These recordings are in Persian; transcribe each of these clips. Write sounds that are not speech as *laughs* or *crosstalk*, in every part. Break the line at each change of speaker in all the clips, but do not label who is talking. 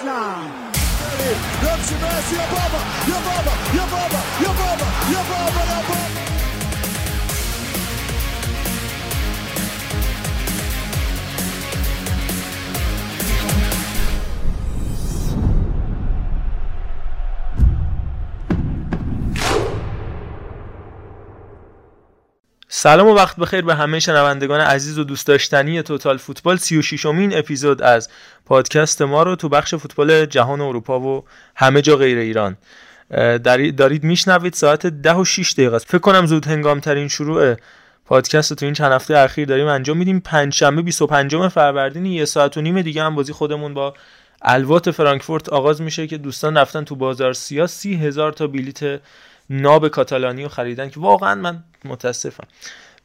now. Love سلام و وقت بخیر به همه شنوندگان عزیز و دوست داشتنی توتال فوتبال 36 امین اپیزود از پادکست ما رو تو بخش فوتبال جهان اروپا و همه جا غیر ایران. دارید میشنوید ساعت 10 و 6 دقیقه است. فکر کنم زود هنگام ترین شروع پادکست تو این چند هفته اخیر داریم انجام میدیم. پنجشنبه 25 فروردین یه ساعت و نیم دیگه هم بازی خودمون با الوات فرانکفورت آغاز میشه که دوستان رفتن تو بازار سیاه سی هزار تا بلیت ناب کاتالانی رو خریدن که واقعا من متاسفم.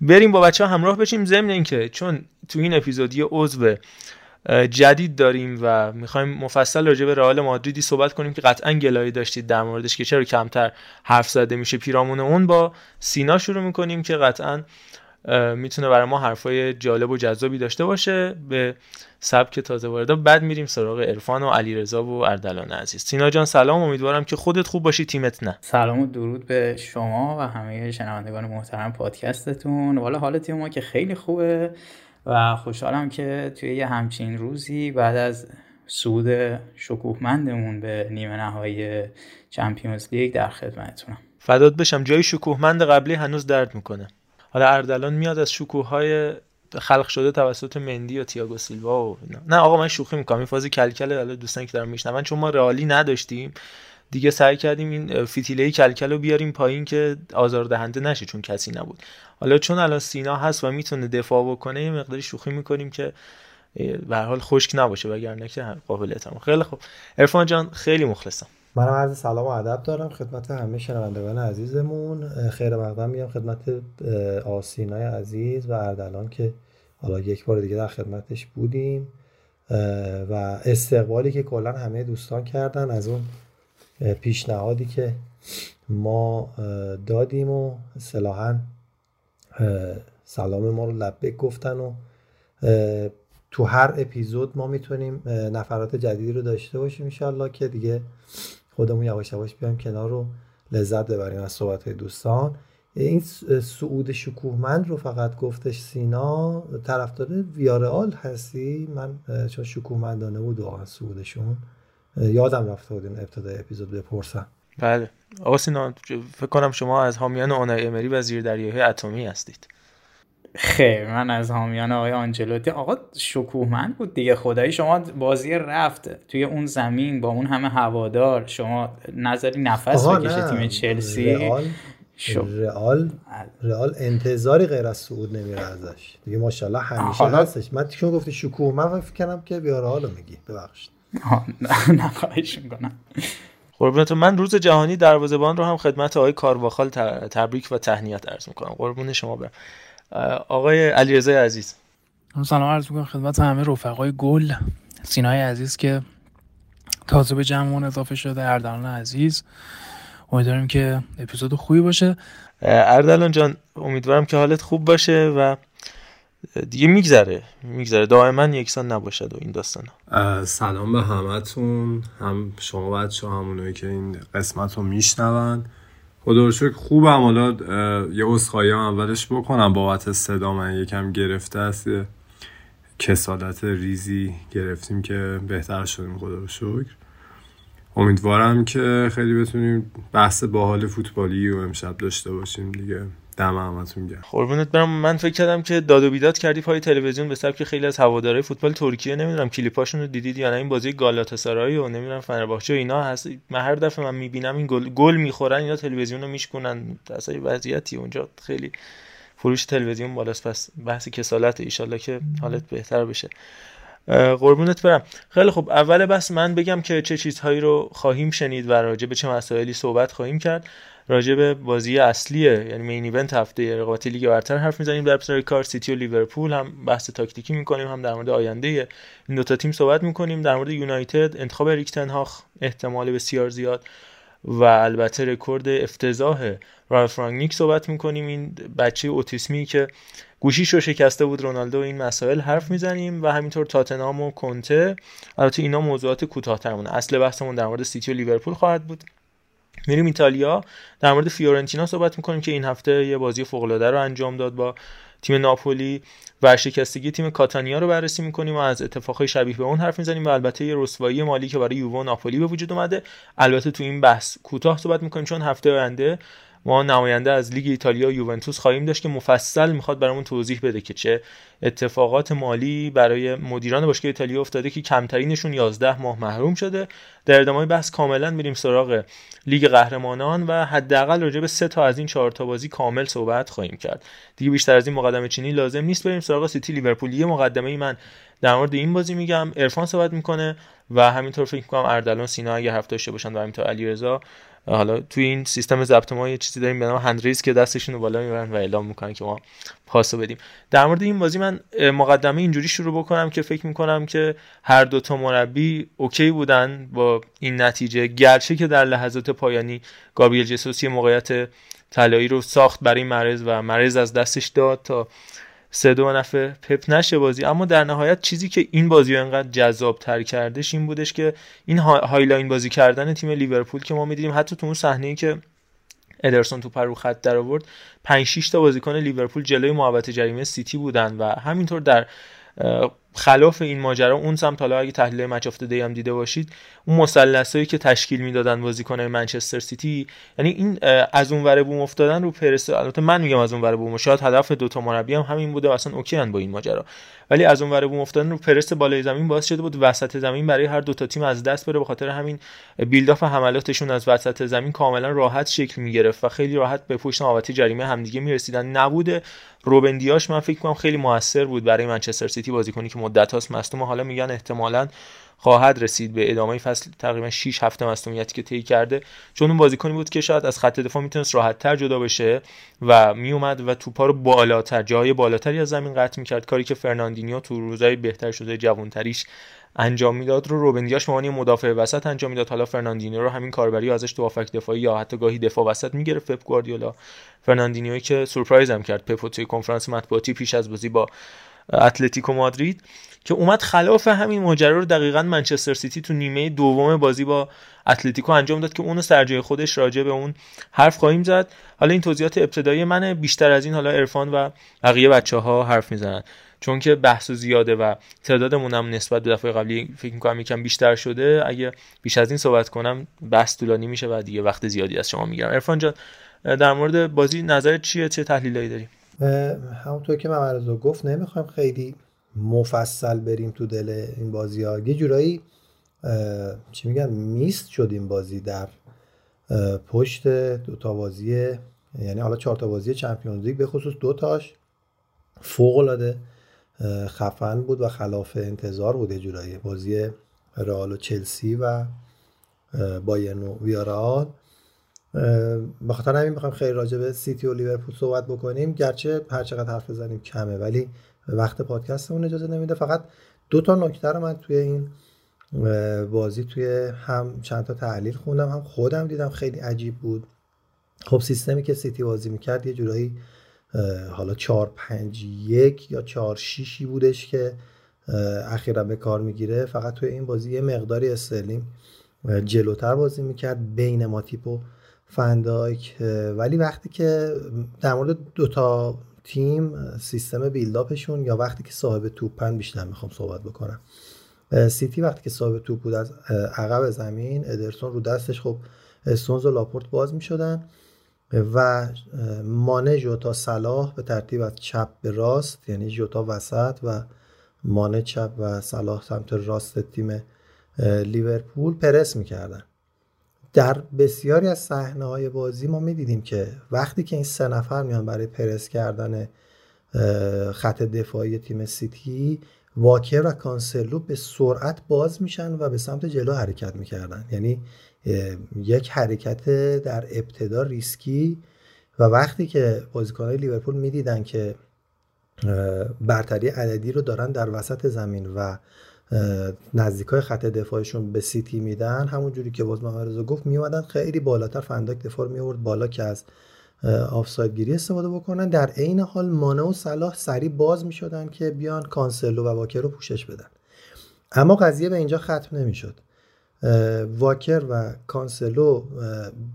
بریم با بچه ها همراه بشیم ضمن اینکه چون تو این اپیزود یه عضو جدید داریم و می‌خوایم مفصل راجع به رئال مادریدی صحبت کنیم که قطعا گلایه داشتید در موردش که چرا کمتر حرف زده میشه پیرامون اون با سینا شروع می‌کنیم که قطعا می‌تونه برای ما حرفای جالب و جذابی داشته باشه. به سبک تازه وارده بعد میریم سراغ عرفان و علیرضا و اردلان عزیز. سینا جان سلام. امیدوارم که خودت خوب باشی تیمت نه.
سلام و درود به شما و همه شنوندگان محترم پادکستتون. والا حال تیم ما که خیلی خوبه و خوشحالم که توی یه همچین روزی بعد از صعود شکوهمندمون به نیمه نهایی چمپیونز لیگ در خدمتتونم.
فدات بشم. جای شکوهمند قبلی هنوز درد می‌کنه. حالا اردلان میاد از شکوه خلق شده توسط مندی یا تییاگو سیلوا و نه آقا من شوخی می‌کنم. این فازی کلکل حالا دوستان که دارن میشنون چون ما رئالی نداشتیم. دیگه سعی کردیم این فیتیله کلکل رو بیاریم پایین که آزاردهنده نشه چون کسی نبود. حالا چون الان سینا هست و می‌تونه دفاع بکنه یه مقداری شوخی می‌کنیم که به حال خشک نباشه وگرنه که قابل اعتماد خیلی خوب. عرفان جان خیلی مخلصم.
منم عرض سلام و ادب دارم خدمت همه شنوندگان عزیزمون. خیر مقدم میگم خدمت آسینای عزیز و اردلان که حالا یک بار دیگه در خدمتش بودیم. و استقبالی که کلا همه دوستان کردن از اون پیشنهادی که ما دادیم و صلاحا سلام ما رو لبک گفتن و تو هر اپیزود ما می‌تونیم نفرات جدیدی رو داشته باشیم انشالله که دیگه خودمون یواش یواش بیایم کنار رو لذت ببریم از صحبت دوستان. این سعود شکوهمند رو فقط گفتش سینا طرفدار ویارئال هستی؟ من چون شکوهمندانه بود واقعا سعودشون. یادم رفته بود این ابتدای اپیزود بپرسم
بله. آقا سینا فکر کنم شما از حامیان اونای امری و زیر دریای اتمی هستید.
خیر من از حامیان آقای آنجلوتی. آقا شکوهمند بود دیگه. خدایی شما بازی رفت توی اون زمین با اون همه هوادار. شما نظری نفس بکشه تیم چلسی.
رئال رئال رئال انتظاری غیر از صعود نمیره ازش. دیگه ماشاءالله همیشه هستش. من چون گفتی شکوه من فکر کنم که بیاره رو میگی. ببخشید.
نه خواهش می‌کنم.
قربونت. من روز جهانی دروازه‌بان رو هم خدمت آقای کارواخال تبریک و تهنیت عرض می‌کنم. قربون شما برم. آقای علیرضا عزیز.
سلام عرض می‌کنم خدمت همه رفقای گل سینای عزیز که تازه به جمعمون اضافه شده اردلان عزیز. امیدواریم که اپیزود خوبی باشه.
اردلان جان امیدوارم که حالت خوب باشه و دیگه میگذره. میگذره. دائما یکسان نباشد و این داستان
سلام به همتون. هم شما بچه همونایی که این قسمت رو میشنون. خدا رو شکر خوبم حالا یه هم اولش بکنم. بابت صدا من یکم گرفته است. کسالت ریزی گرفتیم که بهتر شدیم خدا رو شکر. امیدوارم که خیلی بتونیم بحث باحال فوتبالی و امشب داشته باشیم دیگه. دم همتون گرم.
قربونت برم. من فکر کردم که داد و بیداد کردی پای تلویزیون به سبک خیلی از هوادارهای فوتبال ترکیه. نمی‌دونم کلیپاشون رو دیدید یا نه. این بازی گالاتاسارای و نمی‌دونم فنرباغچه و اینا هست. من هر دفعه من می‌بینم این گل گل می‌خورن اینا تلویزیون رو میشکنن اصلا وضعیتی اونجا خیلی فروش تلویزیون بالاست. پس بحث کسالت ایشالله که حالت بهتر بشه. قربونت برم. خیلی خب اول پس من بگم که چه چیزهایی رو خواهیم شنید و راجع به چه مسائلی صحبت خواهیم کرد. راجع به بازی اصلیه یعنی main event هفته رقابت لیگ برتر حرف می‌زنیم. در ابتدای کار سیتی و لیورپول هم بحث تاکتیکی می‌کنیم هم در مورد آینده این دو تا تیم صحبت می‌کنیم. در مورد یونایتد انتخاب اریک تن هاخ احتمال بسیار زیاد و البته رکورد افتضاح رالف رانگنیک صحبت می‌کنیم. این بچه اوتیسمی که گوشیش رو شکسته بود رونالدو این مسائل حرف می‌زنیم و همینطور تاتنام و کنته. البته اینا موضوعات کوتاه‌ترمونه. اصل بحثمون در مورد سیتی و لیورپول خواهد بود. میریم ایتالیا. در مورد فیورنتینا صحبت می‌کنیم که این هفته یه بازی فوق العاده رو انجام داد با تیم ناپولی و ورشکستگی تیم کاتانیا رو بررسی می‌کنیم و از اتفاقای شبیه به اون حرف می‌زنیم و البته یه رسوایی مالی که برای یووه و ناپولی به وجود اومده. البته تو این بحث کوتاه صحبت می‌کنیم چون هفته آینده ما نماینده از لیگ ایتالیا یوونتوس خواهیم داشت که مفصل می‌خواد برامون توضیح بده که چه اتفاقات مالی برای مدیران باشگاه ایتالیا افتاده که کمترینشون 11 ماه محروم شده. در ادامه بحث کاملا میریم سراغ لیگ قهرمانان و حداقل راجع به سه تا از این چهار تا بازی کامل صحبت خواهیم کرد. دیگه بیشتر از این مقدمه چینی لازم نیست بریم سراغ سیتی لیورپول. یه مقدمه ای من در مورد این بازی میگم. عرفان صحبت می‌کنه و همینطور فکر می‌کنم اردلان سینا اگه هفته داشته باشن و همینطور علیرضا حالا توی این سیستم ضبط ما یه چیزی داریم به نام هندریز که دستشون رو بالا می‌برن و اعلام می‌کنن که ما پاسو بدیم. در مورد این بازی من مقدمه اینجوری شروع بکنم که فکر می‌کنم که هر دو تا مربی اوکی بودن با این نتیجه. گرچه که در لحظات پایانی گابریل جسوسی موقعیت طلایی رو ساخت برای مرز و مرز از دستش داد تا سه دو به نفع پپ نشه بازی. اما در نهایت چیزی که این بازی رو انقدر جذاب تر کردش این بودش که این high line بازی کردن تیم لیورپول که ما می‌دیدیم حتی تو اون صحنه که ادرسون توپ رو خط در آورد 5 6 تا بازیکن لیورپول جلوی محوطه جریمه سیتی بودن و همینطور در خلاف این ماجرا اون سمت حالا اگه تحلیل Match of the Day هم دیده باشید اون مثلثایی که تشکیل می‌دادن بازیکن‌های منچستر سیتی یعنی این از اون ور بوم افتادن رو پرس البته من میگم از اون ور بوم شاید هدف دو تا مربی هم همین بوده اصلا OK با این ماجرا. ولی از اون بوم افتادن رو پرس بالای زمین باعث شده بود وسط زمین برای هر دو تا تیم از دست بره به خاطر همین build-up حملاتشون از وسط زمین کاملا راحت شکل می‌گرفت و خیلی راحت به پشت محوطه جریمه همدیگه می‌رسیدن. نبود روبن دیاش من فکر کنم خیلی موثر بود برای منچستر سیتی بازیکنی که مدت هاست مصدوم حالا میگن احتمالا خواهد رسید به ادامه فصل تقریبا 6 هفته مصدومیتی که طی کرده. چون اون بازیکنی بود که شاید از خط دفاع می‌تونست راحت تر جدا بشه و میومد و توپا رو بالاتر جای بالاتری از زمین قطع می‌کرد کاری که فرناندینیو تو روزای بهتر و جوانتریش انجام می‌داد. رو روبن دیاش به عنوان مدافع وسط انجام می‌داد. حالا فرناندینیو رو همین کارو پپ ازش تو هافبک دفاعی یا حتی گاهی دفاع وسط می‌گرفت. پپ گواردیولا فرناندینیوی که سورپرایز هم کرد. پپ توی کنفرانس مطبوعاتی پیش از بازی با اتلتیکو مادرید. که اومد خلاف همین ماجرا رو دقیقا منچستر سیتی تو نیمه دوم بازی با اتلتیکو انجام داد که اونو سر خودش راجع به اون حرف خواهیم زد. حالا این توضیحات ابتدایی منه. بیشتر از این حالا عرفان و بقیه بچه ها حرف می‌زنن. چون که بحث زیاده و تعدادمون هم نسبت به دفعه قبلی فکر می‌کنم یکم بیشتر شده. اگه بیش از این صحبت کنم بحث طولانی میشه و دیگه وقت زیادی از شما می‌گیرم. عرفان جان در مورد بازی نظرت چیه؟ چه تحلیلایی داری؟
همونطور که من گفت نمی‌خوایم خیلی مفصل بریم تو دل این بازی ها. یه جورایی چی میگن میست شد این بازی در پشت دو تا بازی یعنی حالا چهار تا بازی چمپیونز لیگ به خصوص دو تاش فوق العاده خفن بود و خلاف انتظار بود یه جورایی. بازی رئال و چلسی و بایرن و ویارال به خاطر همین می‌خوایم خیلی راجع به سیتی و لیورپول صحبت بکنیم. گرچه هر چقدر حرف بزنیم کمه ولی وقت پادکستمون اجازه نمیده. فقط دو تا نکته رو من توی این بازی توی هم چند تا تحلیل خوندم هم خودم دیدم خیلی عجیب بود. خب سیستمی که سیتی بازی می‌کرد یه جورایی حالا 4 5 1 یا 4 6 بودش که اخیرا به کار می‌گیره. فقط توی این بازی یه مقداری استرلینگ جلوتر بازی می‌کرد بین ماتیپ و فندایک ولی وقتی که در مورد دوتا تیم سیستم build-up شون یا وقتی که صاحب توپن بیشتر می‌خوام صحبت بکنم. سیتی وقتی که صاحب توپ بود از عقب زمین ادرسون رو دستش خب استونز و لاپورت باز می‌شدن و مانه جوتا صلاح به ترتیب از چپ به راست یعنی جوتا وسط و مانه چپ و صلاح سمت راست تیم لیورپول پرس می‌کردن. در بسیاری از صحنه های بازی ما می‌دیدیم که وقتی که این سه نفر میان برای پرس کردن خط دفاعی تیم سیتی واکر و کانسلو به سرعت باز میشن و به سمت جلو حرکت می‌کردن. یعنی یک حرکت در ابتدا ریسکی و وقتی که بازیکنهای لیورپول می‌دیدن که برتری عددی رو دارن در وسط زمین و نزدیک های خط دفاعشون به سیتی میدن. همون جوری که باز محمد گفت میومدن خیلی بالاتر. فن‌دایک دفاع میورد بالا که از آفساید گیری استفاده بکنن. در عین حال مانه و صلاح سریع باز می‌شدن که بیان کانسلو و واکر رو پوشش بدن. اما قضیه به اینجا ختم نمی‌شد. واکر و کانسلو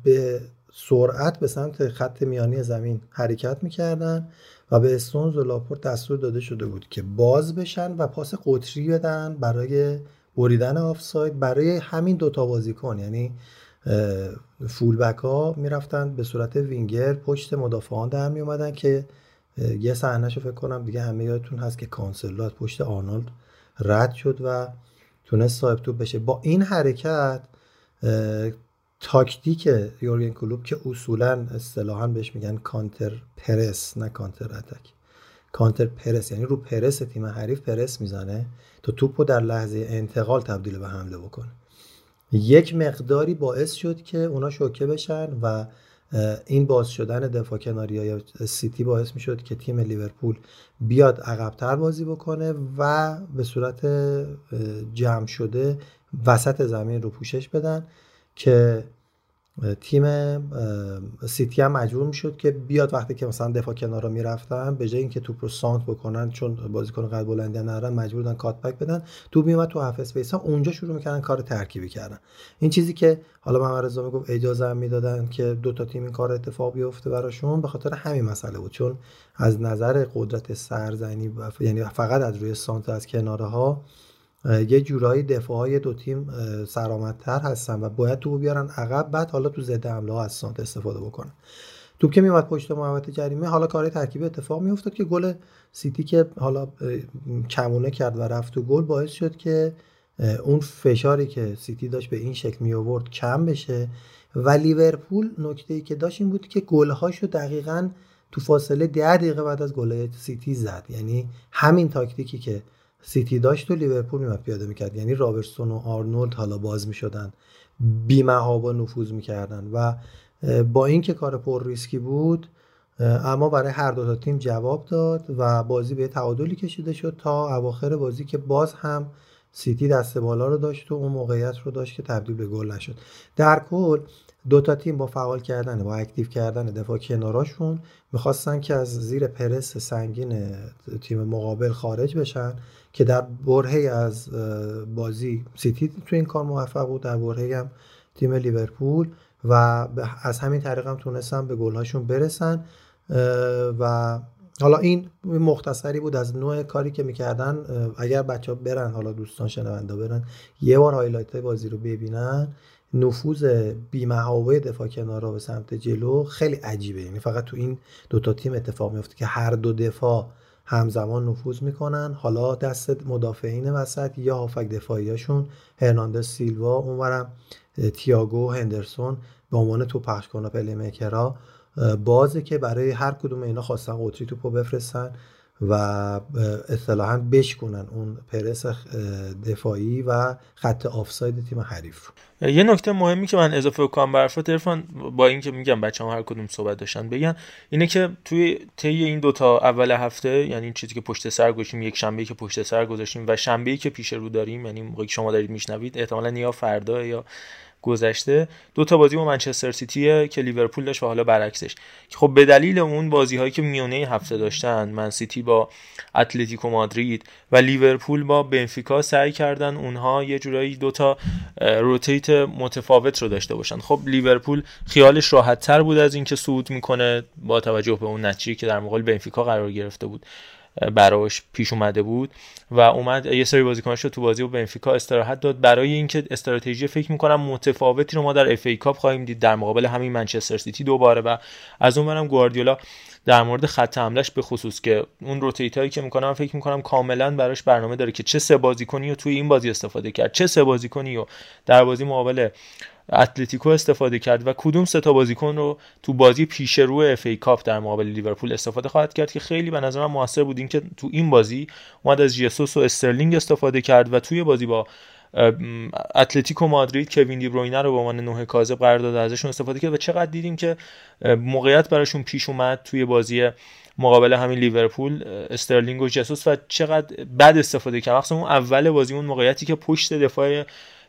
به سرعت به سمت خط میانی زمین حرکت می‌کردن. و به استونز و لاپورت دستور داده شده بود که باز بشن و پاس قطری بدن برای بریدن آفساید برای همین دوتا بازیکن. یعنی فولبک ها می‌رفتن به صورت وینگر پشت مدافعان در می اومدن که یه صحنهشو فکر کنم دیگه همه یادتون هست که کانسلو از پشت آرنولد رد شد و تونست صاحب توپ بشه. با این حرکت تاکتیک یورگن کلوب که اصولا اصطلاحا بهش میگن counter press نه counter attack. counter press یعنی رو پرس تیم حریف پرس می‌زنه تا توپو در لحظه انتقال تبدیل به حمله بکنه. یک مقداری باعث شد که اونا شوکه بشن و این باز شدن دفاع کناری یا سیتی باعث می شد که تیم لیورپول بیاد عقبتر بازی بکنه و به صورت جمع شده وسط زمین رو پوشش بدن. که تیم سیتی هم مجبور می‌شد که بیاد وقتی که مثلا دفاع کنارا می‌رفتن به جای اینکه توپ رو سانت بکنن چون بازیکن قد بلندی ندارن مجبور بودن کات بک بدن. توپ میومد تو half space ها اونجا شروع می‌کردن کار ترکیبی کردن. این چیزی که حالا محمد رضا می‌گفت اجازه هم می‌دادن که دو تا تیم این کار اتفاق بیفته براشون به خاطر همین مسئله بود. چون از نظر قدرت سرزنی یعنی فقط از روی سانت از کناره ها یه جورایی دفاع های دو تیم سلامت‌تر هستن و باید توپ بیارن عقب بعد حالا تو ضد حمله ها از سانتر استفاده بکنن. توپ که میومد پشت محوطه جریمه حالا کار ترکیبی اتفاق میافتاد که گل سیتی که حالا کمونه کرد و رفت و گل باعث شد که اون فشاری که سیتی داشت به این شکل می آورد کم بشه و لیورپول نکته ای که داشت این بود که گلهاشو دقیقا تو فاصله ده دقیقه بعد از گل سیتی زد. یعنی همین تاکتیکی که سیتی داشت و لیورپول میومد پیاده می‌کرد. یعنی رابرتسون و آرنولد حالا باز می‌شدن. بی‌محابا نفوذ می‌کردن و با اینکه کار پر ریسکی بود اما برای هر دو تا تیم جواب داد و بازی به تعادلی کشیده شد تا اواخر بازی که باز هم سیتی دست بالا رو داشت و اون موقعیت رو داشت که تبدیل به گل نشد. در کل دو تا تیم با فعال کردن با active کردن دفاع کناراشون می‌خواستن که از زیر پرس سنگین تیم مقابل خارج بشن که در برهه‌ای از بازی سیتی تو این کار موفق بود در برهه‌ای هم تیم لیورپول و از همین طریق هم تونستن به گلهاشون برسن و حالا این مختصری بود از نوع کاری که می‌کردن اگر بچه ها برن حالا دوستان شنونده برن یه بار highlight بازی رو ببینن نفوذ بی‌محابای دفاع کنارا به سمت جلو خیلی عجیبه. یعنی فقط تو این دوتا تیم اتفاق میفته که هر دو دفاع همزمان نفوذ می‌کنن. حالا دست مدافعین وسط یا هافبک دفاعیاشون هرناندز سیلوا اونورم تییاگو هندرسون به عنوان تو پخش کنه پلی بازه که برای هر کدوم اینا خواستن قطری توپو بفرستن و اصطلاحا بشکنن اون پرس دفاعی و خط آفساید تیم حریف
یه نکته مهمی که من اضافه کنم برفت ارفان با اینکه میگم بچه هر کدوم صحبت داشتن بگن اینه که توی طی این دوتا اول هفته یعنی این چیزی که پشت سر گذاشتیم یک شنبه که پشت سر گذاشتیم و شنبه که پیش رو داریم یعنی موقعی شما دارید میشنوید احتمالا یا فردا یا گذشته دو تا بازی با منچستر سیتی که لیورپول داشت و حالا برعکسش. خب به دلیل اون بازی هایی که میونه هفته داشتن من سیتی با اتلتیکو مادرید و لیورپول با بنفیکا سعی کردن اونها یه جورایی دو تا rotate متفاوت رو داشته باشن. خب لیورپول خیالش راحت تر بود از اینکه صعود می‌کنه با توجه به اون نتیجه که در مقابل بنفیکا قرار گرفته بود. براش پیش اومده بود و اومد یه سری بازیکناش رو تو بازی با بنفیکا استراحت داد. برای اینکه استراتژی فکر می‌کنم متفاوتی رو ما در FA Cup خواهیم دید در مقابل همین منچستر سیتی دوباره و از اون برم گواردیولا در مورد خط حملش به خصوص که اون روتیت هایی که می‌کنم فکر می‌کنم کاملا براش برنامه داره که چه سه بازیکنی رو توی این بازی استفاده کرد چه سه بازیکنی رو در بازی مقابل اتلتیکو استفاده کرد و کدوم سه تا بازیکن رو تو بازی پیش رو اف ای کاپ در مقابل لیورپول استفاده خواهد کرد که خیلی به نظرم موثر بود اینکه تو این بازی اومد از جیسوس و استرلینگ استفاده کرد و توی بازی با اتلتیکو مادرید کوین دی بروینه رو به عنوان نوه کاذب قرار داد ازشون استفاده کرد و چقدر دیدیم که موقعیت براشون پیش اومد توی بازی مقابل همین لیورپول استرلینگ و جسوس و چقدر بد استفاده کرد. مخصوصا اون اول بازی اون موقعیتی که پشت دفاع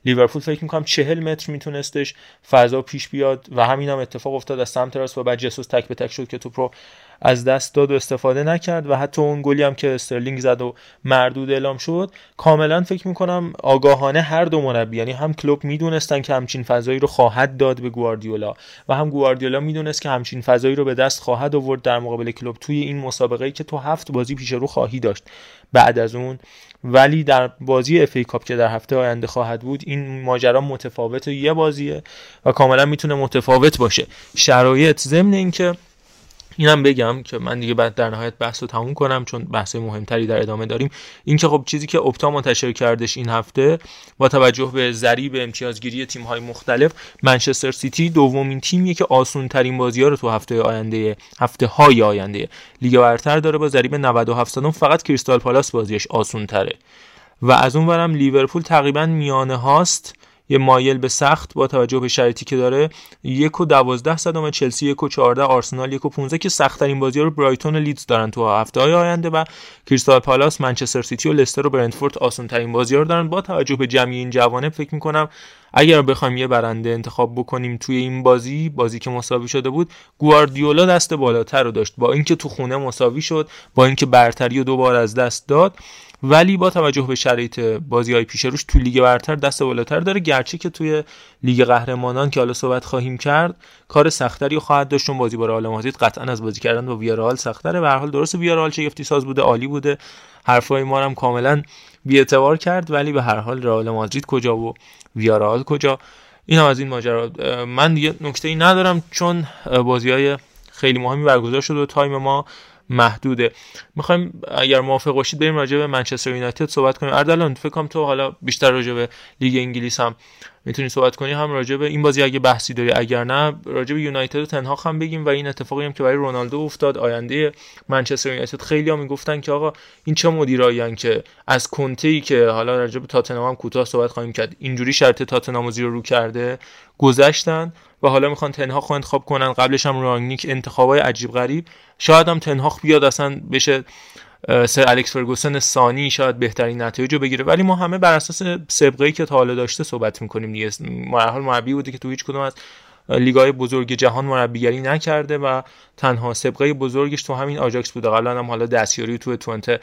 لیورپول فکر می‌کنم چهل متر میتونستش فضا پیش بیاد و همین هم اتفاق افتاد از سمت راست و بعد جسوس تک به تک شد که توپ رو از دست داد و استفاده نکرد و حتی اون گلی هم که استرلینگ زد و مردود اعلام شد کاملا فکر می‌کنم آگاهانه هر دو مربی یعنی هم کلوب می‌دونستن که همچین فضایی رو خواهد داد به گواردیولا و هم گواردیولا می‌دونست که همچین فضایی رو به دست خواهد آورد در مقابل کلوب توی این مسابقه ای که تو هفت بازی پیش رو خواهی داشت. بعد از اون ولی در بازی اف ای کاپ که در هفته آینده خواهد بود این ماجرا متفاوت یه بازیه و کاملا می‌تونه متفاوت باشه. شرایط ضمن اینکه اینم بگم که من دیگه بعد در نهایت بحث رو تموم کنم چون بحث مهمتری در ادامه داریم. این که خب چیزی که اپتا منتشر کردش این هفته با توجه به ضریب امتیازگیری تیم های مختلف منچستر سیتی دومین تیمیه که آسون ترین بازی ها رو تو هفته آینده هفته های آینده لیگ برتر داره با ضریب 97 فقط کریستال پالاس بازیش آسون تره و از اون برم لیورپول تقریبا میانه هاست. یه مایل به سخت با توجه به شرایطی که داره. یک و دوازده صدام چلسی یک و چهارده آرسنال یک و 15 که سختترین بازی رو برایتون و لیدز دارن تو هفته های آینده و کریستال پالاس منچستر سیتی و لستر و برنتفورد آسان ترین بازی رو دارن. با توجه به جمیع این جوانب فکر می‌کنم اگر بخوایم یه برنده انتخاب بکنیم توی این بازی بازی که مساوی شده بود گواردیولا دست بالاتر رو داشت. با اینکه تو خونه مساوی شد با اینکه برتری و دوبار از دست داد ولی با توجه به شرایط بازی های پیش روش تو لیگ برتر دست بالاتر داره. گرچه که توی لیگ قهرمانان که حالا صحبت خواهیم کرد کار سختری خواهد داشت چون بازی با رئال مادرید قطعا از بازی کردن با ویارال سختره. به هر حال درست ویارال شگفتی ساز بوده عالی بوده. حرفای ما هم کاملا بی‌اعتبار کرد ولی به هر حال رئال مادرید کجا و ویارال کجا؟ این هم از این ماجرا. من دیگه نکته ای ندارم چون بازی های خیلی مهمی برگزار شده و تایم ما محدوده. می‌خوایم اگر موافق باشید بریم راجع به منچستر یونایتد صحبت کنیم. اردلان فکر کنم تو حالا بیشتر راجع به لیگ انگلیس هم می‌تونی صحبت کنی هم راجع به این بازی اگه بحثی داری اگر نه راجع به یونایتد و تن هاخ هم بگیم و این اتفاقی هم که برای رونالدو افتاد. آینده منچستر یونایتد خیلی هم می‌گفتن که آقا این چه مدیرایی که از کنته ای که حالا راجع به تاتنهام هم کوتاه صحبت خواهیم کرد اینجوری شرط تاتنهام زیر رو کرده گذشتن و حالا می‌خوان تنهاخ رو انتخاب کنن. قبلش هم رانگنیک انتخابای عجیب غریب. شاید هم تنهاخ بیاد اصلا بشه سر الکس فرگوسن ثانی شاید بهترین نتایج رو بگیره. ولی ما همه بر اساس سابقه‌ای که تا حالا داشته صحبت می‌کنیم دیگه. حال مربی بوده که تو هیچ کدوم از لیگای بزرگ جهان مربیگری نکرده و تنها سابقه بزرگش تو همین آجاکس بوده. قبلا هم حالا دستیاری تو تونته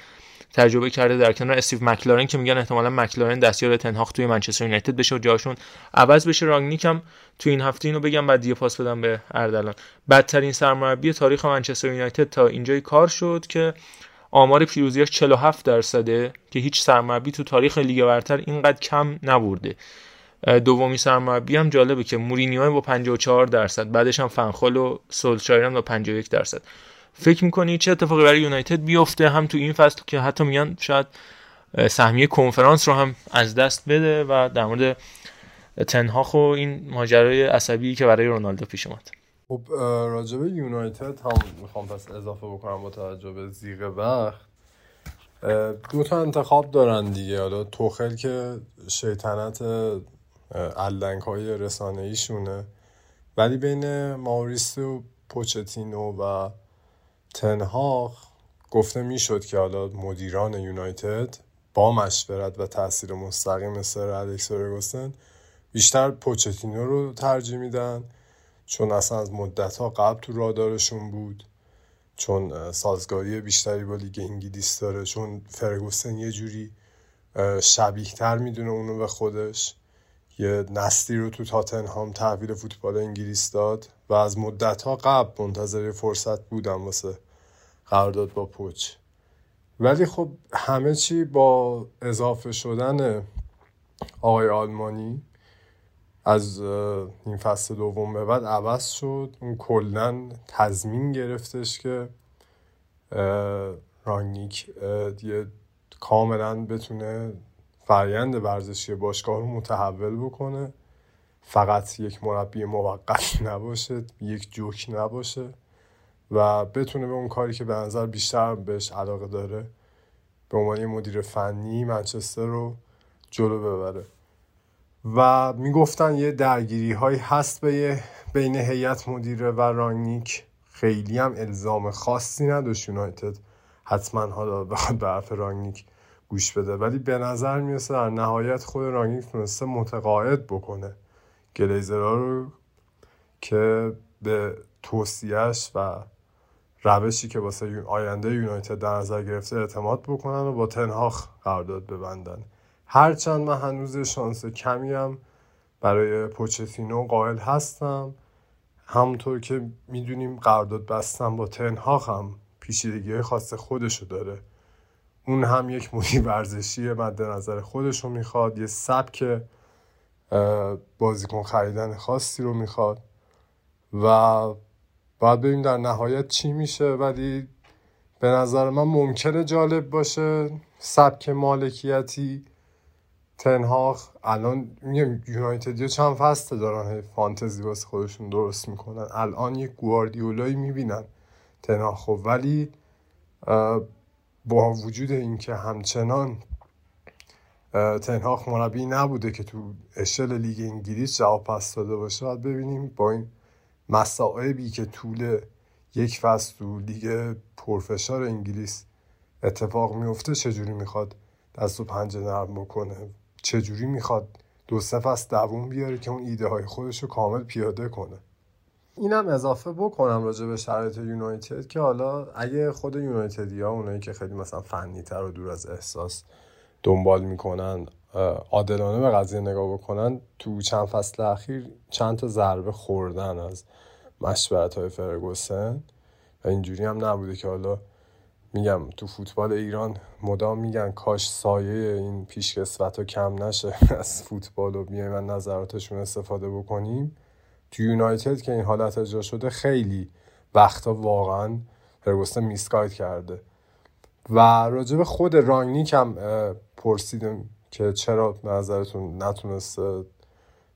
تجربه کرده در کنار استیو مکلارن که میگن احتمالا مکلارن دستیار تن هاخ توی منچستر یونایتد بشه و جاشون عوض بشه. رانگنیک هم تو این هفته اینو بگم بعد دیگه پاس بدم به اردلان. بدترین سرمربی تاریخ منچستر یونایتد تا اینجای کار شد که آمار پیروزیش 47 درصده که هیچ سرمربی تو تاریخ لیگ برتر اینقدر کم نبرده. دومی سرمربی هم جالبه که مورینیو با 54 درصد بعدش هم فنخال و سولشایر با 51 درصد. فکر می‌کنی چه اتفاقی برای یونایتد بیفته؟ هم تو این فصل که حتی میان شاید سهمیه کنفرانس رو هم از دست بده و در مورد تنهاخ و این ماجرای عصبی که برای رونالدو پیش اومد.
خب راجبه یونایتد هم می‌خوام پس اضافه بکنم با توجه به زیغ وقت. دو تا انتخاب دارن دیگه. حالا توخل که شیطنت علنگ های رسانه ایشونه ولی بین ماوریستو پوچتینو و تنهاخ گفته می‌شد که حالا مدیران یونایتد با مشورت و تاثیر مستقیم سر الکس بیشتر پوچتینو رو ترجیح میدن. چون اصلا از مدت ها قبل تو رادارشون بود چون سازگاری بیشتری با لیگ انگلیس داره چون فرگوسن یه جوری شبیه تر می‌دونه اونو به خودش. یه نسلی رو تو تاتنهام تحویل فوتبال انگلیس داد و از مدت ها قبل منتظر فرصت بودم واسه قرارداد با پوچ ولی خب همه چی با اضافه شدن آقای آلمانی از این فصل دوم به بعد عوض شد. اون کلا تضمین گرفتش که رانگنیک یه کاملا بتونه فرایند ورزشی باشگاه رو متحول بکنه. فقط یک مربی موقت *laughs* نباشه یک جوک نباشه و بتونه به اون کاری که به نظر بیشتر بهش علاقه داره به عنوان مدیر فنی منچستر رو جلو ببره. و می‌گفتن یه درگیری هایی هست به بین هیئت مدیره و رانگنیک خیلی هم الزام خاصی نداشت یونایتد. حتما حالا بخواد به حرف رانگنیک گوش بده. ولی به نظر می‌رسه در نهایت خود رانگنیک تونسته متقاعد بکنه. گلیزرها رو که به توصیهش و روشی که واسه آینده یونایتد در نظر گرفته اعتماد بکنن و با تنهاخ قرارداد ببندن. هرچند من هنوز شانس کمی برای پوچتینو قائل هستم. همونطور که می‌دونیم قرارداد بستن با تنهاخ هم پیچیدگی خاص خودشو داره. اون هم یک مدیر ورزشی مد نظر خودشو می‌خواد. یه سبک بازیکن خریدن خاصی رو می‌خواد. و باید ببینیم در نهایت چی میشه. ولی به نظر من ممکنه جالب باشه. سبک مالکیتی تنهاخ الان میگم یونایتدیا چند فسته دارن فانتزی واسه خودشون درست می‌کنن. الان یک گواردیولایی می‌بینن تنهاخ خب. ولی با وجود اینکه همچنان تنهاخ مربی نبوده که تو اشل لیگ انگلیس جواب پس داده باشه باید ببینیم با این مصائبی که طول یک فصل تو لیگ پرفشار انگلیس اتفاق میفته چجوری می‌خواد دست و پنجه نرم بکنه. چجوری می‌خواد دو سه فصل دووم بیاره که اون ایده های خودش رو کامل پیاده کنه؟ اینم اضافه بکنم راجع به شرایط یونایتد که حالا اگه خود یونایتدی ها اونایی که خیلی مثلا فنی تر و دور از احساس دنبال می‌کنن عادلانه به قضیه نگاه بکنن تو چند فصل اخیر چند تا ضربه خوردن از مشورت های فرگوسن و اینجوری هم نبوده که حالا میگم تو فوتبال ایران مدام میگن کاش سایه این پیشکسوت ها کم نشه. *laughs* از فوتبال و بیایم من نظراتشون استفاده بکنیم. تو یونایتد که این حالت اجرا شده خیلی وقتا واقعا فرگوسن میسکایت کرده. و راجع به خود رانگنیک هم پرسیدم که چرا نظرتون نتونسته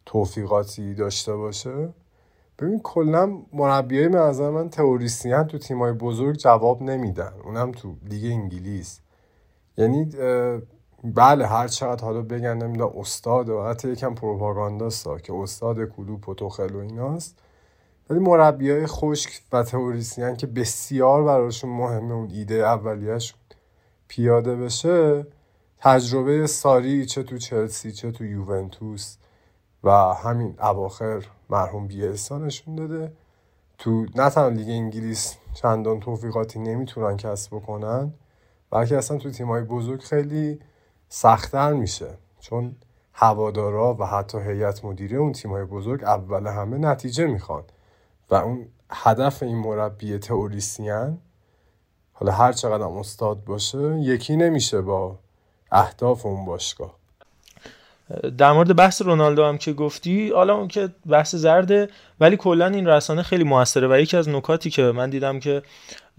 توفیقاتی داشته باشه. ببین کلا مربیای به نظر من تئوریسین تو تیمای بزرگ جواب نمیدن. اونم تو لیگ انگلیس. یعنی بله هر چقدر حالا بگن نمی‌دونم استاد و حتی یکم پروپاگانداستا که استاد کلوپ و توخل ایناست. ولی مربی های خشک و تئوریسین که بسیار براشون مهمه اون ایده اولیهشون پیاده بشه تجربه ساری چه تو چلسی چه تو یوونتوس و همین اواخر مرحوم بیلسا نشون داده. تو نه تنها لیگ انگلیس چندان توفیقاتی نمی‌تونن کسب بکنن بلکه اصلا تو تیمای بزرگ خیلی سختتر میشه. چون هوادارا و حتی هیئت مدیره اون تیمای بزرگ اول همه نتیجه می‌خوان. و اون هدف این مربی تئوریسین حالا هر چقدر استاد باشه یکی نمیشه با اهداف اون باشگاه.
در مورد بحث رونالدو هم که گفتی حالا اون که بحث زرده ولی کلا این رسانه خیلی موثره و یکی از نکاتی که من دیدم که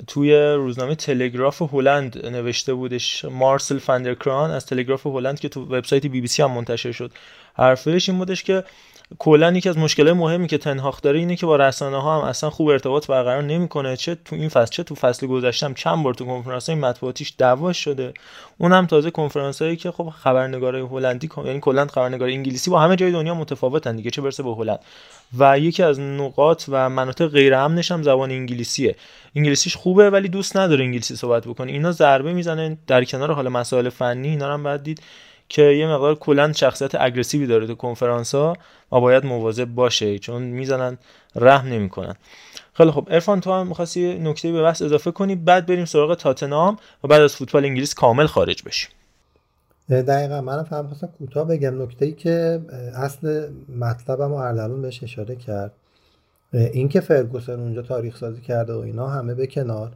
توی روزنامه تلگراف هلند نوشته بودش مارسل فندرکران از تلگراف هلند که تو وبسایت بی بی سی هم منتشر شد حرفش این بودش که کلا یکی از مشکلات مهمی که تنهاخ داره اینه که با رسانه ها هم اصلا خوب ارتباط برقرار نمی‌کنه. چه تو این فصل چه تو فصل گذشته چند بار تو کنفرانس های مطبوعاتیش دعوا شده. اونم تازه کنفرانس هایی که خب خبرنگارای هلندی یعنی کلا خبرنگار انگلیسی با همه جای دنیا متفاوتن دیگه چه برسه به هلند. و یکی از نقاط و مناطق غیر امنش هم زبان انگلیسیه. انگلیسیش خوبه ولی دوست نداره انگلیسی صحبت بکنه. اینا ضربه می‌زنه در کنار حال مسائل فنی اینا هم بعد دید. که یه مقدار کلا شخصیت اگریسیوی داره تو کنفرانس ها و باید مواظب باشه چون می‌زنن رحم نمی‌کنن. خیلی خب ارفان تو هم می‌خواستی نکته به بحث اضافه کنی؟ بعد بریم سراغ تاتنام و بعد از فوتبال انگلیس کامل خارج بشیم.
دقیقا. من فهم خواستم کوتاه بگم نکته ای که اصل مطلبم و اردلون بهش اشاره کرد. اینکه فرگوسن اونجا تاریخ سازی کرده و اینا همه به کنار.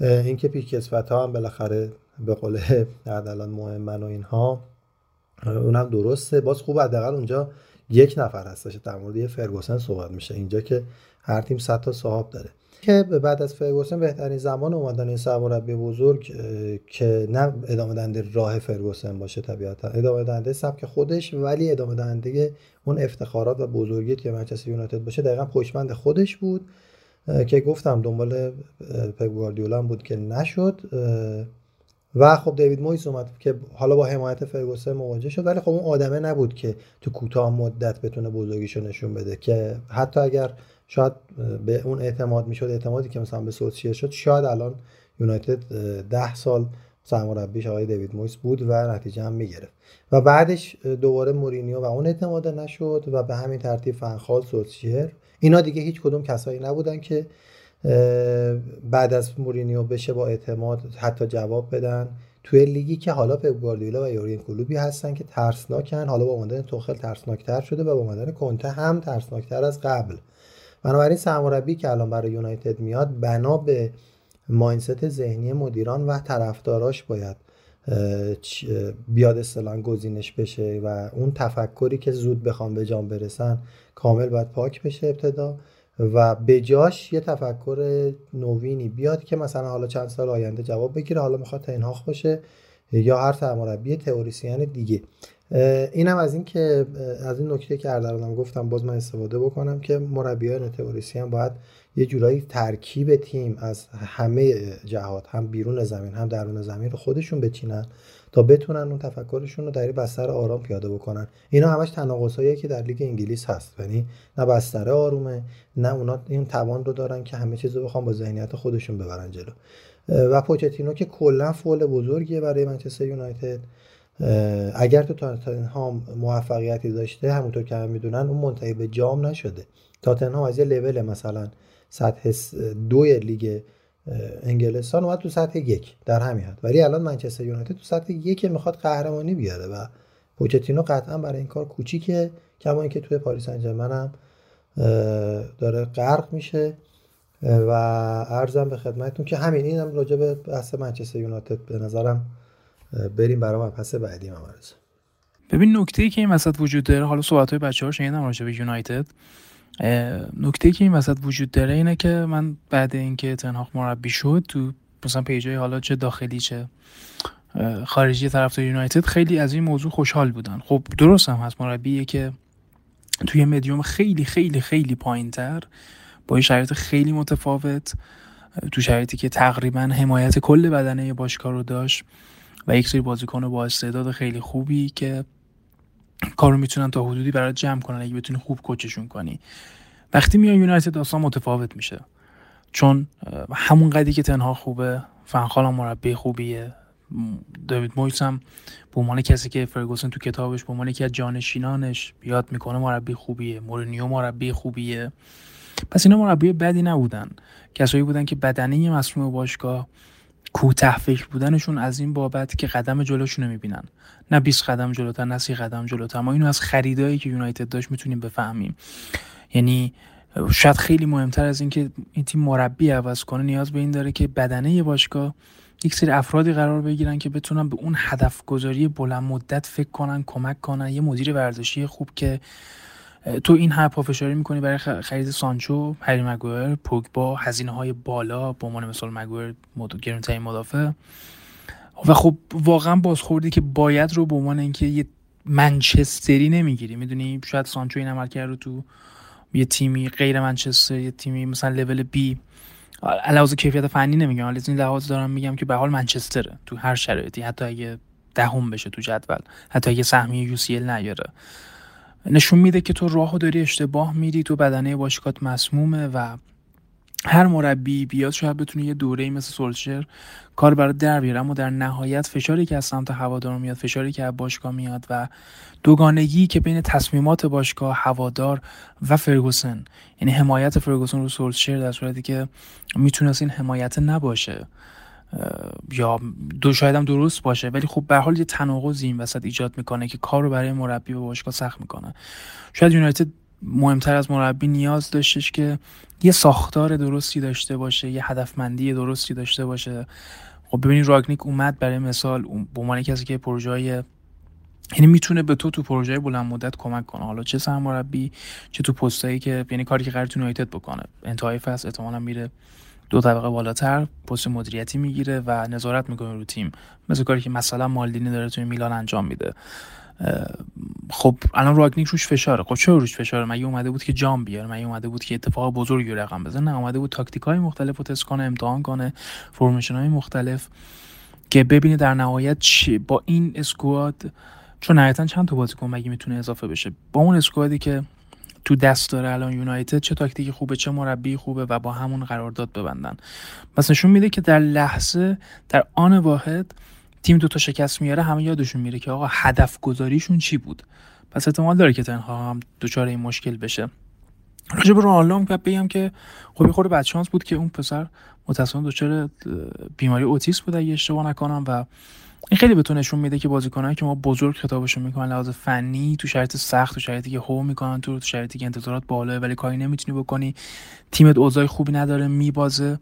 اینکه پیکسفت ها هم بالاخره به قول اردلان مهمن و اینها. اونم درسته. باز خوب حداقل اونجا یک نفر هستش. در مورد یه فرگوسن صحبت میشه. اینجا که هر تیم 100 تا صاحب داره. که بعد از فرگوسن بهترین زمان اومدن این سرمربی بزرگ که نه ادامه دهنده راه فرگوسن باشه طبیعتا. ادامه دهنده سبک خودش ولی ادامه دهنده اون افتخارات و بزرگی که منچستر یونایتد باشه دقیقا پشتبند خودش بود که گفتم دنبال پپ گواردیولا بود که نشد. و خب دیوید مویس اومد که حالا با حمایت فرگوسن مواجه شد ولی خب اون آدمه نبود که تو کوتاه مدت بتونه بزرگیشو نشون بده که حتی اگر شاید به اون اعتماد می‌شد اعتمادی که مثلا به سوسیه شد شاید الان یونایتد ده سال سرمربیش آقای دیوید مویس بود و نتیجه هم می‌گرفت. و بعدش دوباره مورینیو و اون اعتماد نشد و به همین ترتیب فنخال سوسیر اینا دیگه هیچ کدوم کسایی نبودن که بعد از مورینیو بشه با اعتماد حتی جواب بدن. توی لیگی که حالا پپ گواردیولا و یورین کلوبی هستن که ترسناکن حالا با اومدن توخل ترسناکتر شده و با اومدن کنته هم ترسناکتر از قبل. بنابراین سرمربی که الان برای یونایتد میاد بنا به ماینست ذهنی مدیران و طرفداراش باید بیاد اصطلاحا گزینش بشه و اون تفکری که زود بخوام به جان برسن کامل باید پاک بشه ابتدا. و به جاش یه تفکر نوینی بیاد که مثلا حالا چند سال آینده جواب بگیره حالا می‌خواد تنهاخ باشه یا هر سرمربی تئوریسین دیگه. اینم از این که از این نکته که اردلانم گفتم باز من استفاده بکنم که مربیان تئوریسین باید یه جورایی ترکیب تیم از همه جهات هم بیرون زمین هم درون زمین رو خودشون بچینن. تا بتونن اون تفکرشون رو در بستر آرام پیاده بکنن. اینا همش تناقضایی که در لیگ انگلیس هست. یعنی نه بستر آرومه نه اونا این توان رو دارن که همه چیز رو بخوام با ذهنیت خودشون ببرن جلو. و پوچتینو که کلا فول بزرگیه برای منچستر یونایتد. اگر تو تاتنهام موفقیتی داشته همونطور که هم می‌دونن اون منتهی به جام نشده. تاتنهام از یه لول مثلا سطح دوی لیگ انگلستان اومد تو سطح یک در همین حد. ولی الان منچستر یونایتد تو سطح یک می‌خواد قهرمانی بیاره و پوچتینو قطعا برای این کار کوچیکه کما اینکه توی پاریس انجرمن هم داره غرق میشه و ارزم به خدمتتون که همین اینم راجع به بحث منچستر یونایتد به نظرم بریم برای پس بعدی هم
ببین نکته ای که این وسط وجود داره حالا صحبت های بچه ها شنیدم راجع به یونایتد. نکته که این وسط وجود داره اینه که من بعد اینکه تنهاق مربی شد تو مثلا پیجای حالا چه داخلی چه خارجی طرفدار یونایتد خیلی از این موضوع خوشحال بودن. خب درست هم هست مربیه که توی مدیوم خیلی خیلی خیلی پایین تر با شرایط خیلی متفاوت تو شرایطی که تقریبا حمایت کل بدنه باشگاه رو داشت و یک سری بازیکن با استعداد خیلی خوبی که کارو می‌تونن تا حدودی برای جمع کنن اگه بتونی خوب کوچشون کنی. وقتی میان یونایتد داستان متفاوت میشه. چون همون قدی که تنها خوبه فنخال مربی خوبیه. دیوید مویس هم به عنوان کسی که فرگوسن تو کتابش به عنوان یکی از جانشینانش یاد می‌کنه مربی خوبیه. مورینیو مربی خوبیه. پس اینا مربی بدی نبودن. کسایی بودن که بدنه مصموم باشگاه کوته فکر بودنشون از این بابت که قدم جلوشون رو می‌بینن. نه 20 قدم جلوتر نه 30 قدم جلوتر. ما اینو از خریدایی که یونایتد داشت می‌تونیم بفهمیم. یعنی شاید خیلی مهمتر از اینکه این تیم مربی عوض کنه نیاز به این داره که بدنه باشگاه یک سری افرادی قرار بگیرن که بتونن به اون هدف گذاری بلند مدت فکر کنن کمک کنن. یه مدیر ورزشی خوب که تو این هر پافشاری می‌کنی برای خرید سانچو هری مگوئر پوگبا هزینه های بالا به عنوان مثال مگوئر گرونترین مدافع. و خب واقعا بازخوردی که باید رو به عنوان اینکه یه منچستری نمی‌گیری. می‌دونی شاید سانچو این عمل کرد رو تو یه تیمی غیر منچستر یه تیمی مثلا لول بی. علاوه کیفیت فنی نمیگم حالا این لحاظ دارم میگم که به حال منچستره تو هر شرایطی. حتی اگه دهم بشه تو جدول حتی اگه سهمیه یو سی نیاره. نشون میده که تو راهو داری اشتباه میری تو بدنه باشگاهت مسمومه و هر مربی بیاد شاید بتونه یه دوره مثل سولشر کار برای در بیاره. اما در نهایت فشاری که از سمت هوادار میاد فشاری که از باشگاه میاد و دوگانگی که بین تصمیمات باشگاه هوادار و فرگوسن یعنی حمایت فرگوسن رو سولشر در صورتی که می‌تونست این حمایت نباشه. یا دو شاید هم درست باشه ولی خب به حال یه تناقضی این وسط ایجاد می‌کنه که کار رو برای مربی و باشگاه سخت می‌کنه. شاید یونایتد مهمتر از مربی نیاز داشتش که یه ساختار درستی داشته باشه یه هدفمندی درستی داشته باشه. خب ببینید راگنیک اومد برای مثال به عنوان کسی که پروژه های یعنی می‌تونه به تو تو پروژه بلند مدت کمک کنه. حالا چه سرمربی چه تو پستایی که یعنی کاری که قرار تو یونایتد بکنه. انتهای فصل احتمالاً میره دو طبقه بالاتر پست مدیریتی می‌گیره و نظارت می‌کنه رو تیم. مثل کاری که مثلا مالدینی داره توی میلان انجام میده. خب الان راگنیک روش فشاره. خب چه روش فشاره؟ مگه اومده بود که جام بیاره؟ مگه اومده بود که اتفاق بزرگی رقم بزنه؟ نه اومده بود تاکتیک های مختلف رو تست کنه امتحان کنه فرمیشن های مختلف. که ببینه در نهایت چی با این اسکواد چون نهایتا چند تا بازیکن مگه می‌تونه اضافه بشه؟ با اون اسکوادی که تو دست داره الان یونایتد چه تاکتیکی خوبه چه مربی خوبه و با همون قرارداد ببندن. پس نشون میده که در لحظه در آن واحد تیم دو تا شکست میاره همه یادشون میره که آقا هدف گذاریشون چی بود؟ پس احتمال داره که تنها هم دچار این مشکل بشه. راجع به رونالدو هم بگم که خب خورده بچانس بود که اون پسر متأسفانه دچار بیماری اوتیسم بود اگه اشتباه نکنم و این خیلی بهتون نشون میده که بازیکنایی که ما بزرگ خطابشون می‌کنن لحاظ فنی تو شرایط سخت تو شرایطی که هو می‌کنن تو تو شرایطی که انتظارات بالاه ولی کاری نمی‌تونی بکنی. تیمت اوضاع خوبی نداره میبازه.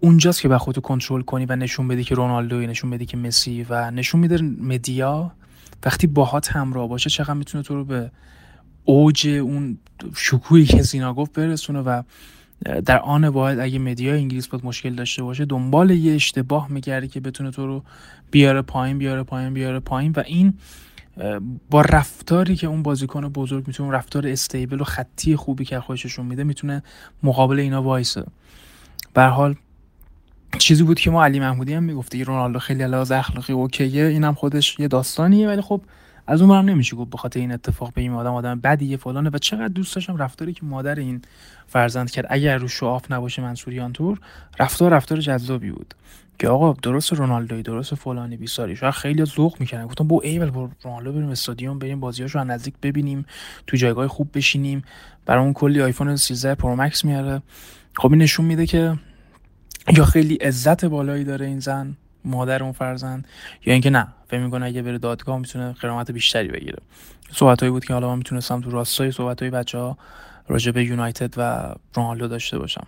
اونجاست که خودتو کنترل کنی و نشون بدی که رونالدو نشون بدی که مسی و نشون میده مدیا وقتی باهات همراه باشه چقدر می‌تونه تو رو به اوج اون شکوهی که سینا گفت برسونه و در آن واحد اگه مدیا انگلیس بود مشکل داشته باشه دنبال یه اشتباه میگرده که بتونه تو رو بیاره پایین بیاره پایین بیاره پایین و این با رفتاری که اون بازیکن بزرگ می‌تونه رفتار استیبل و خطی خوبی که خودشون میده می‌تونه مقابل اینا وایسه. به حال چیزی بود که ما علی محمودی هم می‌گفته رونالدو خیلی لحاظ اخلاقی اوکیه اینم خودش یه داستانیه ولی خب از اون نمیشه گفت بخاطر این اتفاق به این آدم آدم بدیه فلانه و چقدر دوست داشتم رفتاری که مادر این فرزند کرد. اگر رو شعاف نباشه منصوریان تور رفتار رفتار جذابی بود. که آقا درست رونالدوی درست فلانی بیساری. شاید خیلی ذوق می‌کنن گفتم با ایول با رونالدو بریم استادیوم بریم بازیاشو از نزدیک ببینیم تو جایگاه خوب بشینیم. برامون کلی آیفون 13 پرو مکس میاره. خب این نشون میده که یا خیلی عزت بالایی داره این زن مادر اون فرزند یا اینکه نه فکر می‌کنه اگه بره دادگاه می‌تونه غرامت بیشتری بگیره. صحبتایی بود که حالا من می‌تونستم تو راستای صحبتای بچه ها راجع به یونایتد و رونالدو داشته باشم.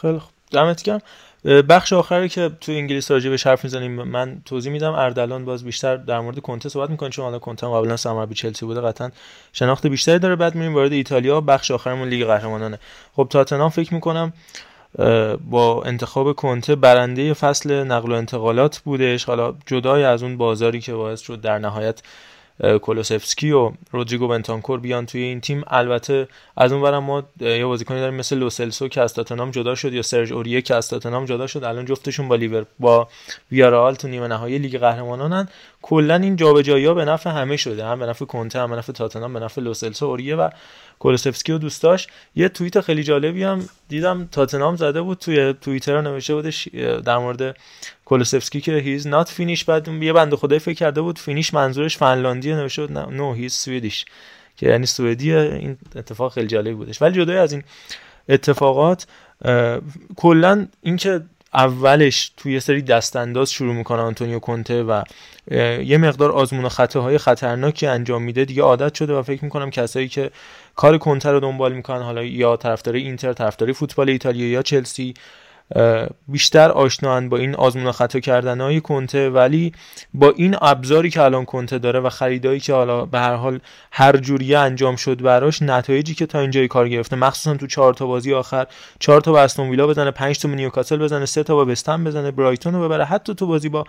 خیلی خوب. دمت گرم. بخش آخری که تو انگلیس راجع به حرف می‌زنیم من توضیح میدم. اردلان باز بیشتر در مورد کنته صحبت می‌کنه چون حالا کنته قبلا سرمربی چلسی بوده قطعا شناخت بیشتری داره. بعد میریم وارد ایتالیا. بخش آخرمون لیگ قهرمانانه. خب تاتنهام فکر می‌کنم با انتخاب کنته برنده فصل نقل و انتقالات بودش. حالا جدای از اون بازاری که باعث شد در نهایت کولوسفسکی و رودریگو بنتانکور بیان توی این تیم. البته از اون برم ما یه بازیکنی داریم مثل لوسلسو که از تاتنهام جدا شد یا سرج اوریه که از تاتنهام جدا شد الان جفتشون با لیور با ویارال تو نیمه نهایی لیگ قهرمانانن. کلا این جابجایی ها به نفع همه شده. هم به نفع کنته هم به نفع تاتنهام به نفع لوسلسو اوریه و کولوسفسکی و دوست داشت یه توییت خیلی جالبی هم دیدم. تاتنهام زده بود توی توییتر نوشته بودش در مورد کولوسفسکی که he's not finished بعد یه بنده خدای فکر کرده بود Finnish منظورش فنلاندی نوشته بود. no he's Swedish که یعنی سوئدی. این اتفاق خیلی جالبی بودش. ولی جدای از این اتفاقات کلا اینکه اولش توی یه سری دستانداز شروع می‌کنه آنتونیو کنته و یه مقدار آزمون و خطاهای خطرناکی انجام میده. دیگه عادت شده و فکر می‌کنم کسایی که کار کنتر رو دنبال می‌کنن حالا یا طرفدار اینتر طرفدار فوتبال ایتالیا یا چلسی بیشتر آشنان با این آزمون خطا کردن های کنته ولی با این ابزاری که الان کنته داره و خریدایی که حالا به هر حال هر جوری انجام شد براش نتایجی که تا اینجای کار گرفته مخصوصا تو چهار تا بازی آخر چهار تا با استون ویلا بزنه 5 تا نیوکاسل بزنه سه تا با وستهم بزنه برایتون رو ببره حتی تو بازی با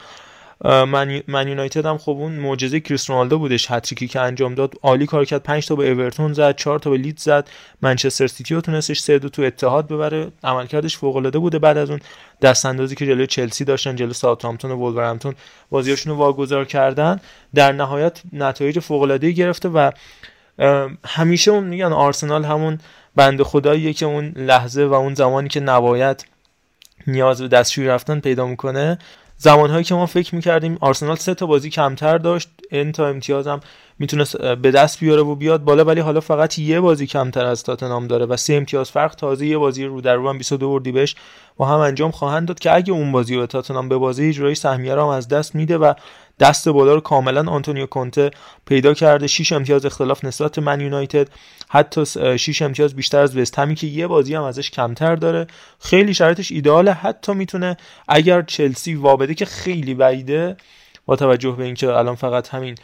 Man یونایتد هم خب اون معجزه کریس رونالدو بودش. هتریکی که انجام داد عالی کار کرد. 5 تا به اورتون زد 4 تا به لیدز زد. منچستر سیتی رو تونستش 3 تو اتحاد ببره. عملکردش فوق العاده بوده بعد از اون دست اندازی که جلوی چلسی داشتن جلوی ساوثهامپتون و ولورهمپتون بازیاشون رو واگذار کردن. در نهایت نتایج فوق العاده گرفته و همیشه اون میگن آرسنال همون بنده خداییه که اون لحظه و اون زمانی که نباید نیاز به دستشویی رفتن پیدا می‌کنه. زمانهایی که ما فکر می‌کردیم آرسنال سه تا بازی کمتر داشت این تا امتیاز هم می‌تونست به دست بیاره و بیاد بالا ولی حالا فقط یه بازی کمتر از تاتنام داره و سه امتیاز فرق تازه یه بازی رو در رو هم 22 بهش با هم انجام خواهند داد که اگه اون بازی رو تاتنام به بازی جورایی سهمیه رو هم از دست میده و دست بالا رو کاملا آنتونیو کونته پیدا کرده. 6 امتیاز اختلاف نسبت من یونایتد. حتی 6 امتیاز بیشتر از وست همی که یه بازی هم ازش کمتر داره. خیلی شرایطش ایداله حتی می‌تونه اگر چلسی وابده که خیلی بعیده با توجه به اینکه الان فقط همین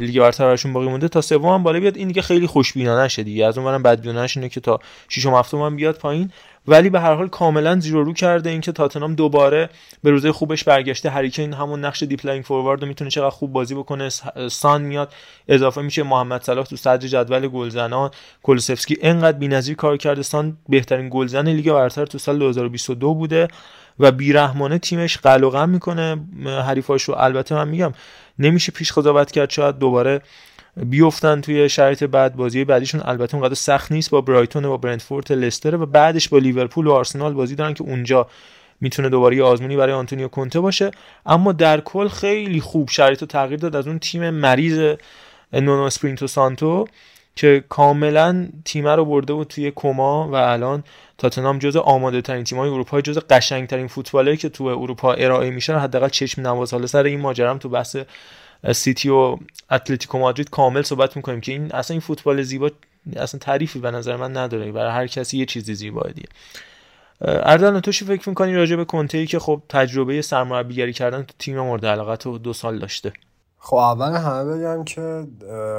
لیگ برتر براشون باقی مونده تا سوم هم بالا بیاد این دیگه خیلی خوشبینانه شه دیگه. از اونورم بدبینانهش اینه که تا ششم هفتم هم بیاد پایین. ولی به هر حال کاملا زیرو رو کرده اینکه تاتنام دوباره به روز خوبش برگشته. هری کین همون نقش deep-lying forward رو می‌تونه چقدر خوب بازی بکنه. سان میاد اضافه میشه محمد صلاح تو صدر جدول گلزنان. کولوسفسکی انقدر بی‌نظیر کار کرده. سان بهترین گلزن لیگ برتر تو سال 2022 بوده. و بیرحمانه تیمش قلع و قمع می‌کنه حریفاشو. البته من میگم نمیشه پیش قضاوت کرد شاید دوباره بیفتن توی شرایط بعد. بازی بعدیشون البته اونقدر سخت نیست با برایتون و با برنتفورد لستر و بعدش با لیورپول و آرسنال بازی دارن که اونجا می‌تونه دوباره آزمونی برای آنتونیو کنته باشه. اما در کل خیلی خوب شرایط رو تغییر داد از اون تیم مریض نونو اسپیریتو سانتو. که کاملا تیم رو برده بود توی کما و الان تاتنام جز آماده ترین تیم های اروپا جز قشنگ ترین فوتباله که تو اروپا ارائه میشه حداقل چشم نواز. حالا سر این ماجرام تو بحث سیتی و اتلتیکو مادرید کامل صحبت می‌کنیم که این اصلا این فوتبال زیبا اصلا تعریفی به نظر من نداره. برای هر کسی یه چیزی زیبا دیگه اردلان تو چی فکر می‌کنی راجع به کنته ای که خب تجربه سرمربیگری کردن تو تیم مورد علاقت و دو سال داشته؟
خب اول همه بگم که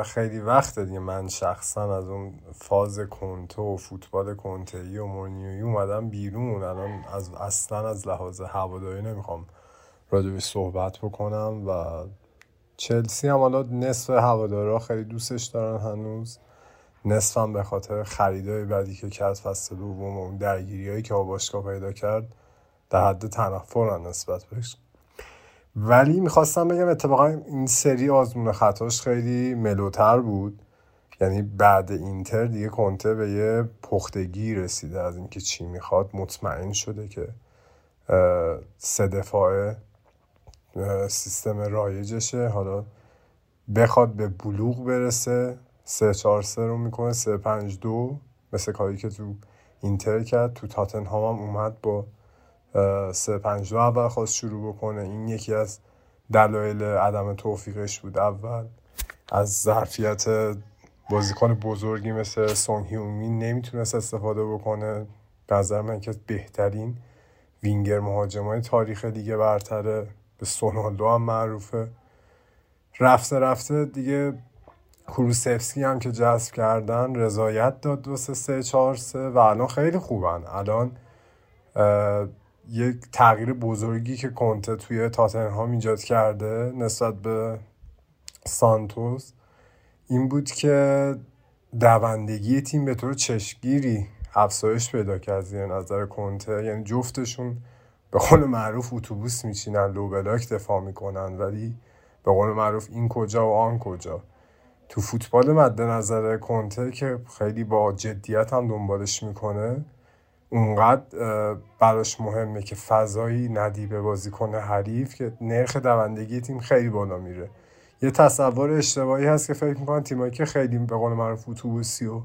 خیلی وقت دیگه. من شخصا از اون فاز کنته و فوتبال کنته و مورنیوی اومدم بیرون. الان از اصلا از لحاظ هواداری نمی‌خوام راجبش صحبت بکنم و چلسی هم حالا نصف هوادارا خیلی دوستش دارن هنوز. نصف هم به خاطر خریدای بعدی که کرد فصل دوم و اون درگیری هایی که باشگاه پیدا کرد در حد تنفرن نسبت بهش. ولی می‌خواستم بگم اتفاقا این سری آزمون خطاش خیلی ملوتر بود. یعنی بعد اینتر دیگه کنته به یه پختگی رسیده از اینکه چی می‌خواد مطمئن شده که سه دفاعه سیستم رایجشه. حالا بخواد به بلوغ برسه سه چهار سه رو می‌کنه سه پنج دو مثل کاری که تو اینتر کرد. تو تاتن هم, هم اومد با سه پنج دو اول خواست شروع بکنه. این یکی از دلایل عدم توفیقش بود. اول از ظرفیت بازیکن بزرگی مثل سون هیومین نمی‌تونست استفاده بکنه. نظر من که بهترین وینگر مهاجمای تاریخ دیگه برتره. به سونالدو هم معروفه. رفته رفته دیگه کروسفسکی هم که جذب کردن رضایت داد دو سه سه چهار سه و الان خیلی خوبن. الان یک تغییر بزرگی که کنته توی تاتنهام ایجاد کرده نسبت به سانتوس این بود که دوندگی تیم به طور چشمگیری افزایش پیدا کرد زیر نظر کنته. یعنی جفتشون به قول معروف اتوبوس میچینن لو بلاک دفاع می‌کنن ولی به قول معروف این کجا و آن کجا. تو فوتبال مد نظر کنته که خیلی با جدیت هم دنبالش می‌کنه. اونقدر براش مهمه که فضایی ندی به بازیکن حریف که نرخ دوندگی تیم خیلی بالا میره. یه تصور اشتباهی هست که فکر می‌کنن تیمایی که خیلی به قول معروف اتوبوسی و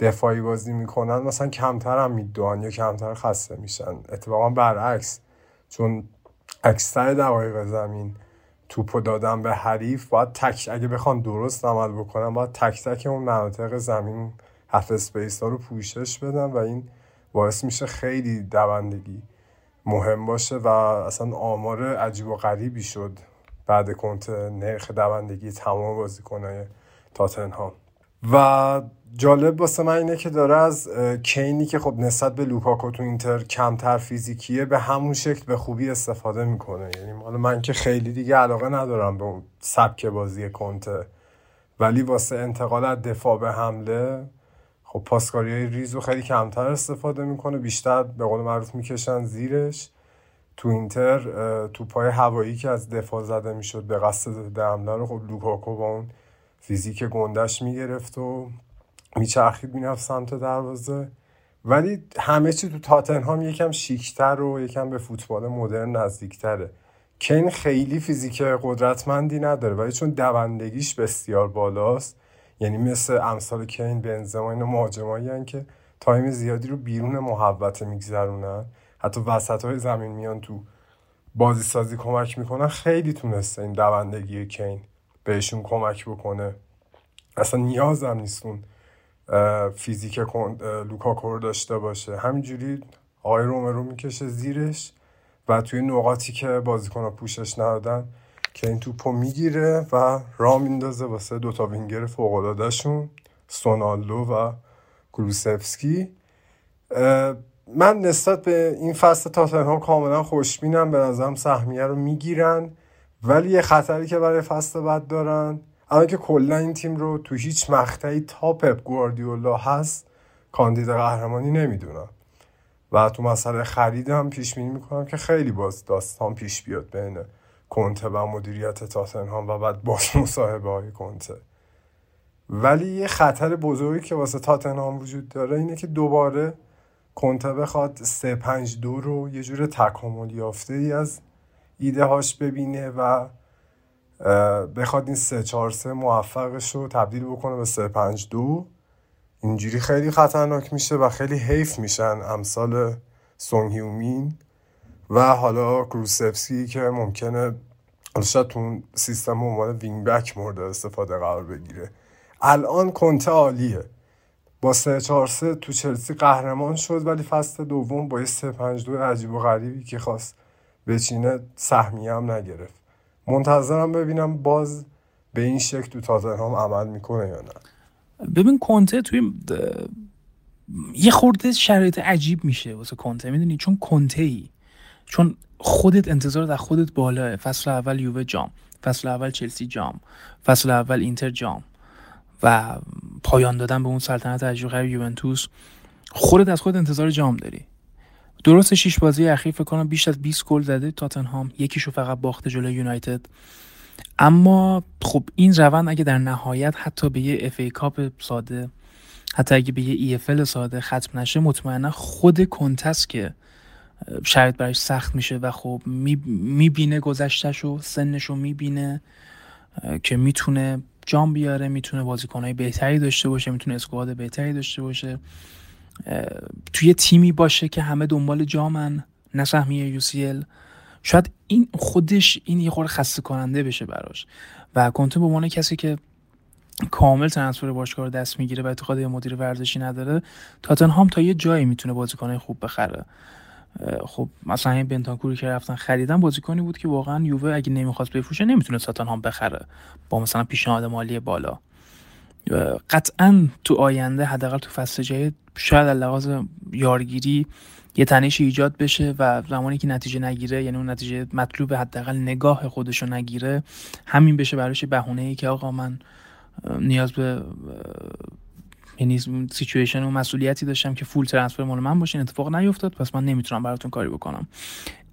دفاعی بازی می‌کنن مثلا کمتر هم میدوان یا کمتر خسته میشن. اتفاقا برعکس. چون اکثر دقایق زمین توپو دادن به حریف باید تک اگه بخوان درست عمل بکنن باید تک تک اون مناطق زمین هف اسپیس ها رو پوشش بدن و این باعث میشه خیلی دوندگی مهم باشه و اصلا آمار عجیب و غریبی شد بعد کنت نرخ دوندگی تمام بازیکنهای تاتنهام. و جالب واسه من اینه که داره از کینی که خب نسبت به لوکاکو تو اینتر کمتر فیزیکیه به همون شکل به خوبی استفاده می‌کنه. یعنی مال من که خیلی دیگه علاقه ندارم به اون سبک بازی کنته ولی واسه انتقال از دفاع به حمله خب پاسکاری های ریز و خیلی کمتر استفاده می‌کنه بیشتر به قول معروف می‌کشن زیرش. تو اینتر تو پای هوایی که از دفاع زده می‌شد به قصد حمله رو خب لوکاکو با اون فیزیک گندش می‌گرفت و میچرخید می‌رفت سمت دروازه. ولی همه چی تو تاتنهام یکم شیکتر و یکم به فوتبال مدرن نزدیکتره. کین خیلی فیزیک قدرتمندی نداره ولی چون دوندگیش بسیار بالاست یعنی مثل امثال کین بنزما اینا مهاجمایی که time زیادی رو بیرون محوطه میگذرونن. حتی وسط های زمین میان تو بازی سازی کمک می‌کنن. خیلی تونسته این دوندگی کین بهشون کمک بکنه. اصلا نیازم نیست اون فیزیک لوکاکو رو داشته باشه. همینجوری آقای رومرو می‌کشه زیرش و توی نقاطی که بازیکن پوشش ندادن که این توپو می‌گیره و را میندازه واسه دوتا وینگر فوقلادهشون سونالدو و کولوسفسکی من نسبت به این فصل تاتنهام کاملا خوشبینم به نظرم سهمیه رو می‌گیرن ولی یه خطری که برای فصل بعد دارن اما که کلا این تیم رو تو هیچ مقطعی تا پپ گواردیولا هست کاندید قهرمانی نمی‌دونم. و تو مسئله خریدم پیش بینی می‌کنم که خیلی باز داستان پیش بیاد بین کنته و مدیریت تاتنهام و بعد باز مصاحبه های کنته. ولی یه خطر بزرگی که واسه تاتنهام وجود داره اینه که دوباره کنته بخواد 3 5 2 رو یه جور تکامل یافته ای از ایده هاش ببینه و بخواد این 3 4 3 موفقش رو تبدیل بکنه به 3 5 2 اینجوری خیلی خطرناک میشه و خیلی حیف میشن امثال سون هیونگ مین و حالا کولوسفسکی که ممکنه شاید تو سیستم عنوان wing back مورد استفاده قرار بگیره. الان کنته عالیه. با سه چهار سه تو چلسی قهرمان شد ولی فصل دوم با یه سه پنج دو عجیب و غریبی که خواست بچینه سهمیه هم نگرفت. منتظرم ببینم باز به این شکل تو تاتنهام عمل می‌کنه یا نه.
ببین کنته توی یه خورده شرایط عجیب میشه واسه کنته. می‌دونی؟ چون کنته ای چون خودت انتظار در خودت بالاه فصل اول یووه جام فصل اول چلسی جام فصل اول اینتر جام و پایان دادن به اون سلطنت عجیب یوونتوس خودت از خود انتظار جام داری. درست شیش بازی اخیر فکر کنم بیش از 20 گل زده تاتنهام یکیشو فقط باخته جلوی یونایتد. اما خب این روند اگه در نهایت حتی به یه اف ای کاپ ساده حتی اگه به یه ای ساده ختم نشه مطمئنا خود کنتس که شاید برایش سخت میشه و خب می‌بینه گذشتش و سنش رو می‌بینه که می‌تونه جام بیاره می‌تونه بازیکنهای بهتری داشته باشه می‌تونه اسکواد بهتری داشته باشه. توی تیمی باشه که همه دنبال جامن نه سهمیه یوسیل شاید این خودش این یه خورده خسته کننده بشه براش. و کنته به عنوان کسی که کامل ترنسفر باشگاه رو دست می‌گیره و اعتقاد یه مدیر ورزشی نداره تاتنهام تا یه جایی می‌تونه بازیکنهای خوب بخره. خب مثلا این بنتانکوری که رفتن خریدن بازیکنی بود که واقعا یووه اگه نمی‌خواست بفروشه نمی‌تونه تاتنهام بخره با مثلا پیشنهاد مالی بالا. قطعا تو آینده حداقل تو فصل جای شاید لحاظ یارگیری یه تنش ایجاد بشه و زمانی که نتیجه نگیره یعنی اون نتیجه مطلوب حداقل نگاه خودشو نگیره همین بشه براش بهونه ای که آقا من نیاز به یعنی سیچویشن و مسئولیتی داشتم که full transfer مال من باشه اتفاق نیفتاد پس من نمی‌تونم براتون کاری بکنم.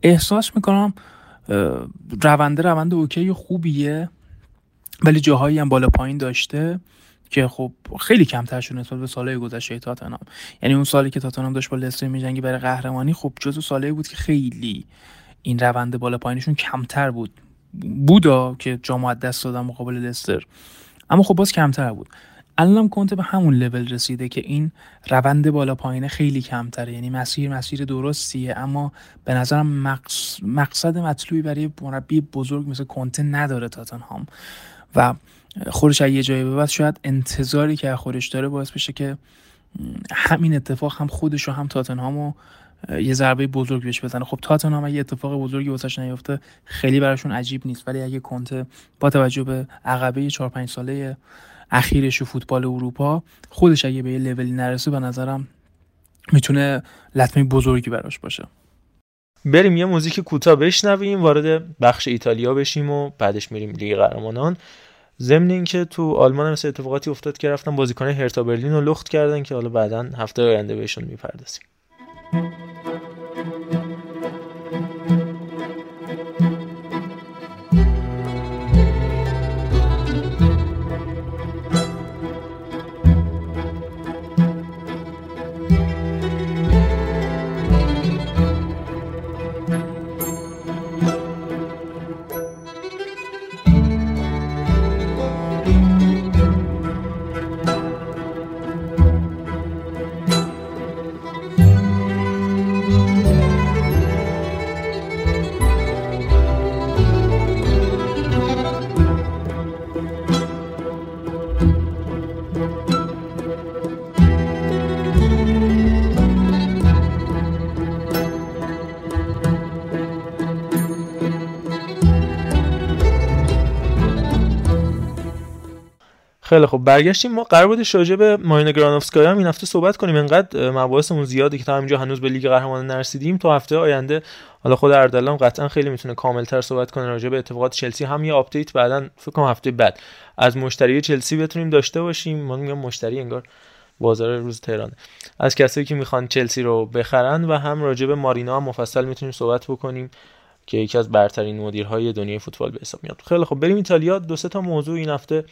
احساس می‌کنم روند روند okay خوبیه ولی جاهایی هم بالا پایین داشته که خب خیلی کمتر شد نسبت به سالهای گذشته تاتنهام. یعنی اون سالی که تاتنهام داشت با لستر میجنگی برای قهرمانی خب جزو سالهایی بود که خیلی این روند بالا پایینشون کمتر بود. بودا که جام دست دادن مقابل لستر. اما خب باز کمتر بود. الانم کنته به همون لول رسیده که این روند بالا پایینه خیلی کمتره. یعنی مسیر مسیر درستیه اما به نظرم مقصد مطلوبی برای مربی بزرگ مثل کنته نداره تاتنهام. و خودش یه جایی به بعد شاید انتظاری که خودش داره باعث بشه که همین اتفاق هم خودش و هم تاتنهامو یه ضربه بزرگ بهش بزنه. خب تاتنهام اگه اتفاق بزرگی واسش نیفته خیلی براشون عجیب نیست. ولی اگه کنته با توجه به عقبه 4 5 ساله اخیرش و فوتبال اروپا. خودش اگه به یه لولی نرسه به نظرم می‌تونه لطمه بزرگی براش باشه.
بریم یه موزیک کوتاه بشنویم وارد بخش ایتالیا بشیم و بعدش میریم لیگ قهرمانان. ضمن اینکه تو آلمان مثل اتفاقاتی افتاد که رفتن بازیکن هرتا برلین رو لخت کردن که حالا بعدا هفته آینده بهشون می‌پردازیم. خیلی خب برگشتیم. ما قرار بود راجع به مارینا گرانوفسکایا هم این هفته صحبت کنیم. انقدر مباحثمون زیاده که تا همینجا هنوز به لیگ قهرمانان نرسیدیم. تا هفته آینده حالا خود اردلان قطعا خیلی می‌تونه کاملتر صحبت کنه راجع به اتفاقات چلسی. هم یه update بعدا فکر کنم هفته بعد از مشتری چلسی بتونیم داشته باشیم. ما میگم مشتری انگار بازار روز تهران از کسایی که می‌خوان چلسی رو بخرن و هم راجع به مارینا هم مفصل می‌تونیم صحبت بکنیم که یکی از برترین مدیرهای دنیای فوتبال به حساب میاد. خیلی خب بریم ایتالیا. دو سه تا موضوع این هفته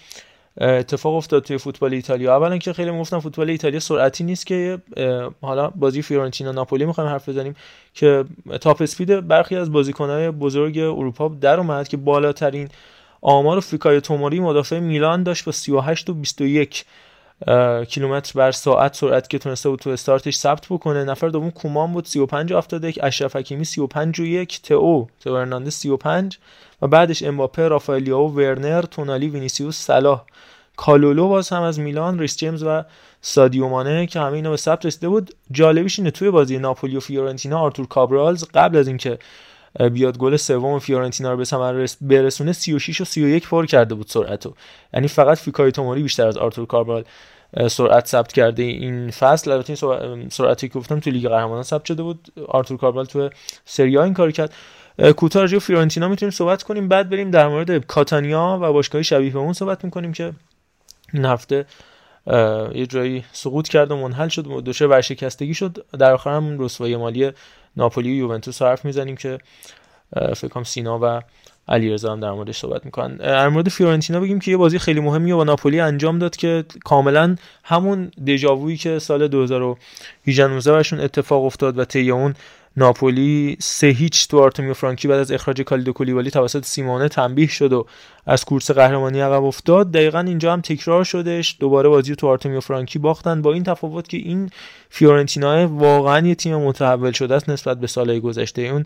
اتفاق افتاد توی فوتبال ایتالیا. اولا که خیلی گفتم فوتبال ایتالیا سرعتی نیست که حالا بازی فیورنتینا ناپولی می‌خوایم حرف بزنیم که تاپ اسپید برخی از بازیکنهای بزرگ اروپا در اومد که بالاترین آمار فیکای توموری مدافع میلان داشت با 38 و 21 کیلومتر بر ساعت سرعت که تونسته بود تو استارتش ثبت بکنه. نفر دوم کومان بود 35 و 71 اشرف حکیمی 35 و 1 تئو هرناندز 35 و بعدش امباپه رافائل لیائو ورنر تونالی وینیسیوس صلاح. کالولو باز هم از میلان ریس جیمز و سادیو مانه که همه اینا به ثبت رسیده بود. جالبیش اینه توی بازی ناپولی و فیورنتینا آرتور کابرال قبل از اینکه بیاد گل سوم فیورنتینا رو به ثمر برسونه 36 و 31 پر کرده بود سرعتو. یعنی فقط فیکایو توموری بیشتر از آرتور کابرال سرعت ثبت کرده این فصل. البته این سرعتی که گفتم تو لیگ قهرمانان ثبت شده بود. آرتور کابرال تو سری این کار کرد. کوتاه راجع فیورنتینا می‌تونیم صحبت کنیم. بعد بریم در مورد کاتانیا و باشگاه شبیه به اون صحبت می‌کنیم که این یه جایی سقوط کرد و منحل شد دچار ورشکستگی شد. در آخر هم رسوایی مالی ناپولی و یوونتوس حرف می‌زنیم که فکر سینا و علیرضا هم در موردش صحبت می‌کنن. در مورد فیورنتینا بگیم که یه بازی خیلی مهمی با ناپولی انجام داد که کاملا همون دژاوویی که سال 2018 برشون اتفاق افتاد و طی اون ناپولی سه هیچ تو آرتمیو فرانکی بعد از اخراج کالیدو کولیبالی توسط سیمونه تنبیه شد و از کورس قهرمانی عقب افتاد. دقیقا اینجا هم تکرار شدش. دوباره بازی تو آرتمیو فرانکی باختن با این تفاوت که این فیورنتینا واقعا یه تیم متحول شده است نسبت به سالهای گذشته. اون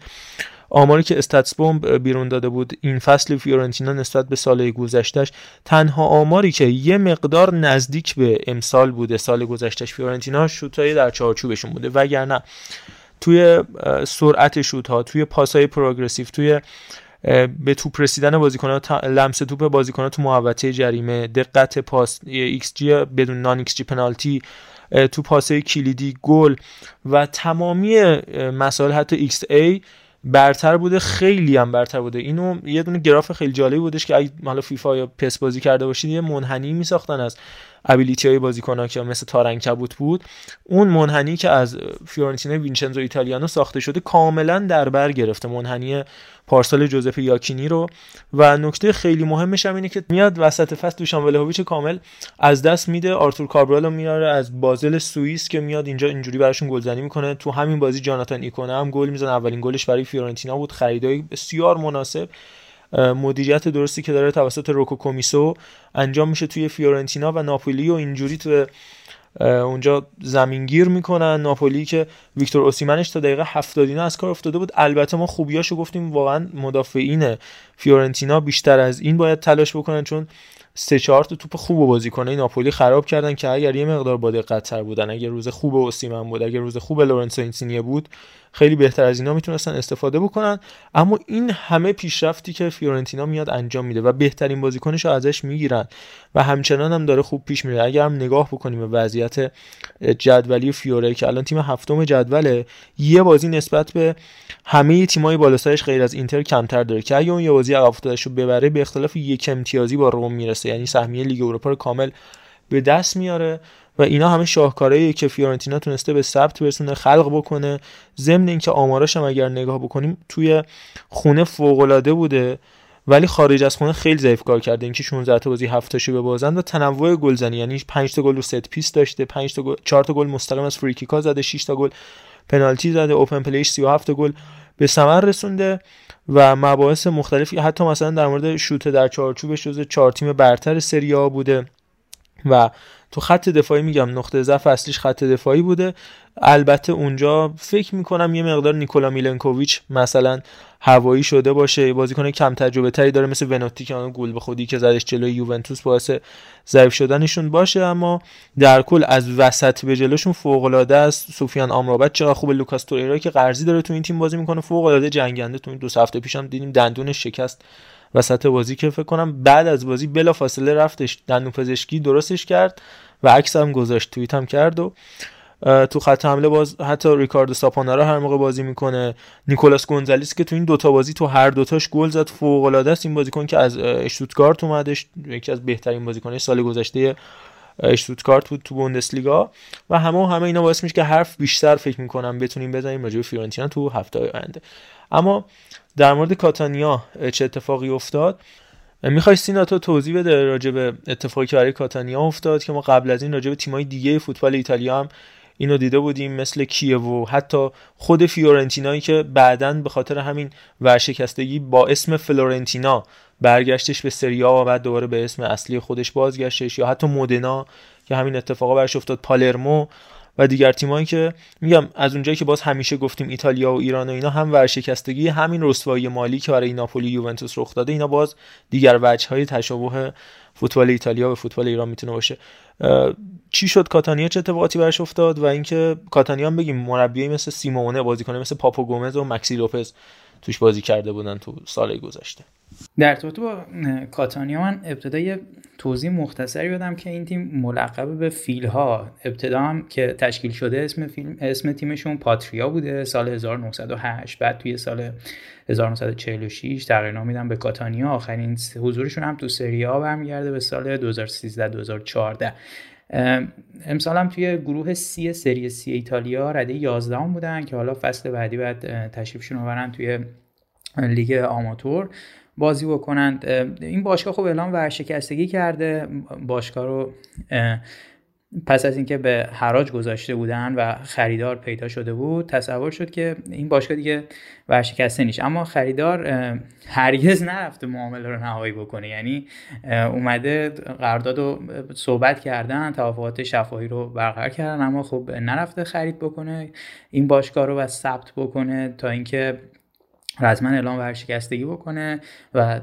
آماری که StatsBomb بیرون داده بود این فصل فیورنتینا نسبت به سال گذشتهش تنها آماری که یه مقدار نزدیک به امسال بوده سال گذشتهش فیورنتینا شوتای در چارچوبشون بوده. وگرنه توی سرعت شوت ها توی پاس های progressive توی به توپ رسیدن بازیکن لمس توپ بازیکن تو محوطه جریمه دقت پاس ایکس جی بدون نان ایکس جی پنالتی تو پاس کلیدی گل و تمامی مسائل حتی xA برتر بوده خیلی هم برتر بوده. اینو یه دونه گراف خیلی جالبی بودش که اگه حالا فیفا یا پس بازی کرده باشید یه منحنی میساختن از ability های بازیکن ها که مثل تار عنکبوت بود. اون منحنی که از فیورنتینا وینچنزو ایتالیانو ساخته شده کاملا در بر گرفته. منحنی پارسال جوزپه یاکینی رو. و نکته خیلی مهمش هم اینه که میاد وسط فصل دوشان ولاهوویچ کامل از دست میده. آرتور کابرال میاره از بازل سوئیس که میاد اینجا اینجوری براشون گلزنی می‌کنه. تو همین بازی جاناتان ایکونه هم گل می‌زنه. اولین گلش برای فیورنتینا بود. خریدای بسیار مناسب. مدیریت درستی که داره توسط روکو کومیسو انجام میشه توی فیورنتینا و ناپولی و اینجوری تو اونجا زمینگیر می‌کنن. ناپولی که ویکتور اوسیمنش تا دقیقه 70 از کار افتاده بود. البته ما خوبیاشو گفتیم واقعا مدافعین فیورنتینا بیشتر از این باید تلاش بکنن چون سه چهار تا توپ خوب بازیکنای ناپولی خراب کردن که اگر یه مقدار با دقت بودن اگر روز خوب اوسیمن بود اگر روز خوب لورنزو اینسینیه بود خیلی بهتر از اینا می‌تونستن استفاده بکنن. اما این همه پیشرفتی که فیورنتینا میاد انجام میده و بهترین بازیکنش رو ازش می‌گیرن و همچنان هم داره خوب پیش میره. اگر هم نگاه بکنیم به وضعیت جدولی فیوره که الان تیم هفتم جدوله یه بازی نسبت به همه تیمای بالا سرش غیر از اینتر کمتر داره که اگه اون یه بازی عقب افتادش رو ببره به اختلاف یک امتیازی با روم می‌رسه. یعنی سهمیه لیگ اروپا رو کامل به دست میاره. و اینا همه شاهکارهایی که فیورنتینا تونسته به ثبت برسونه خلق بکنه. ضمن اینکه آماراش هم اگر نگاه بکنیم توی خونه فوق بوده ولی خارج از خونه خیلی ضعیف کار کرده. اینکه 16 تا بازی 7 تاشو ببازن و تنوع گلزنی یعنی 5 تا گل رو set piece داشته 5 تا گل 4 تا گل مستقیم از free kick ا زده 6 تا گل پنالتی زده open play ش 37 تا گل به ثمر رسونده و مباحث مختلفی حتی مثلا در مورد شوت در چارچوبش جزو 4 تیم برتر سری بوده و تو خط دفاعی میگم نقطه ضعف اصلیش خط دفاعی بوده. البته اونجا فکر می‌کنم یه مقدار نیکولا میلنکوویچ مثلا هوایی شده باشه. بازیکن کم تجربه تری داره مثل ونوتی که گل به خودی که زدش جلوی یوونتوس باعث ضعیف شدنشون باشه. اما در کل از وسط به جلوشون فوق العاده است. سفیان آمرابت چقدر خوب لوکاس توریرا که قرضی داره تو این تیم بازی می‌کنه. فوق العاده جنگنده. تو این دو هفته پیشم دیدیم دندونش شکست وسط بازی که فکر کنم بعد از بازی بلا فاصله رفتش. دندون پزشکی درستش کرد. و عکس هم گذاشت توییت هم کرد و تو خط حمله باز حتی ریکاردو ساپانارا هر موقع بازی می‌کنه نیکولاس گونزالیس که تو این دوتا بازی تو هر دوتاش گل زد فوق العاده است این بازیکن که از اشتوتگارت اومدش یکی از بهترین بازیکنهای سال گذشته اشتوتگارت بود تو بوندسلیگا و همه و همه اینا باعث میشه که حرف بیشتر فکر می‌کنم بتونیم بزنیم راجع به فیورنتینا تو هفته آینده. اما در مورد کاتانیا چه اتفاقی افتاد؟ می‌خوای سینا تو توضیح بده راجع به اتفاقی که برای کاتانیا افتاد که ما قبل از این راجع به تیمای دیگه فوتبال ایتالیا هم اینو دیده بودیم مثل کیوو و حتی خود فیورنتینایی که بعدا به خاطر همین ورشکستگی با اسم فلورنتینا برگشتش به سری آ و بعد دوباره به اسم اصلی خودش بازگشتش یا حتی مودنا که همین اتفاقا برش افتاد پالرمو. و دیگر تیمایی که میگم از اونجایی که باز همیشه گفتیم ایتالیا و ایران و اینا هم ورشکستگی همین رسوایی مالی که برای ناپولی یوونتوس رخ داده اینا باز دیگر وجه های تشابه فوتبال ایتالیا و فوتبال ایران می‌تونه باشه. چی شد؟ کاتانیا چه اتفاقاتی براش افتاد؟ و اینکه کاتانیا هم بگیم مربیایی مثل سیمونه بازیکن مثل پاپو گومز و مکسی لوپز توش بازی کرده بودن تو سال گذشته.
در ارتباط با کاتانیا من ابتدا یه توضیح مختصری بدم که این تیم ملقب به فیل ها ابتدا هم که تشکیل شده اسم فیلم اسم تیمشون پاتریا بوده سال 1908 بعد توی سال 1946 تغییر نام میدن به کاتانیا. آخرین حضورشون هم تو سری ها برمیگرده به سال 2013 2014 امسال هم توی گروه سی سری سی ایتالیا رده 11 هم بودن که حالا فصل بعدی بعد تشریفشون رو برن توی لیگ آماتور. بازی بکنند. این باشگاه خب اعلام ورشکستگی کرده. باشگاه رو پس از اینکه به حراج گذاشته بودن و خریدار پیدا شده بود تصور شد که این باشگاه دیگه ورشکسته نیست. اما خریدار هرگز نرفته معامله رو نهایی بکنه. یعنی اومده قرارداد رو صحبت کردن توافقات شفاهی رو برقرار کردن اما خب نرفته خرید بکنه. این باشگاه رو و ثبت بکنه تا اینکه رزما اعلام ورشکستگی بکنه و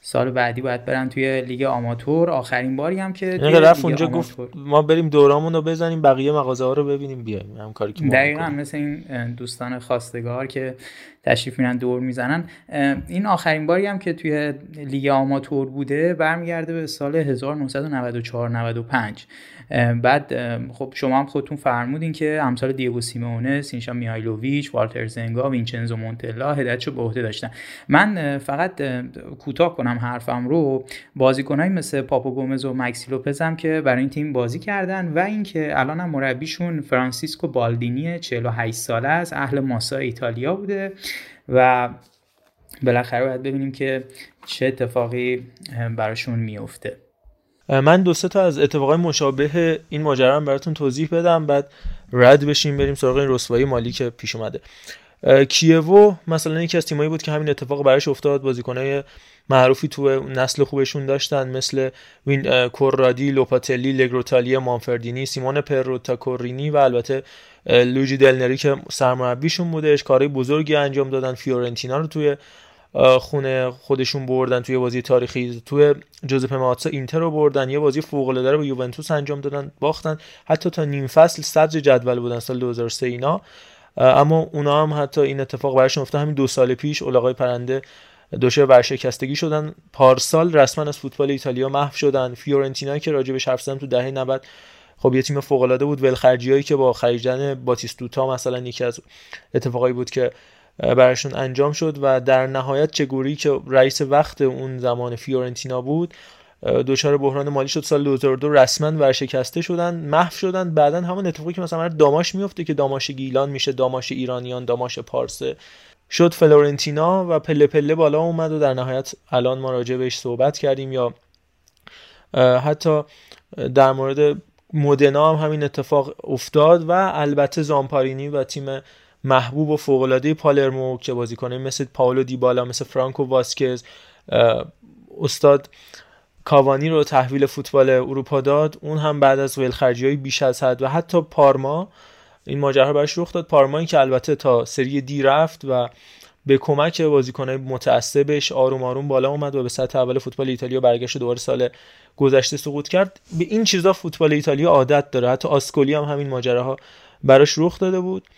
سال بعدی باید برن توی لیگ آماتور. آخرین باری هم که
توی رفت اونجا گفت ما بریم دورامون رو بزنیم بقیه مغازه ها رو ببینیم بیایم. هم کاری که
دقیقا مثل این دوستان خواستگار که تشریف میرن دور می‌زنن. این آخرین باری هم که توی لیگ آماتور بوده برمیگرده به سال 1994 95 بعد خب شما هم خودتون فرمودین که امثال دیگو سیمونه سینیشا میهایلوویچ والتر زنگا وینچنزو مونتلا هدایتشو به عهده داشتن. من فقط کوتاه کنم حرفم رو. بازیکنایی مثل پاپو گومز و مکسی لوپزم که برای این تیم بازی کردن و اینکه الان هم مربیشون فرانسیسکو بالدینی 48 ساله است اهل ماسا ایتالیا بوده و بالاخره باید ببینیم که چه اتفاقی براشون میفته.
من دو تا از اتفاقای مشابه این ماجرا هم براتون توضیح بدم بعد رد بشیم بریم سراغ این رسوایی مالی که پیش اومده. کیوو مثلا یکی از تیمایی بود که همین اتفاق براش افتاد. بازیکنای معروفی تو نسل خوبشون داشتن مثل وین کورادی لوپاتلی لگروتالی مانفردینی سیمون پروتا کورینی و البته لوئیجی دلنری که سرمربیشون بودش. کارهای بزرگی انجام دادن. فیورنتینا رو توی خونه خودشون بردن توی بازی تاریخی. توی جوزپه مه‌آتزا اینتر رو بردن یه بازی فوق العاده رو به یوونتوس انجام دادن باختن. حتی تا نیم فصل صدر جدول بودن سال 2003 اینا. اما اونا هم حتی این اتفاق براشون افتاد. همین دو سال پیش الاغای پرنده دچار ورشکستگی شدن. پارسال رسما از فوتبال ایتالیا محو شدن. فیورنتینا که راجع به حرف تو دهه 90 خب یه تیم فوق العاده بود. ولخرجیایی که با خریدن باتیستوتا مثلا یکی از اتفاقایی بود که براشون انجام شد و در نهایت چگوری که رئیس وقت اون زمان فیورنتینا بود دچار بحران مالی شد. سال 2002 رسما ورشکسته شدن محو شدن. بعدا همون اتفاقی که مثلا داماش میفته که داماش گیلان میشه داماش ایرانیان داماش پارسه شد فلورنتینا و پله پله بالا اومد و در نهایت الان ما راجع بهش صحبت کردیم. یا حتی در مورد مودنا هم همین اتفاق افتاد و البته زامپارینی و تیم محبوب و فوقالعاده پالرمو که بازیکنه مثل پاولو دیبالا مثل فرانکو واسکز استاد کاوانی رو تحویل فوتبال اروپا داد. اون هم بعد از ولخرجی های بیش از حد و حتی پارما. این ماجرا براش رخ داد. پارمایی که البته تا سری دی رفت و به کمک بازیکنهای متعصبش آروم آروم بالا اومد و به سطح اول فوتبال ایتالیا برگشت دوباره سال گذشته سقوط کرد. به این چیزا فوتبال ایتالیا عادت داره. حتی آسکولی هم همین ماجراها براش رخ داده بود.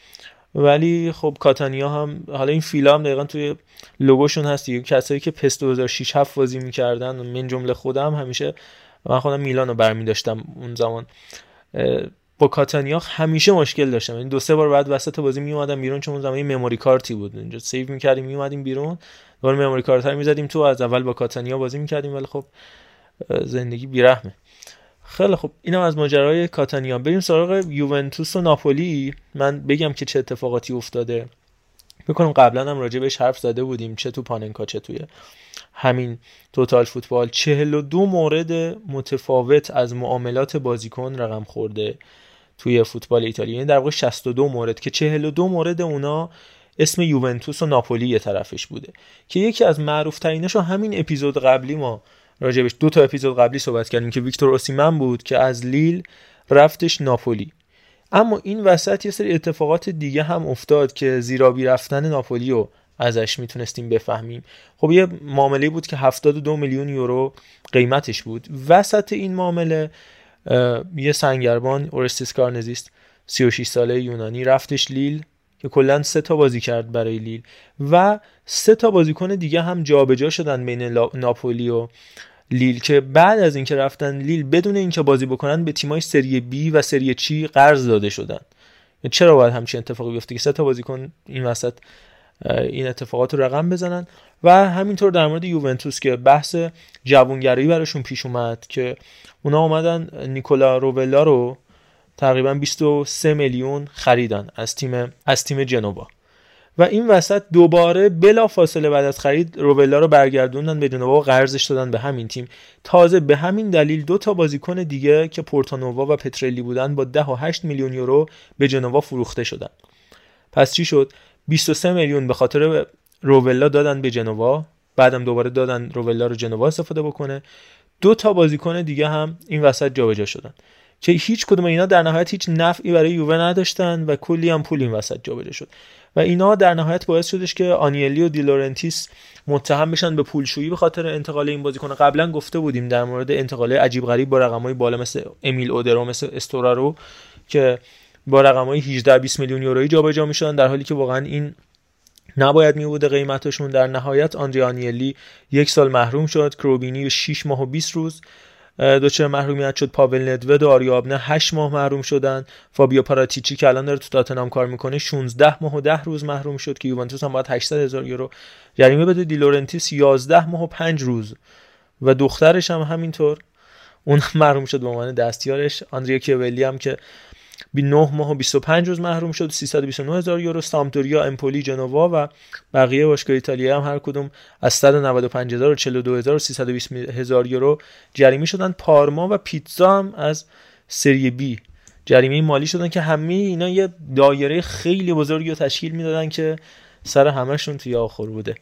ولی خب کاتانیا هم حالا این فیلا هم دقیقا توی لوگوشون هست دیگه. کسایی که پس 2006 هفت بازی می‌کردن من جمله خودم همیشه من خودم میلان برمی داشتم اون زمان. با کاتانیا همیشه مشکل داشتم. یعنی دو سه بار بعد وسط بازی می اومدم بیرون چون اون زمان مموری کارتی بود. اینجا سیو می‌کردیم می اومدیم بیرون. دوباره مموری کارت می‌زدیم تو از اول با کاتانیا بازی می‌کردیم. ولی خب زندگی بیرحمه. خیلی خب اینم از ماجرای کاتانیا بریم سراغ یوونتوس و ناپولی. من بگم که چه اتفاقاتی افتاده. می‌کنم قبلا هم راجع بهش حرف زده بودیم. چه تو پاننکا چه توی همین توتال فوتبال. 42 مورد متفاوت از معاملات بازیکن رقم خورده توی فوتبال ایتالیا. یعنی در واقع 62 مورد که 42 مورد اونا اسم یوونتوس و ناپولی یه طرفش بوده. که یکی از معروف ترینش همین اپیزود قبلی ما راجبش دو تا اپیزود قبلی صحبت کردیم که ویکتور اوسیمن بود که از لیل رفتش ناپولی. اما این وسط یه سری اتفاقات دیگه هم افتاد که زیرابی رفتن ناپولی رو ازش می‌تونستیم بفهمیم. خب یه معامله بود که 72 میلیون یورو قیمتش بود. وسط این معامله یه سنگربان اورستیس کارنزیست 36 ساله یونانی رفتش لیل که کلا سه تا بازی کرد برای لیل. و سه تا بازیکن دیگه هم جابجا شدن بین ناپولی و لیل که بعد از اینکه رفتن لیل بدون اینکه بازی بکنن به تیمای سری بی و سری چی قرض داده شدن. چرا باید همچین اتفاقی بیفته که سه تا بازیکن این وسط این اتفاقات رو رقم بزنن؟ و همینطور در مورد یوونتوس که بحث جوانگرایی براشون پیش اومد که اونا اومدن نیکولا روولا رو تقریبا 23 میلیون خریدن از تیم از تیم جنوا. و این وسط دوباره بلا فاصله بعد از خرید روبلا رو برگردوندن جنوا و قرضش دادن به همین تیم. تازه به همین دلیل دو تا بازیکن دیگه که پورتانووا و پترلی بودن با 10 و 8 میلیون یورو به جنوا فروخته شدن. پس چی شد؟ 23 میلیون به خاطر روولا دادن به جنوا بعدم دوباره دادن روولا رو جنوا استفاده بکنه. دو تا بازیکن دیگه هم این وسط جابجا شدن که هیچ کدوم اینا در نهایت هیچ نفعی برای یووه نداشتن و کلی هم پول این وسط جابجا شد. و اینا در نهایت باعث شدش که آنیلی و دیلورنتیس متهم بشن به پولشویی به خاطر انتقال این بازیکن. قبلا گفته بودیم در مورد انتقال عجیب غریب با رقمای بالا مثل امیل اودرو مثل استورارو که با رقمای 18 20 میلیون یورویی جابجا می‌شدن در حالی که واقعا این نباید می بوده قیمتشون. در نهایت آندری آنیلی یک سال محروم شد کروبینی 6 ماه و 20 روز دچار محرومیت شد پاول ندود و آریوابنه 8 ماه محروم شدن. فابیو پاراتیچی که الان داره تو تاتنهام کار می‌کنه 16 ماه و 10 روز محروم شد که یوونتوس هم باید 800 هزار یورو جریمه بده. دیلورنتیس 11 ماه و 5 روز و دخترش هم همینطور. اون محروم شد به عنوان دستیارش. آندریا کیولی هم که 9 ماه و 25 روز محروم شد. 329 هزار یورو. سامتوریا امپولی جنوا و بقیه باشگاه ایتالیا هم هر کدوم از 195 هزار و 42 هزار و 320 هزار یورو جریمه شدن. پارما و پیتزا هم از سری بی جریمه مالی شدن که همه اینا یه دایره خیلی بزرگی رو تشکیل می‌دادن که سر همشون توی آخر بوده.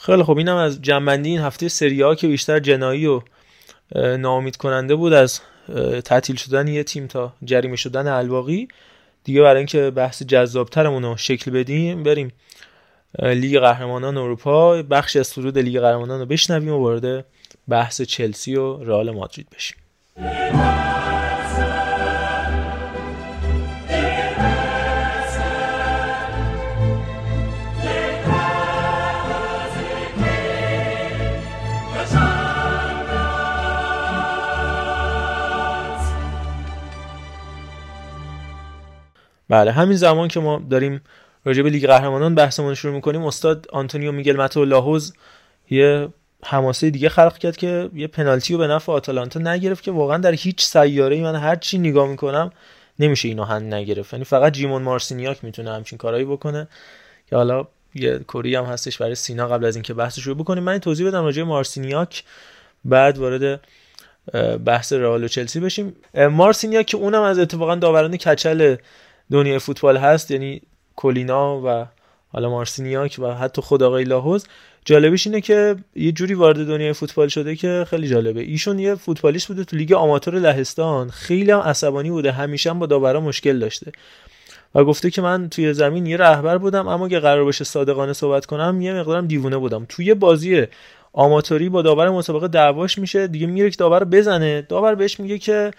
خیلی خب اینم از جنبندی این هفته سری ها که بیشتر جنایی و ناامید کننده بود از تعطیل شدن یه تیم تا جریمه شدن الواقی دیگه برای اینکه بحث جذابترمون رو شکل بدیم بریم لیگ قهرمانان اروپا. بخش از سرود لیگ قهرمانان رو بشنویم و وارد بحث چلسی و رئال مادرید بشیم. بله همین زمان که ما داریم راجع به لیگ قهرمانان بحثمون شروع می‌کنیم استاد آنتونیو میگل ماتو لاهوز یه حماسه دیگه خلق کرد که یه پنالتی رو به نفع آتالانتا نگرفت که واقعا در هیچ سیاره ای من هر چی نگاه می‌کنم نمیشه اینو هند نگرفت. یعنی فقط جیمون مارسینیاک می‌تونه همچین کارهایی بکنه که حالا یه کری هم هستش برای سینا قبل از اینکه بحثش رو بکنیم. من توضیح بدم راجع مارسینیاک بعد وارد بحث رئال و چلسی بشیم. مارسینیاک که اونم از اتفاقا داوران کچل دنیای فوتبال هست یعنی کولینا و حالا مارسینیاک و حتی خود آقای لاهوز. جالبش اینه که یه جوری وارد دنیای فوتبال شده که خیلی جالبه. ایشون یه فوتبالیست بوده تو لیگ آماتور لهستان. خیلی هم عصبانی بوده. همیشه هم با داورا مشکل داشته. و گفته که من توی زمین یه رهبر بودم اما که قرار باشه صادقانه صحبت کنم یه مقدارم دیوونه بودم. توی بازی آماتوری با داور مسابقه دعواش میشه. دیگه میره که داور بزنه. داور بهش میگه که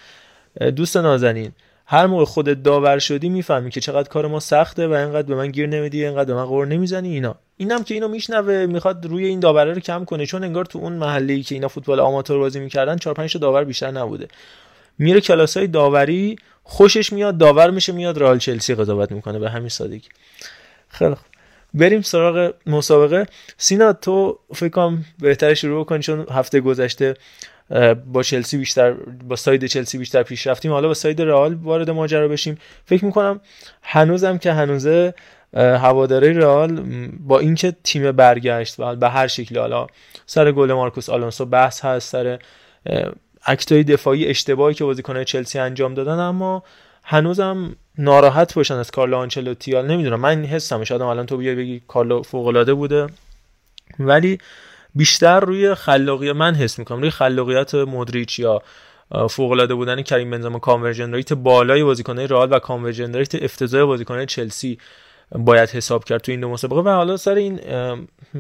دوست نازنین هر موقع خودت داور شدی می‌فهمی که چقدر کار ما سخته و اینقدر به من گیر نمیدی اینقدر به من قور نمی‌زنی اینا. اینم که اینو میشنوه می‌خواد روی این داوره رو کم کنه چون انگار تو اون محله که اینا فوتبال آماتور بازی می‌کردن 4 5 داور بیشتر نبوده. میره کلاسای داوری خوشش میاد داور میشه میاد رئال چلسی قضاوت می‌کنه به همین سادگی. خیلی بریم سراغ مسابقه. سینا تو فکر کنم بهتر شروع کنی چون هفته گذشته با چلسی بیشتر با side چلسی بیشتر پیش رفتیم. حالا با side رئال وارد ماجرا بشیم. فکر می‌کنم هنوزم که هنوزه هواداره رئال با اینکه تیم برگشت و به هر شکلی حالا سر گل مارکوس آلونسو بحث هست سر act ای دفاعی اشتباهی که بازیکنان چلسی انجام دادن اما هنوزم ناراحت باشن از کارلو آنچلوتی. نمی‌دونم من حسم شاید الان تو بیای بگی کارلو فوق بوده. ولی بیشتر روی خلاقیت من حس می‌کنم روی خلاقیت مودریچ یا فوق العاده بودن کریم بنزما conversion rate بالای بازیکنان رئال و conversion rate افتضاح بازیکنان چلسی باید حساب کرد تو این دو مسابقه. و حالا سر این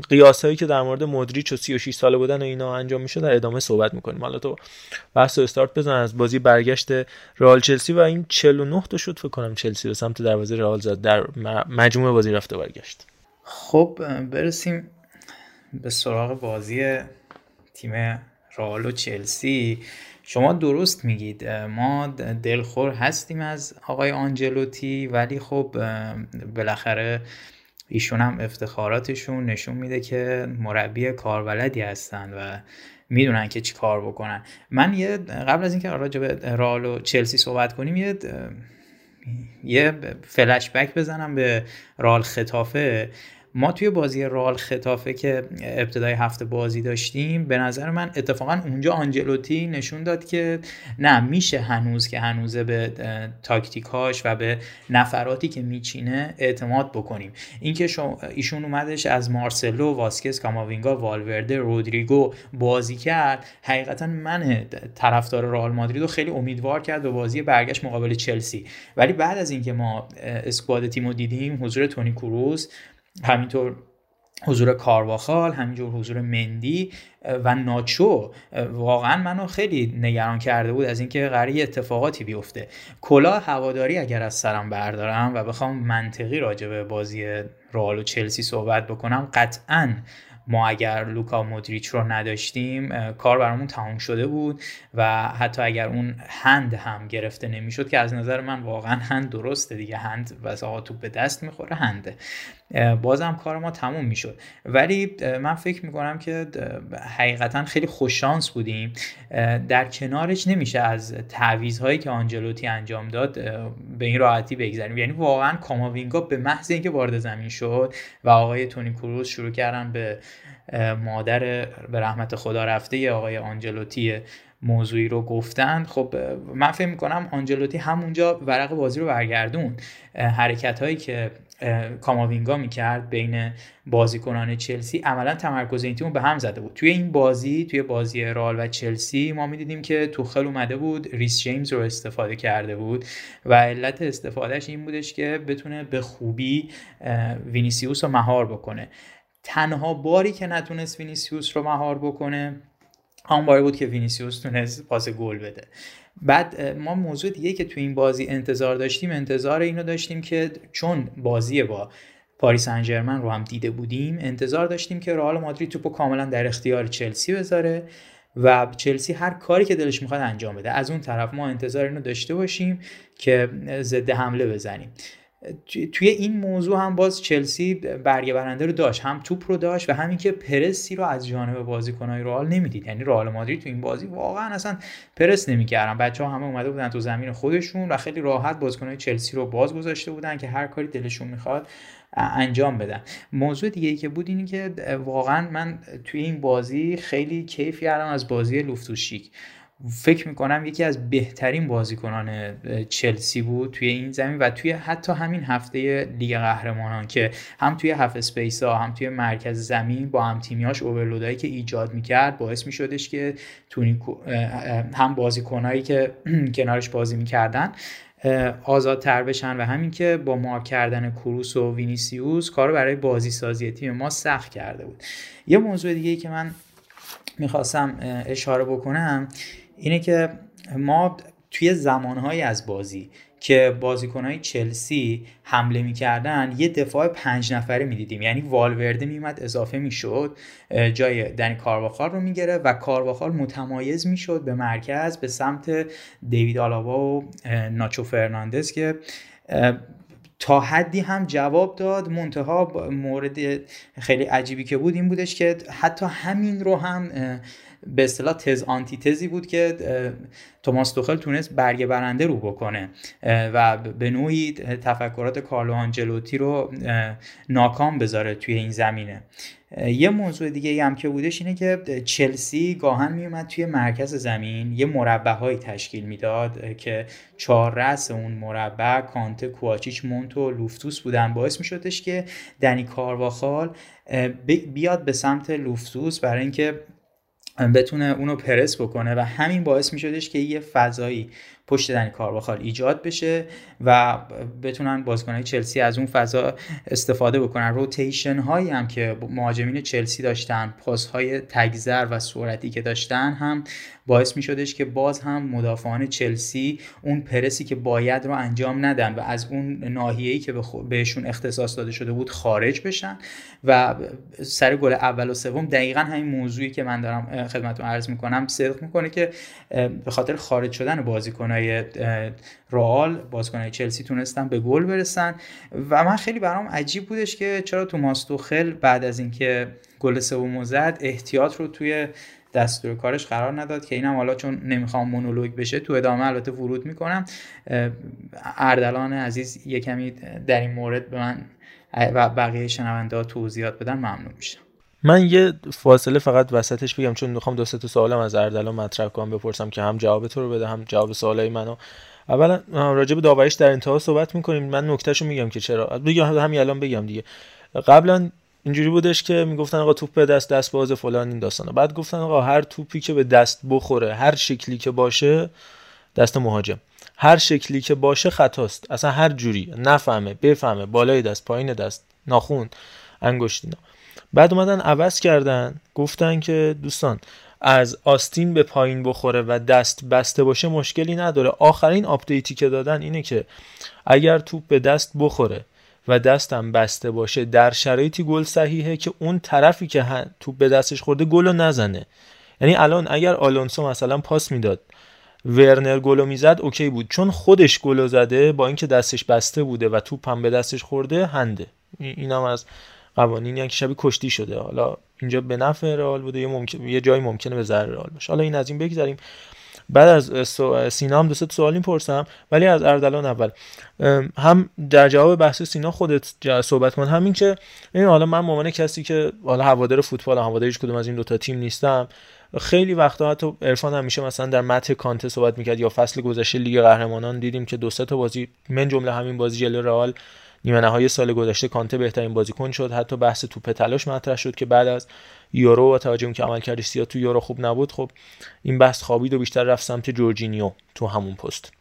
قیاس هایی که در مورد مودریچ و 36 ساله بودن و اینا انجام میشه در ادامه صحبت می‌کنیم. حالا تو بحث و استارت بزن از بازی برگشت رئال چلسی و این 49 تا شد فکر کنم چلسی به سمت دروازه رئال زد در مجموعه بازی رفته برگشت.
خب برسیم به سراغ بازی تیم رئال و چلسی. شما درست میگید. ما دلخور هستیم از آقای آنجلوتی ولی خب بالاخره ایشون هم افتخاراتشون نشون میده که مربی کاربلدی هستن و می‌دونن که چی کار بکنن. من یه قبل از اینکه راجع به رال و چلسی صحبت کنیم یه یه فلش بک بزنم به رال خطافه. ما توی بازی رال خطافه که ابتدای هفته بازی داشتیم به نظر من اتفاقا اونجا آنجلوتی نشون داد که نه میشه هنوز که هنوزه به تاکتیکاش و به نفراتی که میچینه اعتماد بکنیم. اینکه ایشون اومدش از مارسلو واسکس کاماوینگا والورده رودریگو بازی کرد حقیقتا من طرفدار رئال مادرید رو خیلی امیدوار کرد به بازی برگشت مقابل چلسی. ولی بعد از اینکه ما اسکواد تیم دیدیم حضور تونی کروز همینطور حضور کارواخال همینجور حضور مندی و ناچو. واقعا منو خیلی نگران کرده بود از اینکه قراره اتفاقاتی بیفته. کلا هواداری اگر از سرم بردارم و بخوام منطقی راجع به بازی رئال و چلسی صحبت بکنم قطعا ما اگر لوکا مودریچ رو نداشتیم کار برامون تموم شده بود و حتی اگر اون هند هم گرفته نمی‌شد که از نظر من واقعا هند درسته دیگه. هند و توپ به دست می‌خوره هنده بازم کار ما تموم می‌شد. ولی من فکر می‌کنم که حقیقتا خیلی خوششانس بودیم. در کنارش نمیشه از هایی که آنجلوتی انجام داد به این راحتی بگذاریم یعنی واقعا کاماوینگا به محض اینکه وارد زمین شد و آقای تونی کروز شروع کردن به مادر به رحمت خدا رفته آقای آنجلوتی موضوعی رو گفتن خب من فکر می‌کنم آنجلوتی همونجا ورق بازی رو برگردون حرکت هایی که کاماوینگا می‌کرد بین بازیکنان چلسی. عملا تمرکز این تیم به هم زده بود. توی این بازی توی بازی رال و چلسی ما می‌دیدیم که توخل اومده بود ریس جیمز رو استفاده کرده بود و علت استفادهش این بودش که بتونه به خوبی وینیسیوس رو مهار بکنه. تنها باری که نتونست وینیسیوس رو مهار بکنه همون باری بود که وینیسیوس تونست پاس گل بده. بعد ما موضوع دیگه که تو این بازی انتظار داشتیم انتظار اینو داشتیم که چون بازی با پاریس سن ژرمن رو هم دیده بودیم انتظار داشتیم که رئال مادرید توپو کاملا در اختیار چلسی بذاره و چلسی هر کاری که دلش می‌خواد انجام بده. از اون طرف ما انتظار اینو داشته باشیم که ضد حمله بزنیم. توی این موضوع هم باز چلسی برگه برنده رو داشت هم توپ رو داشت و همین که پرسی رو از جانب بازیکنهای رئال نمی‌دید. یعنی رئال مادرید تو این بازی واقعا اصلا پرس نمی‌کردن. بچه ها همه اومده بودن تو زمین خودشون و خیلی راحت بازیکنهای چلسی رو باز گذاشته بودن که هر کاری دلشون می‌خواد انجام بدن. موضوع دیگه ای که بود اینی که واقعا من توی این بازی خیلی کیف کردم از بازی لوفتوشیک فکر می‌کنم یکی از بهترین بازیکنان چلسی بود توی این زمین و توی حتی همین هفته لیگ قهرمانان که هم توی half space ها هم توی مرکز زمین با هم تیمیاش overload ایی که ایجاد می‌کرد باعث میشدش که تونی هم بازیکنایی که *clears throat* کنارش بازی می‌کردن آزادتر بشن و همین که با مارک کردن کروس و وینیسیوس کارو برای بازی سازی تیم ما سخت کرده بود. یه موضوع دیگه ای که من می‌خواستم اشاره بکنم اینه که ما توی زمانهایی از بازی که بازیکنهای چلسی حمله می‌کردن یه دفاع پنج نفره می‌دیدیم. یعنی والورده میومد اضافه می‌شد جای دنی کارواخال رو می‌گیره و کارواخال متمایز می‌شد به مرکز به سمت دیوید آلاوا و ناچو فرناندز که تا حدی هم جواب داد. منتها مورد خیلی عجیبی که بود این بودش که حتی همین رو هم به اصطلاح تز آنتی تزی بود که توماس توخل تونست برگ برنده رو بکنه و به نوعی تفکرات کارلو آنجلوتی رو ناکام بذاره توی این زمینه. یه موضوع دیگه هم که بودش اینه که چلسی گاهن میومد توی مرکز زمین یه مربع هایی تشکیل می‌داد که چهار رأس اون مربع کانته کوچیچ مونتو لوفتوس بودن. باعث میشدش که دنی کارواخال بیاد به سمت لوفتوس برای اینکه بتونه اونو پرس بکنه و همین باعث می شدش که یه فضایی پشت دنی کارواخال ایجاد بشه و بتونن بازیکنهای چلسی از اون فضا استفاده بکنن. روتیشن هایی هم که مهاجمین چلسی داشتن پاس های تگذر و سرعتی که داشتن هم باعث می شدش که باز هم مدافعان چلسی اون پرسی که باید رو انجام ندن و از اون ناحیه‌ای که بهشون اختصاص داده شده بود خارج بشن و سر گل اول و سوم دقیقا همین موضوعی که من دارم خدمتتون عرض می‌کنم صدق می‌کنه که به خاطر خارج شدن بازیکنهای رئال بازیکنهای چلسی تونستن به گل برسن و من خیلی برام عجیب بودش که چرا توماس توخل بعد از اینکه گل سوم زد احتیاط رو توی دستور کارش قرار نداد که اینم حالا چون نمی‌خوام مونولوگ بشه تو ادامه البته ورود می‌کنم. اردلان عزیز یه کمی در این مورد به من و بقیه شنونده ها توضیحات بدن ممنون میشم.
من یه فاصله فقط وسطش بگم چون می‌خوام دو تا سوالم از اردلان مطرح کنم بپرسم که هم جواب تو رو بده هم جواب سوالای منو. اولا راجع به داوریش در انتها صحبت می‌کنیم. من نکتهشو میگم که چرا. بگم همین الان بگم دیگه. قبلا اینجوری بودش که می‌گفتن آقا توپ به دست دست باز فلان این داستانه بعد گفتن آقا هر توپی که به دست بخوره هر شکلی که باشه دست مهاجم. هر شکلی که باشه خطاست. اصلا هر جوری. نفهمه بفهمه. بالای دست پایین دست ناخون انگشتینا بعد اومدن عوض کردن. گفتن که دوستان از آستین به پایین بخوره و دست بسته باشه مشکلی نداره. آخرین آپدیتی که دادن اینه که اگر توپ به دست بخوره و دستم بسته باشه در شرایطی گل صحیحه که اون طرفی که توپ به دستش خورده گل نزنه. یعنی الان اگر آلونسو مثلا پاس می‌داد ورنر گلو می‌زد اوکی بود. چون خودش گلو زده با اینکه دستش بسته بوده و توپ هم به دستش خورده هنده. اینم از قوانینی که شبیه کشتی شده. حالا اینجا به نفع رئال بوده یه, ممکن... یه جایی ممکنه به ضرر رئال باشه. حالا این از این بگذریم. بعد از سینا هم دو سه سوال پرسم ولی از اردلان اول. هم در جواب بحث سینا خودت صحبت کن. همین که این حالا من مامان کسی که حالا هوادار فوتبال هوادار هیچ کدوم از این دوتا تیم نیستم خیلی وقتا حتی عرفان همیشه مثلا در متن کانته صحبت می‌کرد یا فصل گذشته لیگ قهرمانان دیدیم که دو تا بازی من جمله همین بازی جلو رئال نیمه نهایی سال گذشته کانته بهترین بازیکن شد. حتی بحث توپ تلاش مطرح شد که بعد از یورو و توجه که عمل کردش سیا تو یورو خوب نبود خب این بحث خوابید و بیشتر رفت سمت جورجینیو تو همون پست.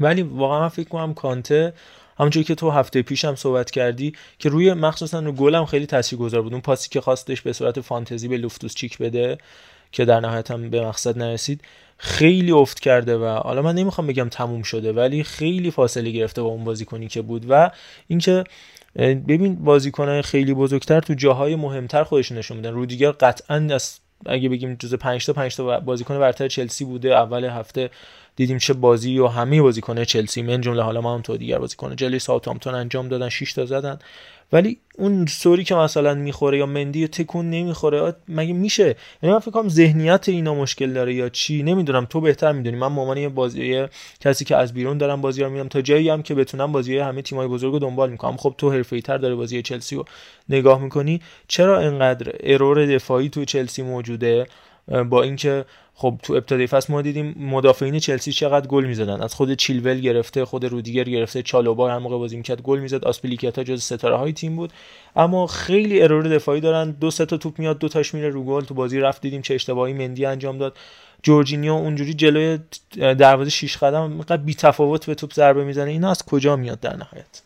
ولی واقعا من فکر کنم کانته همونجوری که تو هفته پیش هم صحبت کردی که روی مخصوصا رو گلم خیلی تاثیرگذار بود. اون پاسی که خواستش به صورت فانتزی به لوفتوس چیک بده که در نهایت هم به مقصد نرسید خیلی افت کرده و حالا من نمی‌خوام بگم تموم شده ولی خیلی فاصله گرفته با اون بازیکنی که بود و اینکه ببین بازیکنان خیلی بزرگتر تو جاهای مهمتر خودشون نشون میدن. رودیگر قطعا از اگه بگیم جز 5 تا 5 تا بازیکن برتر چلسی بوده اول هفته دیدیم چه بازی و همه بازیکن چلسی من جمله حالا ما هم تو دیگر بازیکن جلی ساوثهامپتون انجام دادن 6 تا زدن. ولی اون سوری که مثلا می‌خوره یا مندی تکون نمی‌خوره مگه میشه؟ یعنی من فکر کنم ذهنیت اینا مشکل داره یا چی؟ نمی‌دونم. تو بهتر می‌دونی. من مامانی بازی کسی که از بیرون دارم بازی رو تا جایی هم که بتونم بازی همه تیمای بزرگ رو دنبال می‌کنم. خب تو حرفه‌ای تر داره بازی چلسی رو نگاه می‌کنی. چرا انقدر ارور دفاعی تو چلسی موجوده؟ با اینکه خب تو ابتدای فصل ما دیدیم مدافعین چلسی چقدر گل می‌زدن. از خود چیلول گرفته خود رودیگر گرفته چالوبا هر موقع بازی می‌کرد گل می‌زد. آسپلیکیتا جز ستاره های تیم بود. اما خیلی error دفاعی دارن. دو سه تا توپ میاد دو تاش میره رو گل. تو بازی رفت دیدیم چه اشتباهی مندی انجام داد. جورجینیو اونجوری جلوی دروازه شیش قدم بی تفاوت به توپ ضربه می‌زنه. اینا از کجا میاد در نهایت؟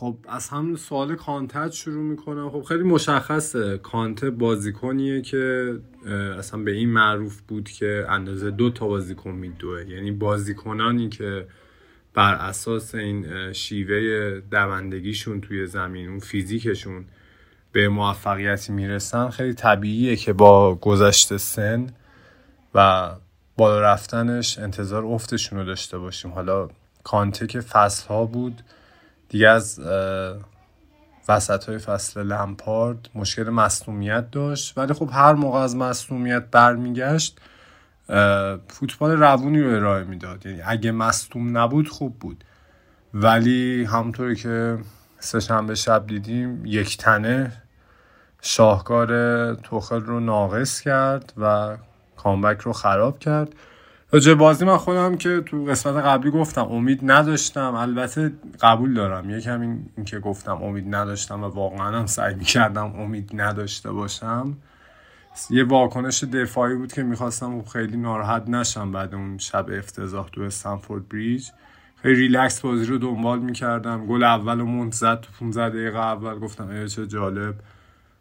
خب از همون سوال کانته شروع می‌کنم. خب خیلی مشخصه. کانته بازیکنیه که اصلا به این معروف بود که اندازه دو تا بازیکن میدوه. یعنی بازیکنانی که بر اساس این شیوه دوندگیشون توی زمین اون فیزیکشون به موفقیتی می‌رسن خیلی طبیعیه که با گذشته سن و بالا رفتنش انتظار افتشون رو داشته باشیم. حالا کانته که فصل ها بود دیگه از وسط های فصل لمپارد مشکل مصنومیت داشت. ولی خب هر موقع از مصنومیت برمیگشت فوتبال روونی رو ارائه می‌داد. یعنی اگه مصدوم نبود خوب بود. ولی همونطوری که سهشنبه شب دیدیم یک تنه شاهکار توخل رو ناقص کرد و کامبک رو خراب کرد. راجع بازی من خودم که تو قسمت قبلی گفتم امید نداشتم. البته قبول دارم. یکم این, این که گفتم امید نداشتم و واقعا هم سعی می‌کردم امید نداشته باشم. یه واکنش دفاعی بود که می‌خواستم خیلی ناراحت نشم بعد اون شب افتضاح تو استنفورد بریج. خیلی ریلکس بازی رو دنبال می‌کردم. گل اول و منت زد تو 15 دقیقه اول. گفتم ای چه جالب.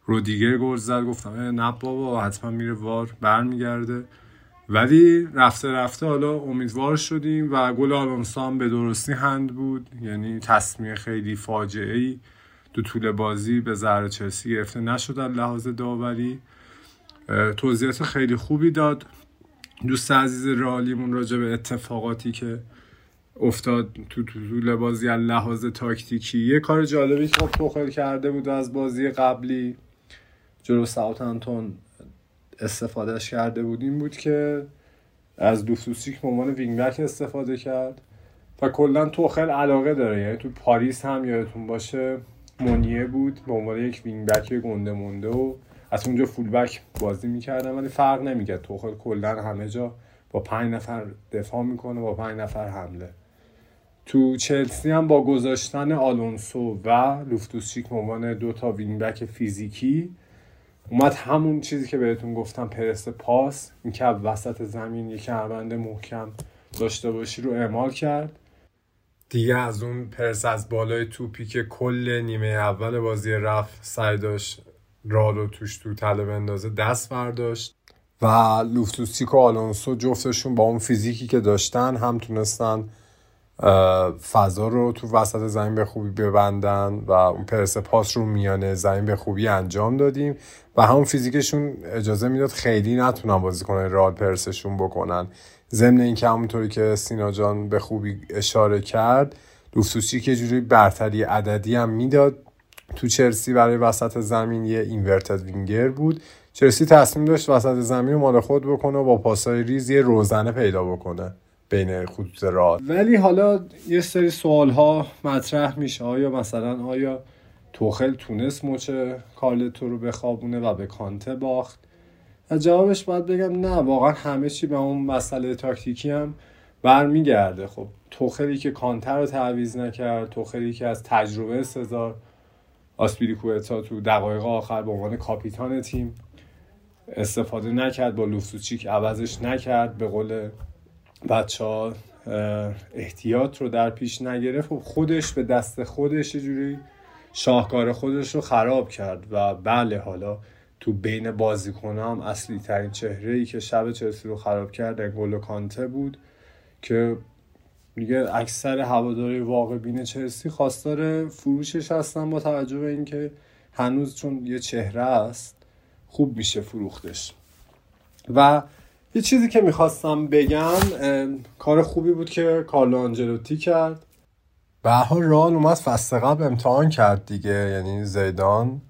رودیگر گل زد. گفتم نه بابا حتما میره وار. برمیگرده. ولی رفته رفته حالا امیدوار شدیم و گل آلونسو هم به درستی هند بود. یعنی تصمیه خیلی فاجعه ای تو طول بازی یه ذره چلسی گرفته نشد لحاظ داوری. توضیحات خیلی خوبی داد. دوست عزیز رالیمون راجع به اتفاقاتی که افتاد تو طول بازی از لحاظ تاکتیکی. یه کار جالبی که خب توخل کرده بود از بازی قبلی جلو ساوثهمپتون استفادهش کرده بود این بود که از لوفتوسچیک به عنوان wing استفاده کرد و کلا توخل علاقه داره. یعنی تو پاریس هم یادتون باشه مونیه بود به عنوان یک wing back گنده مونده و از اونجا full back بازی می‌کردن ولی فرق نمی‌کرد. توخل کلا همه جا با پنج نفر دفاع می‌کنه با پنج نفر حمله. تو چلسی هم با گذاشتن آلونسو و لوفتوسچیک به عنوان دو تا wing back فیزیکی اومد همون چیزی که بهتون گفتم پرس پاس این که وسط زمین یک کمربند محکم داشته باشی رو اعمال کرد. دیگه از اون پرس از بالای توپی که کل نیمه اول بازی رفت سعی داشت رالو توش تو تله بندازه دست برداشت. و لوفتوسیک و آلونسو جفتشون با اون فیزیکی که داشتن هم تونستن فضا رو تو وسط زمین به خوبی ببندن و اون پرس پاس رو میانه زمین به خوبی انجام دادیم و همون فیزیکشون اجازه می‌داد خیلی نتونن بازی کنن رال پرسشون بکنن. ضمن اینکه همونطوری که سینا جان به خوبی اشاره کرد لوفتوسی که جوری برتری عددی هم می‌داد تو چلسی برای وسط زمین یه اینورتد وینگر بود. چلسی تصمیم داشت وسط زمین رو مال خود بکنه و با پاسای ریز یه روزنه پیدا بکنه. بین خطوط راه ولی حالا یه سری سوال ها مطرح میشه. آیا مثلا آیا توخل تونست مچ کارلتو رو بخوابونه و به کانته باخت؟ و جوابش باید بگم نه واقعا همه چی به اون مسئله تاکتیکی هم برمیگرده. خب توخلی که کانتر رو تعویز نکرد توخلی که از تجربه سزار آسپیلیکوتا تو دقایق آخر به عنوان کاپیتان تیم استفاده نکرد با لوفسوچیک عوضش نکرد به قول بچه ها احتیاط رو در پیش نگرفت. خب خودش به دست خودش جوری شاهکار خودش رو خراب کرد و بله حالا تو بین بازیکن هم اصلی ترین چهره ای که شب چلسی رو خراب کرد انگولو کانته بود که دیگه اکثر هواداری واقع بین چلسی خواستار فروشش هستن با توجه به اینکه هنوز چون یه چهره است خوب میشه فروختش. و یه چیزی که می‌خواستم بگم کار خوبی بود که کارلو آنجلوتی کرد. به حال رال اومد فصل قبل امتحان کرد دیگه یعنی زیدان.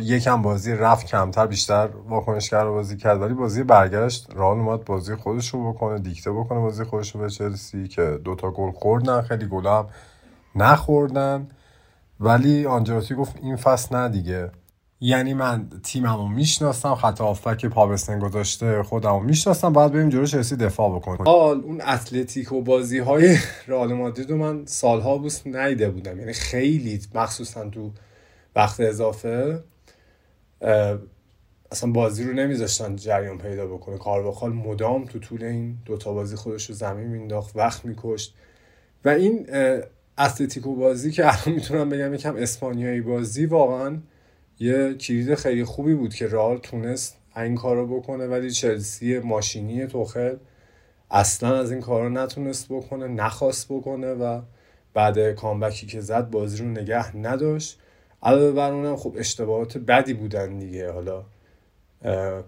یکم بازی رفت کمتر بیشتر واکنشگر بازی کرد ولی بازی برگشت. رال اومد بازی خودش رو بکنه دیکته بکنه بازی خودش رو به چلسی که دوتا گل خوردن خیلی گل هم نخوردن. ولی آنجلوتی گفت این فصل نه دیگه. یعنی من تیممو می‌شناسم خط آفک پابستن گذاشته خودمو می‌شناسم باید بریم جلو چلسی دفاع بکنم حال اون اتلتیک و بازی های رئال مادرید رو من سالها بوس نیده بودم. یعنی خیلی مخصوصا تو وقت اضافه اصلا بازی رو نمیذاشتن جریان پیدا بکنه. کارواخال مدام تو طول این دوتا بازی خودش رو زمین مینداخت وقت میکشت. و این اتلتیکو بازی که الان می‌تونم بگم یکم اسپانیایی بازی واقعا یه کلید خیلی خوبی بود که رال تونست این کار رو بکنه ولی چلسی ماشینی توخل اصلا از این کارا نتونست بکنه نخواست بکنه و بعد کامبکی که زد بازی رو نگه نداشت. علاوه بر اونم خب اشتباهات بدی بودن دیگه. حالا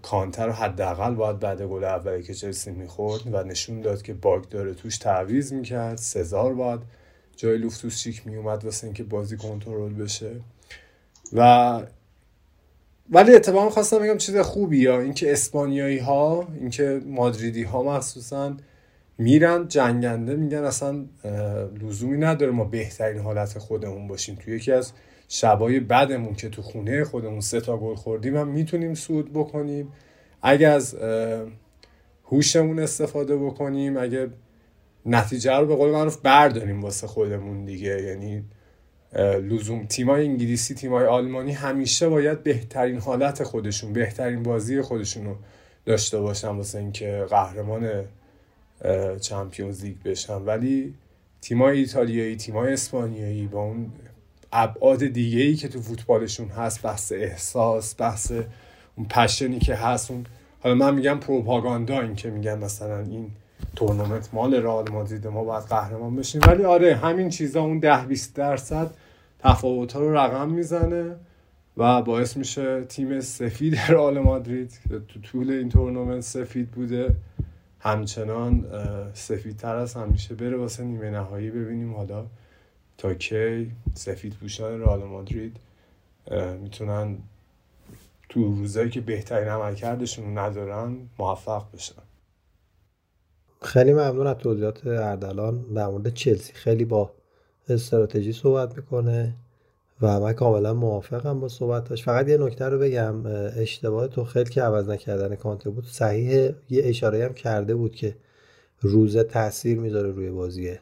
کانتر رو حداقل باید بعد گل اولی که چلسی می‌خورد و نشون داد که باگ داره توش تعویض می‌کرد. سزار باید جای لوفتوس چیک میومد واسه اینکه بازی کنترل بشه. و ولی اتفاقا خواستم بگم چیز خوبی یا اینکه اسپانیایی ها اینکه مادریدی ها مخصوصا میرن جنگنده میگن اصلا لزومی نداره ما بهترین حالت خودمون باشیم. توی یکی از شبای بعدمون که تو خونه خودمون سه تا گل خوردیم هم می‌تونیم سود بکنیم. اگه از هوشمون استفاده بکنیم اگه نتیجه رو به قول معروف برداریم واسه خودمون دیگه. یعنی لزوم. تیمای انگلیسی تیمای آلمانی همیشه باید بهترین حالت خودشون بهترین بازی خودشون رو داشته باشن واسه اینکه قهرمان چمپیونز لیگ بشن. ولی تیمای ایتالیایی تیمای اسپانیایی با اون ابعاد دیگه ای که تو فوتبالشون هست بحث احساس بحث اون پشنی که هست اون حالا من میگم پروپاگاندا این که میگن مثلا این تورنمنت مال رئال مادرید ما باید قهرمان بشیم. ولی آره همین چیزا اون ده 20 درصد تفاوت ها رو رقم می‌زنه و باعث میشه تیم سفید رئال مادرید که تو طول این تورنمنت سفید بوده همچنان سفیدتر از همیشه بره واسه نیمه نهایی. ببینیم حالا تا کی سفید پوشان رئال مادرید می‌تونن تو روزایی که بهترین عملکردشون ندارن موفق بشن.
خیلی ممنون از توضیحات اردلان. در مورد چلسی خیلی با استراتژی صحبت می‌کنه و من کاملا موافقم با صحبتاش فقط یه نکته رو بگم اشتباه تو خیلی که عوض نکردن کانته بود صحیح یه اشاره هم کرده بود که روزه تاثیر می‌ذاره روی بازی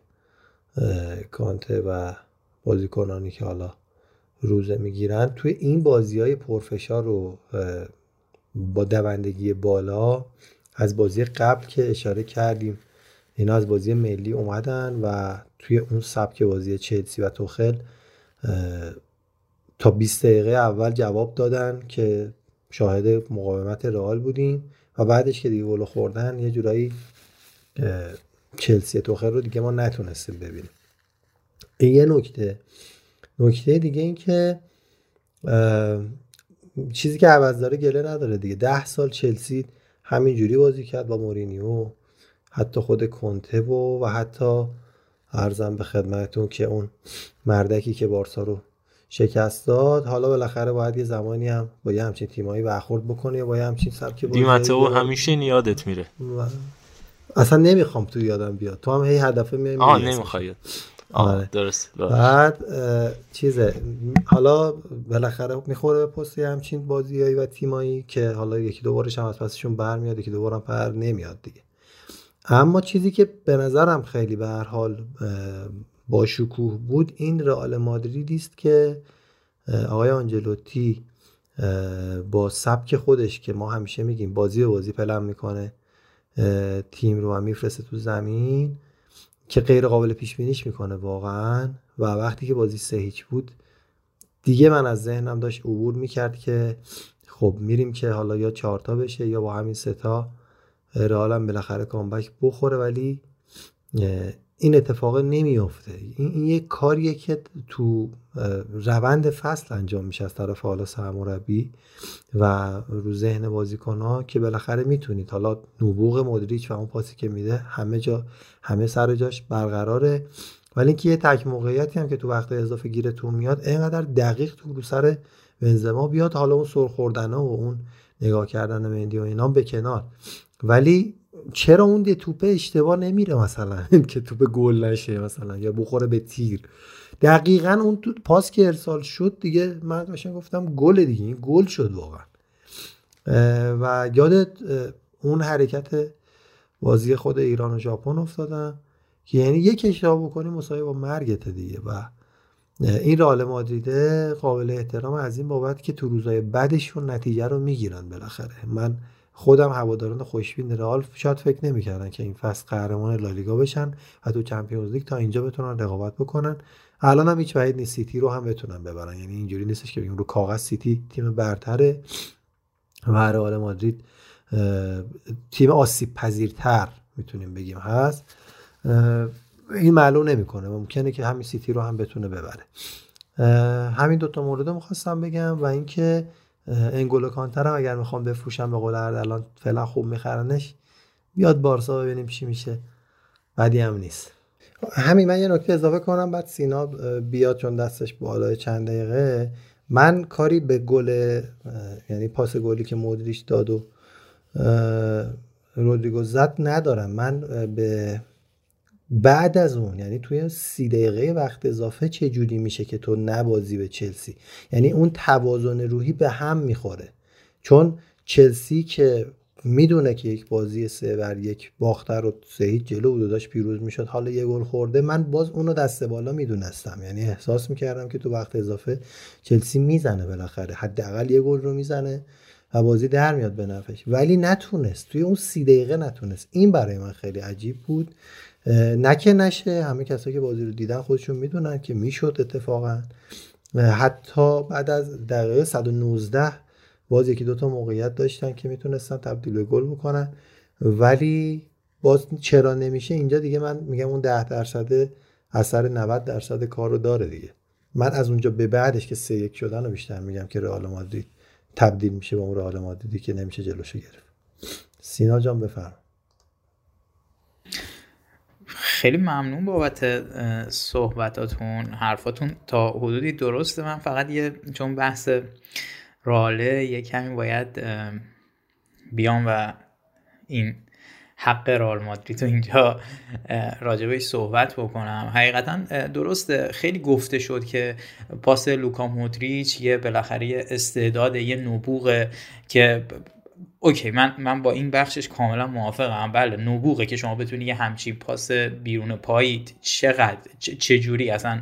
کانته و بازیکنانی که حالا روزه می‌گیرن. توی این بازی های پرفشار رو با دوندگی بالا از بازی قبل که اشاره کردیم اینا از بازی ملی اومدن و توی اون سبک بازی چلسی و توخل تا 20 دقیقه اول جواب دادن که شاهد مقاومت رئال بودیم و بعدش که دیگه گل خوردن یه جورایی چلسی توخل رو دیگه ما نتونستیم ببینیم. این یه نکته. نکته دیگه این که چیزی که عوض داره گله نداره دیگه. ده سال چلسی همینجوری بازی کرد با مورینیو حتی خود کنته و و حتی ارزم به خدمتون که اون مردکی که بارسا رو شکست داد. حالا بالاخره باید یه زمانی هم با یه همچین تیمایی برخورد بکنه یا با یه همچین سبک
بازی و همیشه یادت میره.
اصلا نمی‌خوام تو یادم بیاد. تو هم هی هدفه میای
آه نمی‌خوای. آره. درست.
بعد چیزه. حالا بالاخره می‌خوره به پست همچین بازیایی و تیمایی که حالا یکی دو بارش هم از پسشون برمیاد یکی دو بارم پر نمیاد دیگه. اما چیزی که به نظرم خیلی به هر حال با شکوه بود این رئال مادریدی است که آقای آنجلوتی با سبک خودش که ما همیشه میگیم بازی به بازی پلن می‌کنه تیم رو هم میفرسته تو زمین که غیر قابل پیش بینیش می‌کنه واقعا. و وقتی که بازی سه هیچ بود دیگه من از ذهنم داشت عبور می‌کرد که خب میریم که حالا یا چهارتا بشه یا با همین ستا رئال هم بالاخره کامبک بخوره ولی این اتفاق نمیافته. این, یه کاریه که تو روند فصل انجام میشه از طرف حالا سرمربی و رو ذهن بازیکن ها که بالاخره می‌تونید. حالا نبوغ مدریچ و اون پاسی که میده همه جا همه سر جاش برقراره. ولی اینکه یه تک موقعیتی هم که تو وقت اضافه گیرتون میاد اینقدر دقیق تو رو سر بنزما بیاد حالا اون سر خوردن و اون نگاه کردن مندی و اینا به کنار. ولی چرا اون دی توپه اشتباه نمیره مثلا؟ *laughs* که توپ گل نشه مثلا یا بخوره به تیر. دقیقا اون تو پاس که ارسال شد دیگه من قشنگ گفتم گل دیگه این گل شد واقعا. و یادت اون حرکت بازی خود ایران و ژاپن افتادم که یعنی یک اشتباه بکنی مساوی با مرگت دیگه و این رئال مادریده قابل احترام از این بابت که تو روزای بعدشون نتیجه رو می‌گیرن بالاخره. من خودم هواداران خوشبین رئال شاید فکر نمی‌کردن که این فصل قهرمان لالیگا بشن و تو چمپیونز لیگ تا اینجا بتونن رقابت بکنن. الان هم هیچ بعید نیست سیتی رو هم بتونن ببرن. یعنی اینجوری نیستش که بگیم رو کاغذ سیتی تیم برتره و رئال مادرید تیم آسیب پذیرتر می‌تونیم بگیم هست. این معلوم نمی‌کنه. ممکنه که همین سیتی رو هم بتونه ببره. همین دوتا مورد می‌خواستم بگم و اینکه انگولو کانتر هم اگر می‌خوام بفروشم به قول الان فعلا خوب میخرنش بیاد بارسا ببینیم چی میشه. بدی هم نیست. همین من یه نکته اضافه کنم بعد سینا بیاد چون دستش بالای چند دقیقه. من کاری به گل یعنی پاس گلی که مودریش داد و رودریگو زد ندارم. من به بعد از اون یعنی توی سی دقیقه وقت اضافه چه جوری میشه که تو نبازی به چلسی؟ یعنی اون توازن روحی به هم می‌خوره. چون چلسی که می‌دونه که یک بازی سه بر یک باخته رو سه جلو بود داشت پیروز می‌شد حالا یه گل خورده من باز اونو دست بالا می‌دونستم. یعنی احساس می‌کردم که تو وقت اضافه چلسی می‌زنه بالاخره. حداقل یه گل رو می‌زنه و بازی در میاد به نفش ولی نتونست توی اون سی دقیقه نتونست. این برای من خیلی عجیب بود. نه که نشه همه کسایی که بازی رو دیدن خودشون می‌دونن که می‌شد اتفاقا. حتی بعد از دقیقه 119 باز یکی دوتا موقعیت داشتن که می‌تونستن تبدیل به گل بکنن. ولی باز چرا نمیشه؟ اینجا دیگه من میگم اون 10 درصد اثر 90 درصد کار رو داره دیگه. من از اونجا به بعدش که سه یک شدن رو بیشتر میگم که رئال مادرید تبدیل میشه به اون رئال مادریدی که نمیشه جلوشو گرفت. سینا جان بفرم
خیلی ممنون بابت صحبتاتون حرفاتون. تا حدودی درسته. من فقط یه چون بحث راله یه کمی باید بیام و این حق رال مادرید رو اینجا راجبش صحبت بکنم. حقیقتا درسته. خیلی گفته شد که پاس لوکا مودریچ یه بالاخره استعداد یه نبوغه که اوکی من من با این بخشش کاملا موافقم. بله نبوغه که شما بتونی یه همچین پاس بیرون پایی چقدر؟ چه جوری اصلا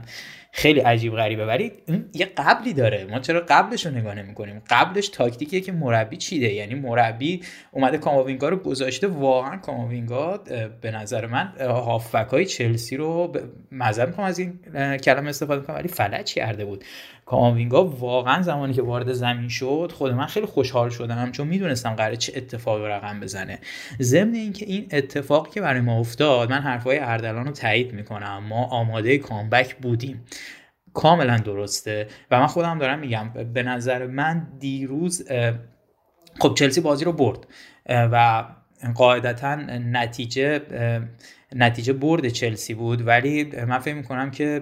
خیلی عجیب غریبه. ولی این یه قبلی داره. ما چرا قبلش رو نگاه نمی‌کنیم؟ قبلش تاکتیکیه که مربی چیده؟ یعنی مربی اومده کاماوینگا رو گذاشته. واقعا کاماوینگا به نظر من هافبک های چلسی رو مذر می‌خوام از این کلمه استفاده کنم ولی فلج کرده بود. کاماوینگا واقعا زمانی که وارد زمین شد خود من خیلی خوشحال شدم چون می‌دونستم قراره چه اتفاقی رقم بزنه. ضمن اینکه این اتفاقی که برای ما افتاد من حرفای اردلان رو تایید می‌کنم. ما آماده کامبک بودیم. کاملا درسته. و من خودم دارم میگم به نظر من دیروز خب چلسی بازی رو برد. و قاعدتا نتیجه نتیجه برد چلسی بود. ولی من فکر می‌کنم که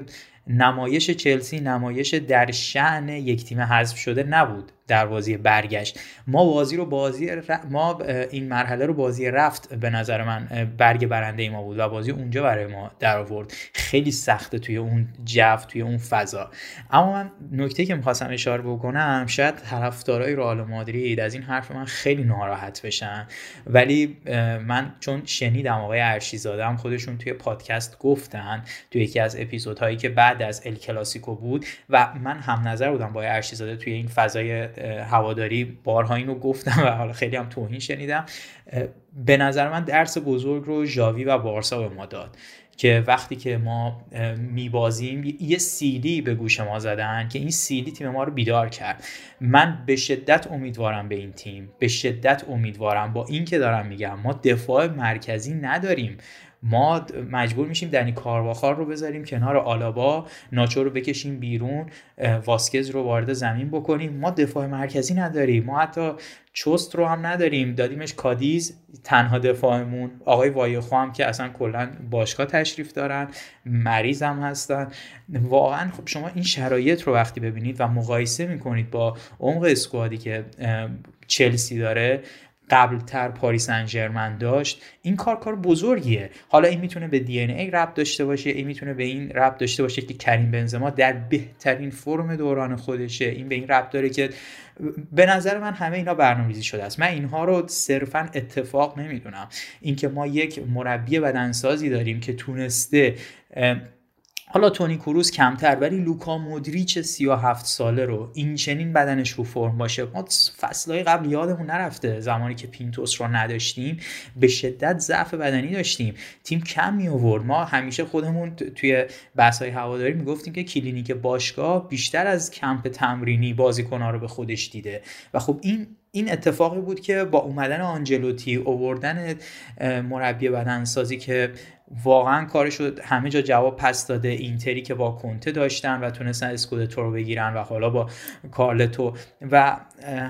نمایش چلسی نمایش در شعن یک تیم حذف شده نبود. در بازی برگشت. ما بازی رو بازی ما این مرحله رو بازی رفت به نظر من برگ برنده ما بود و بازی اونجا برای ما در آورد خیلی سخته توی اون جو توی اون فضا. اما من نکته که می‌خواستم اشاره بکنم شاید طرفدارای رئال مادرید از این حرف من خیلی ناراحت بشن. ولی من چون شنیدم آقای ارشیزاده خودشون توی پادکست گفتن توی یکی از اپیزودهایی که بعد از ال کلاسیکو بود و من هم نظر بودم با ارشیزاده توی این فضای هواداری بارها اینو گفتم و حالا خیلی هم توهین شنیدم. به نظر من درس بزرگ رو ژاوی و بارسا به ما داد که وقتی که ما میبازیم یه سیلی به گوش ما زدن که این سیلی تیم ما رو بیدار کرد. من به شدت امیدوارم به این تیم به شدت امیدوارم. با این که دارم میگم ما دفاع مرکزی نداریم. ما مجبور میشیم دنی کارواخار رو بذاریم کنار آلابا ناچو رو بکشیم بیرون واسکز رو وارد زمین بکنیم. ما دفاع مرکزی نداریم ما حتی چست رو هم نداریم. دادیمش کادیز تنها دفاعمون. آقای وایخو هم که اصلا کلا باشگاه تشریف دارن مریض هم هستن. واقعا خب شما این شرایط رو وقتی ببینید و مقایسه می‌کنید با عمق اسکوادی که چلسی داره قبلتر پاریس انجرمن داشت این کار کار بزرگیه. حالا این می‌تونه به دی ان ای ربط داشته باشه این می‌تونه به این ربط داشته باشه که کریم بنزما در بهترین فرم دوران خودشه. این به این ربط داره که به نظر من همه اینا برنامه‌ریزی شده است. من اینها رو صرفا اتفاق نمی‌دونم. اینکه ما یک مربی بدنسازی داریم که تونسته حالا تونی کروز کمتر ولی لوکا مودریچ 37 ساله رو این چنین بدنش رو فرم باشه. ما فصلهای قبل یادمون نرفته زمانی که پینتوس رو نداشتیم به شدت ضعف بدنی داشتیم. تیم کم می آورد. ما همیشه خودمون توی بحث های هواداری می‌گفتیم که کلینیک باشگاه بیشتر از کمپ تمرینی بازیکنها رو به خودش دیده. و خب این این اتفاقی بود که با اومدن آنجلوتی اووردن مربی بدنسازی که واقعا کارش همه جا جواب پس داده. اینتری که با کنته داشتن و تونستن اسکودتو رو بگیرن و حالا با کارلتو. و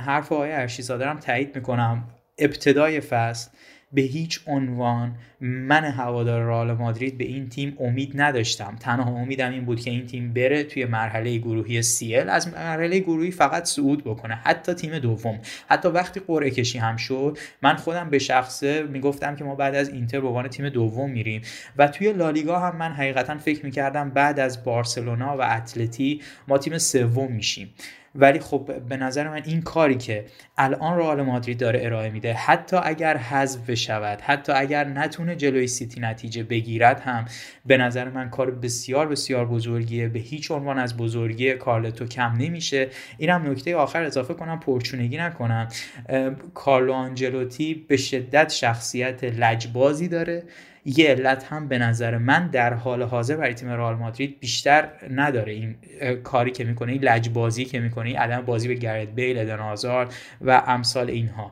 حرف آقای ارشیزاده هم تایید می‌کنم. ابتدای فصل به هیچ عنوان من هوادار رئال مادرید به این تیم امید نداشتم. تنها امیدم این بود که این تیم بره توی مرحله گروهی سیل از مرحله گروهی فقط صعود بکنه حتی تیم دوم. حتی وقتی قرعه کشی هم شد من خودم به شخصه می‌گفتم که ما بعد از اینتر به عنوان تیم دوم میریم. و توی لالیگا هم من حقیقتا فکر می‌کردم بعد از بارسلونا و اتلتی ما تیم سوم میشیم. ولی خب به نظر من این کاری که الان رئال مادرید داره ارائه میده حتی اگر حذف بشود حتی اگر نتونه جلوی سیتی نتیجه بگیرد هم به نظر من کار بسیار بسیار بزرگیه. به هیچ عنوان از بزرگی کارلتو کم نمیشه. اینم نکته آخر اضافه کنم پرچونگی نکنم. کارلو آنجلوتی به شدت شخصیت لجبازی داره. یه علت هم به نظر من در حال حاضر برای تیم رئال مادرید بیشتر نداره. این کاری که می‌کنه این لجبازی که می‌کنه این عدم بازی به گرت بیل ادن آزار و امثال اینها.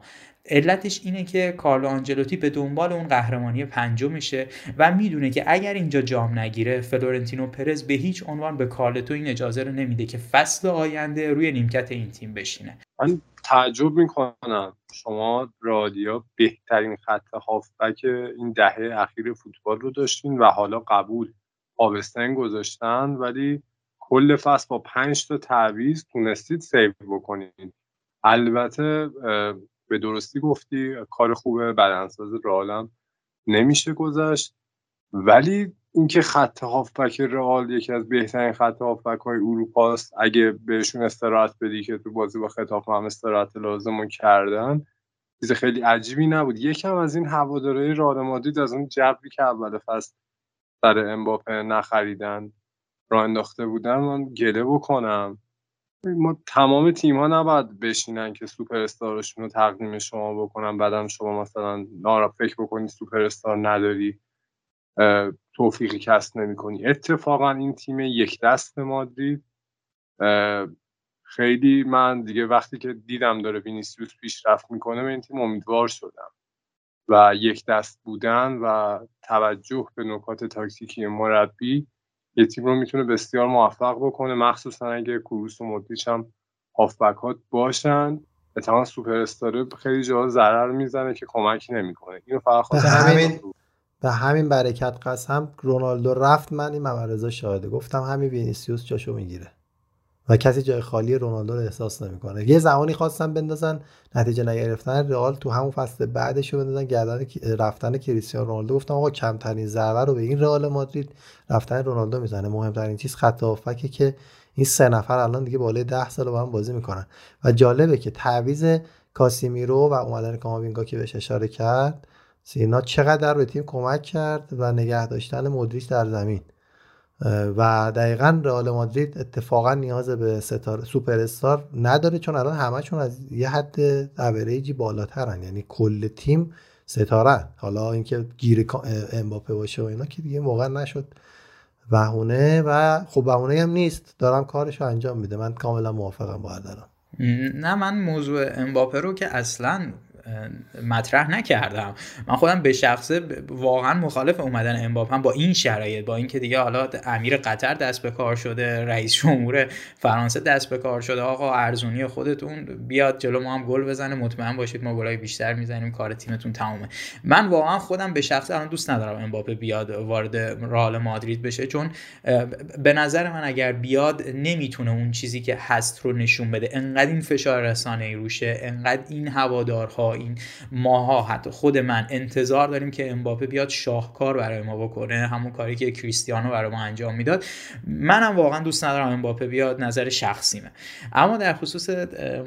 علتش اینه که کارلو آنجلوتی به دنبال اون قهرمانی پنجم میشه و می‌دونه که اگر اینجا جام نگیره فلورنتینو پرز به هیچ عنوان به کارلتو این اجازه رو نمیده که فصل آینده روی نیمکت این تیم بشینه.
تعجب می‌کنم. شما رادیا بهترین خط هافبک این دهه اخیر فوتبال رو داشتین و حالا قبول. آبستن گذاشتن ولی کل فصل با پنج تا تعویض تونستید سیو بکنید البته به درستی گفتی کار خوبه بدنساز رئالم نمیشه گذاشت ولی اینکه خط هافبک رئال یکی از بهترین خط هافبک های اروپا است. اگه بهشون استراحت بدی که تو بازی با خطاف هم استراحت لازم کردن چیز خیلی عجیبی نبود. یکم از این هوادارهای رئال مادرید از اون جبری که اول فصل سر امباپه نخریدن را انداخته بودن من گله بکنم. ما تمام تیم ها نباید بشینن که سوپر استارشون رو تقدیم شما بکنن. بعدم شما مثلا نارا فکر بکنی سوپر استار نداری توفیقی کسب نمی کنی اتفاقا این تیم یک دست مادرید. خیلی من دیگه وقتی که دیدم داره وینیسیوس پیشرفت می‌کنه به این تیم امیدوار شدم. و یک دست بودن و توجه به نکات تاکتیکی مربی یه تیم رو می‌تونه بسیار موفق بکنه. مخصوصا اگه کروس و مدریچ هم هافبک باشن. اتفاقا سوپر استاره خیلی جا ضرر می‌زنه که کمکی نمی‌کنه. اینو فقط
همین به همین برکت قسم رونالدو رفت من این ممرضا شاهده گفتم همین وینیسیوس جاشو می‌گیره. و کسی جای خالی رونالدو رو احساس نمی‌کنه. یه زمانی خواستن بندازن نتیجه نگرفتن. رئال تو همون فصل بعدش رو بندازن. گردن رفتن کریستیانو رونالدو. گفتم آقا کمترین ضربه رو به این رئال مادرید رفتن رونالدو می‌زنه. مهمترین چیز خط هافکه که این سه نفر الان دیگه بالای 10 سال با هم بازی می‌کنن. و جالبه که تعویض کاسیمیرو و اومدن کاماوینگا که بهش اشاره کرد سینا چقدر به تیم کمک کرد و نگه داشتن مدریچ در زمین. و دقیقا رئال مادرید اتفاقا نیاز به ستاره سوپر استار نداره چون الان همشون از یه حد اوریجی بالاترن. یعنی کل تیم ستاره حالا اینکه گیر امباپه باشه و اینا که دیگه موقع نشد. بهونه و خب بهونه هم نیست. دارم کارش رو انجام میده. من کاملا موافقم با
نه من موضوع امباپه رو که اصلا مطرح نکردم. من خودم به شخصه واقعا مخالف اومدن امباپه با این شرایط با اینکه دیگه حالا امیر قطر دست به کار شده رئیس جمهور فرانسه دست به کار شده آقا ارزونی خودتون بیاد جلو ما هم گل بزنه مطمئن باشید ما گلای بیشتر می‌زنیم کار تیمتون تمومه. من واقعا خودم به شخصه الان دوست ندارم امباپه بیاد وارد رئال مادرید بشه چون به نظر من اگر بیاد نمی‌تونه اون چیزی که هست رو نشون بده. انقدر این فشار رسانه ای روشه انقدر این هوادارها این ماها حتی خود من انتظار داریم که امباپه بیاد شاهکار برای ما بکنه همون کاری که کریستیانو برای ما انجام می‌داد. منم واقعا دوست ندارم امباپه بیاد نظر شخصیمه. اما در خصوص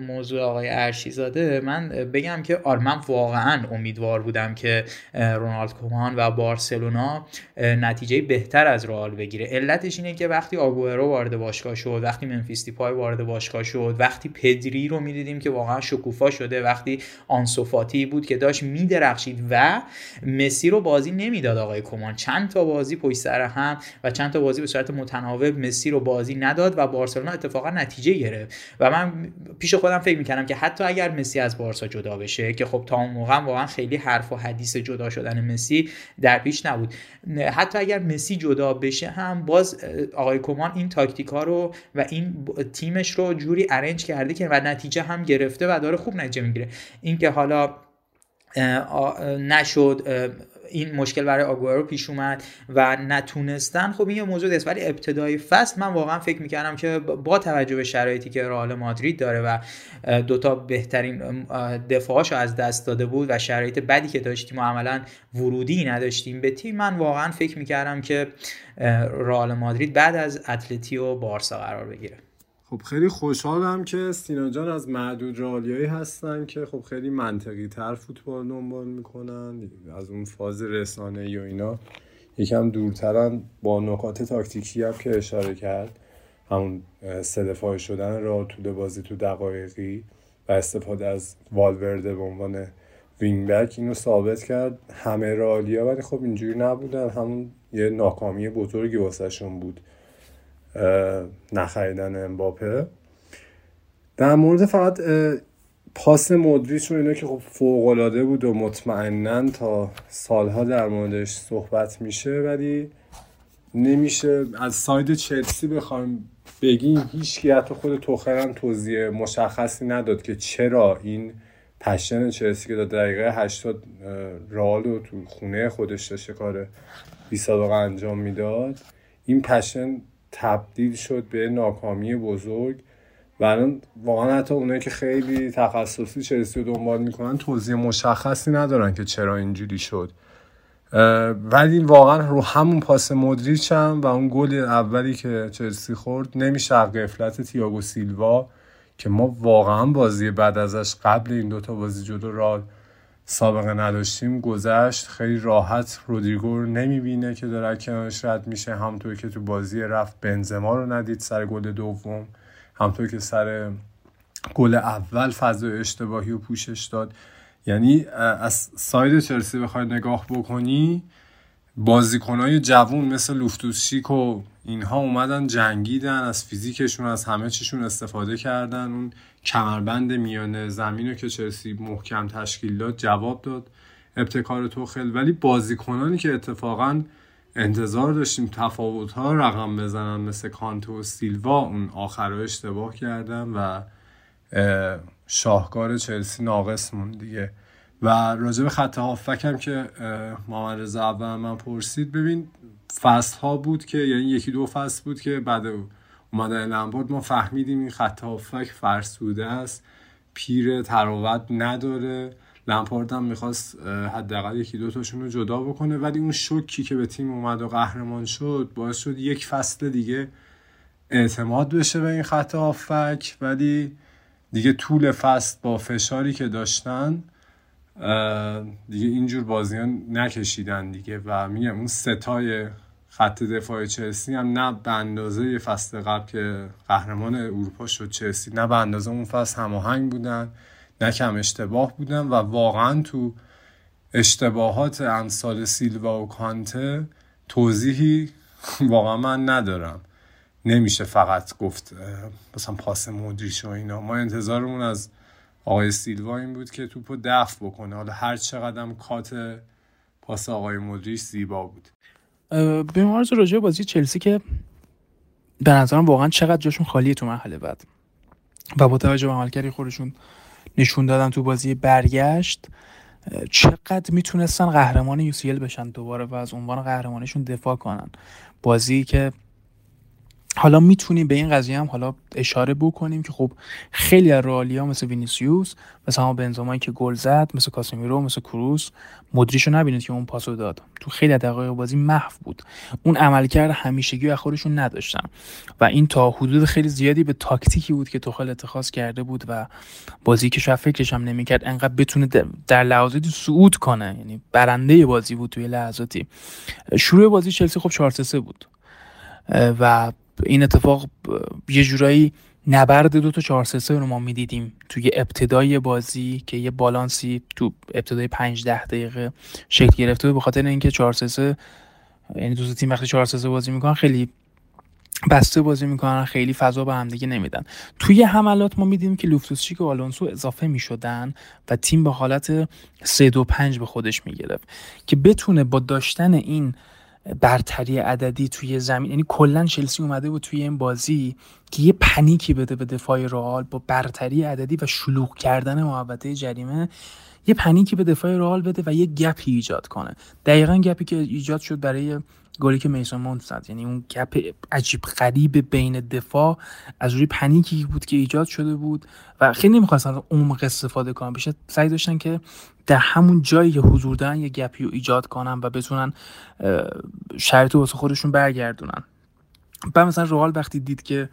موضوع آقای ارشیزاده من بگم که آر من واقعا امیدوار بودم که رونالد کومان و بارسلونا نتیجه بهتر از رئال بگیره. علتش اینه که وقتی آگوئرو وارد باشگاه شد وقتی منفیس پای وارد باشگاه شد وقتی پدری رو می‌دیدیم که واقعا شکوفا شده وقتی آنسو انصفاتی بود که داشت میدرخشید و مسی رو بازی نمی‌داد آقای کمان چند تا بازی پشت سر هم و چند تا بازی به صورت متناوب مسی رو بازی نداد و بارسلونا اتفاقا نتیجه گرفت. و من پیش خودم فکر می‌کردم که حتی اگر مسی از بارسا جدا بشه که خب تا اون موقع واقعا خیلی حرف و حدیث جدا شدن مسی در پیش نبود. حتی اگر مسی جدا بشه هم باز آقای کمان این تاکتیک رو و این تیمش رو جوری ارنج کرده که و نتیجه هم گرفته و داره خوب نتیجه می‌گیره. اینکه حالا نشد این مشکل برای آگوارو پیش اومد و نتونستن. خب این یه موضوع است ولی ابتدای فصل من واقعا فکر می‌کردم که با توجه به شرایطی که رئال مادرید داره و دوتا بهترین دفاعاشو از دست داده بود و شرایط بدی که داشتیم و عملا ورودی نداشتیم به تیم من واقعا فکر می‌کردم که رئال مادرید بعد از اتلتی و بارسا قرار بگیره.
خب خیلی خوشحالم که سینا جان از معدود رالیایی هستن که خب خیلی منطقی تر فوتبال دنبال می‌کنن از اون فاز رسانه و اینا. یکم دورترن با نکات تاکتیکی هم که اشاره کرد. همون سه شدن را تو بازی تو دقایقی و استفاده از والورده به عنوان وینگ بک اینو ثابت کرد. همه رالیا ولی خب اینجوری نبودن. همون یه ناکامی بزرگی واسهشون بود. نخریدن امباپه. در مورد فقط پاس مدریچ و اینا که خب فوق بود و مطمئنا تا سالها در موردش صحبت میشه ولی نمیشه. از ساید چلسی بخوایم بگیم هیچ حتی خود توخرم توضیح مشخصی نداد که چرا این پشن چلسی که در دقیقه 80 رال و تو خونه خودش داشته کار بی انجام می‌داد. این پشن تبدیل شد به ناکامی بزرگ. و الان واقعا حتی اونایی که خیلی تخصصی چلسی رو دنبال می‌کنن توضیح مشخصی ندارن که چرا اینجوری شد. ولی واقعا رو همون پاس مدریچ هم و اون گل اولی که چلسی خورد نمیشه قفلت تییاگو سیلوا که ما واقعا بازی بعد ازش قبل این دوتا بازی جلو را سابقه نداشتیم گذشت خیلی راحت رودریگو رو نمی‌بینه که داره کنارش رد میشه. همطور که تو بازی رفت بنزما رو ندید سر گل دوم. همطور که سر گل اول فضای اشتباهی و پوشش داد. یعنی از ساید چلسی بخوای نگاه بکنی بازیکنهای جوون مثل لوفتوسچیک و اینها اومدن جنگیدن از فیزیکشون از همه چیشون استفاده کردن. اون کمربند میانه زمین رو که چلسی محکم تشکیل داد جواب داد. ابتکار توخل ولی بازیکنانی که اتفاقا انتظار داشتیم تفاوت ها رقم بزنن مثل کانتو و سیلوا اون آخر اشتباه کردن و شاهکار چلسی ناقص مون دیگه. و راجب خط هافک هم که محمد رضا اول من پرسید ببین فصل ها بود که یعنی یکی دو فصل بود که بعد اومدن لمپارد ما فهمیدیم این خط هافک فرسوده است پیر تراوت نداره. لمپارد هم می‌خواست حداقل یکی دو تاشون رو جدا بکنه ولی اون شوکی که به تیم اومد و قهرمان شد باعث شد یک فصل دیگه اعتماد بشه به این خط هافک. ولی دیگه طول فصل با فشاری که داشتن دیگه اینجور بازیان نکشیدن دیگه و میگم اون ستای خط دفاع چلسی هم نه به اندازه فصل قبل که قهرمان اروپا شد چلسی نه به اندازه اون فصل هماهنگ بودن نه کم اشتباه بودن و واقعا تو اشتباهات امثال سیلوا و کانته توضیحی واقعا من ندارم. نمیشه فقط گفت مثلا پاس مدریش و اینا. ما انتظارمون از آقای سیلوا این بود که توپو دفع بکنه. حالا هر چقدر کات پاس آقای مدریش زیبا بود.
به مارز راجع بازی چلسی که به نظرم واقعا چقدر جاشون خالیه تو مرحله بعد. و با توجه به عملکردی خودشون نشون دادن تو بازی برگشت چقدر می‌تونستن قهرمان یوسیل بشن دوباره و از عنوان قهرمانشون دفاع کنن. بازی که حالا می‌تونیم به این قضیه هم حالا اشاره بکنیم که خب خیلی از رئالیا مثل وینیسیوس مثل هم بنزمایی که گل زد مثل کاسمیرو مثل کروس مدریشو نبینید که اون پاسو داد. تو خیلی دقایق بازی محو بود. اون عملکرد همیشگی و خودشون نداشتن. و این تا حدود خیلی زیادی به تاکتیکی بود که توخل اتخاذ کرده بود و بازی که شاید فکرش هم نمی‌کرد انقدر بتونه در لحظاتی صعود کنه. یعنی برنده بازی بود توی لحظاتی. شروع بازی چلسی خب 4 بود. و این اتفاق یه جورایی نبرد دو تا 4 3 رو ما می‌دیدیم توی ابتدای بازی که یه بالانسی تو ابتدای 5 10 دقیقه شکل گرفته بود. به خاطر اینکه 4 3 یعنی دو تیم وقتی 4 3 بازی می‌کنن خیلی بسته بازی می‌کنن خیلی فضا به همدیگه نمیدن. توی حملات ما میدیم که لوفتوسچیک و آلونسو اضافه می‌شدن و تیم به حالت 3 2 5 به خودش می‌گرفت. که بتونه با داشتن این برتری عددی توی زمین. یعنی کلا چلسی اومده بود توی این بازی که یه پنیکی بده به دفاع رئال با برتری عددی و شلوغ کردن محوطه جریمه یه پنیکی به دفاع رئال بده و یه گپی ایجاد کنه. دقیقا گپی که ایجاد شد برای گلی که میسون مونت زد. یعنی اون گپ عجیب غریب بین دفاع از روی پنیکی بود که ایجاد شده بود و خیلی نمی‌خواستن عمق استفاده کنن. بیشتر سعی داشتن که در همون جایی که حضور دارن یه گپی رو ایجاد کنن و بتونن شرط واسه خودشون برگردونن. بعد مثلا روال وقتی دید که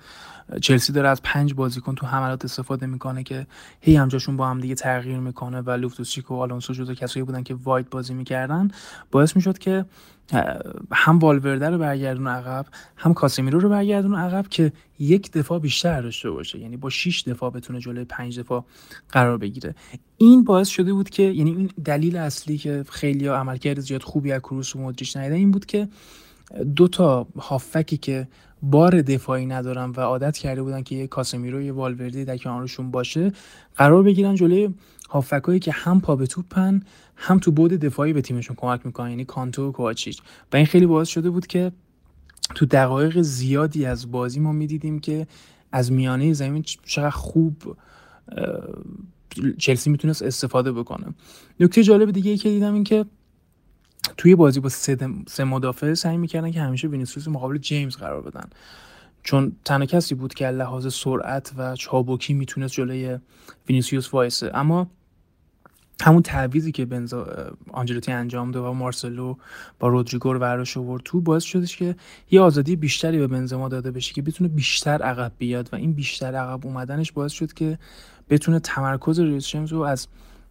چلسی داره از پنج بازیکن تو حملات استفاده می‌کنه که هی همجاشون با هم دیگه تغییر می‌کنه و لوفتوسچیک و آلونسو جزو کسایی بودن که وایت بازی می‌کردن باعث می‌شد که هم والورده رو برگردون عقب هم کاسمیرو رو برگردون عقب که یک دفاع بیشتر داشته باشه. یعنی با 6 دفاع بتونه جلوی پنج دفاع قرار بگیره. این باعث شده بود که یعنی این دلیل اصلی که خیلی عملکرد زیاد خوبی از کروس و مودریچ این بود که دو تا هافکی که بار دفاعی ندارن و عادت کرده بودن که یه کاسمیرو یه والوردی در کنارشون باشه قرار بگیرن جلوی هافکایی که هم پا به توپن هم تو بود دفاعی به تیمشون کمک می‌کنن یعنی کانتو و کوچیچ و این خیلی باعث شده بود که تو دقایق زیادی از بازی ما می‌دیدیم که از میانه زمین چقدر خوب چلسی می‌تونست استفاده بکنه. نکته جالب دیگه ای که دیدم این که توی بازی با سه, سه مدافع سعی می‌کردن که همیشه وینیسیوس مقابل جیمز قرار بدن. چون تنها کسی بود که لحاظ سرعت و چابکی می‌تونست جلوی وینیسیوس وایسه. اما همون تعویضی که به نظرم آنجلوتی انجام داد و مارسلو با رودریگو رو براش آورد تو باعث شدش که یه آزادی بیشتری به بنزما داده بشه که بتونه بیشتر عقب بیاد و این بیشتر عقب اومدنش باعث شد که بتونه تمرکز ریس رو از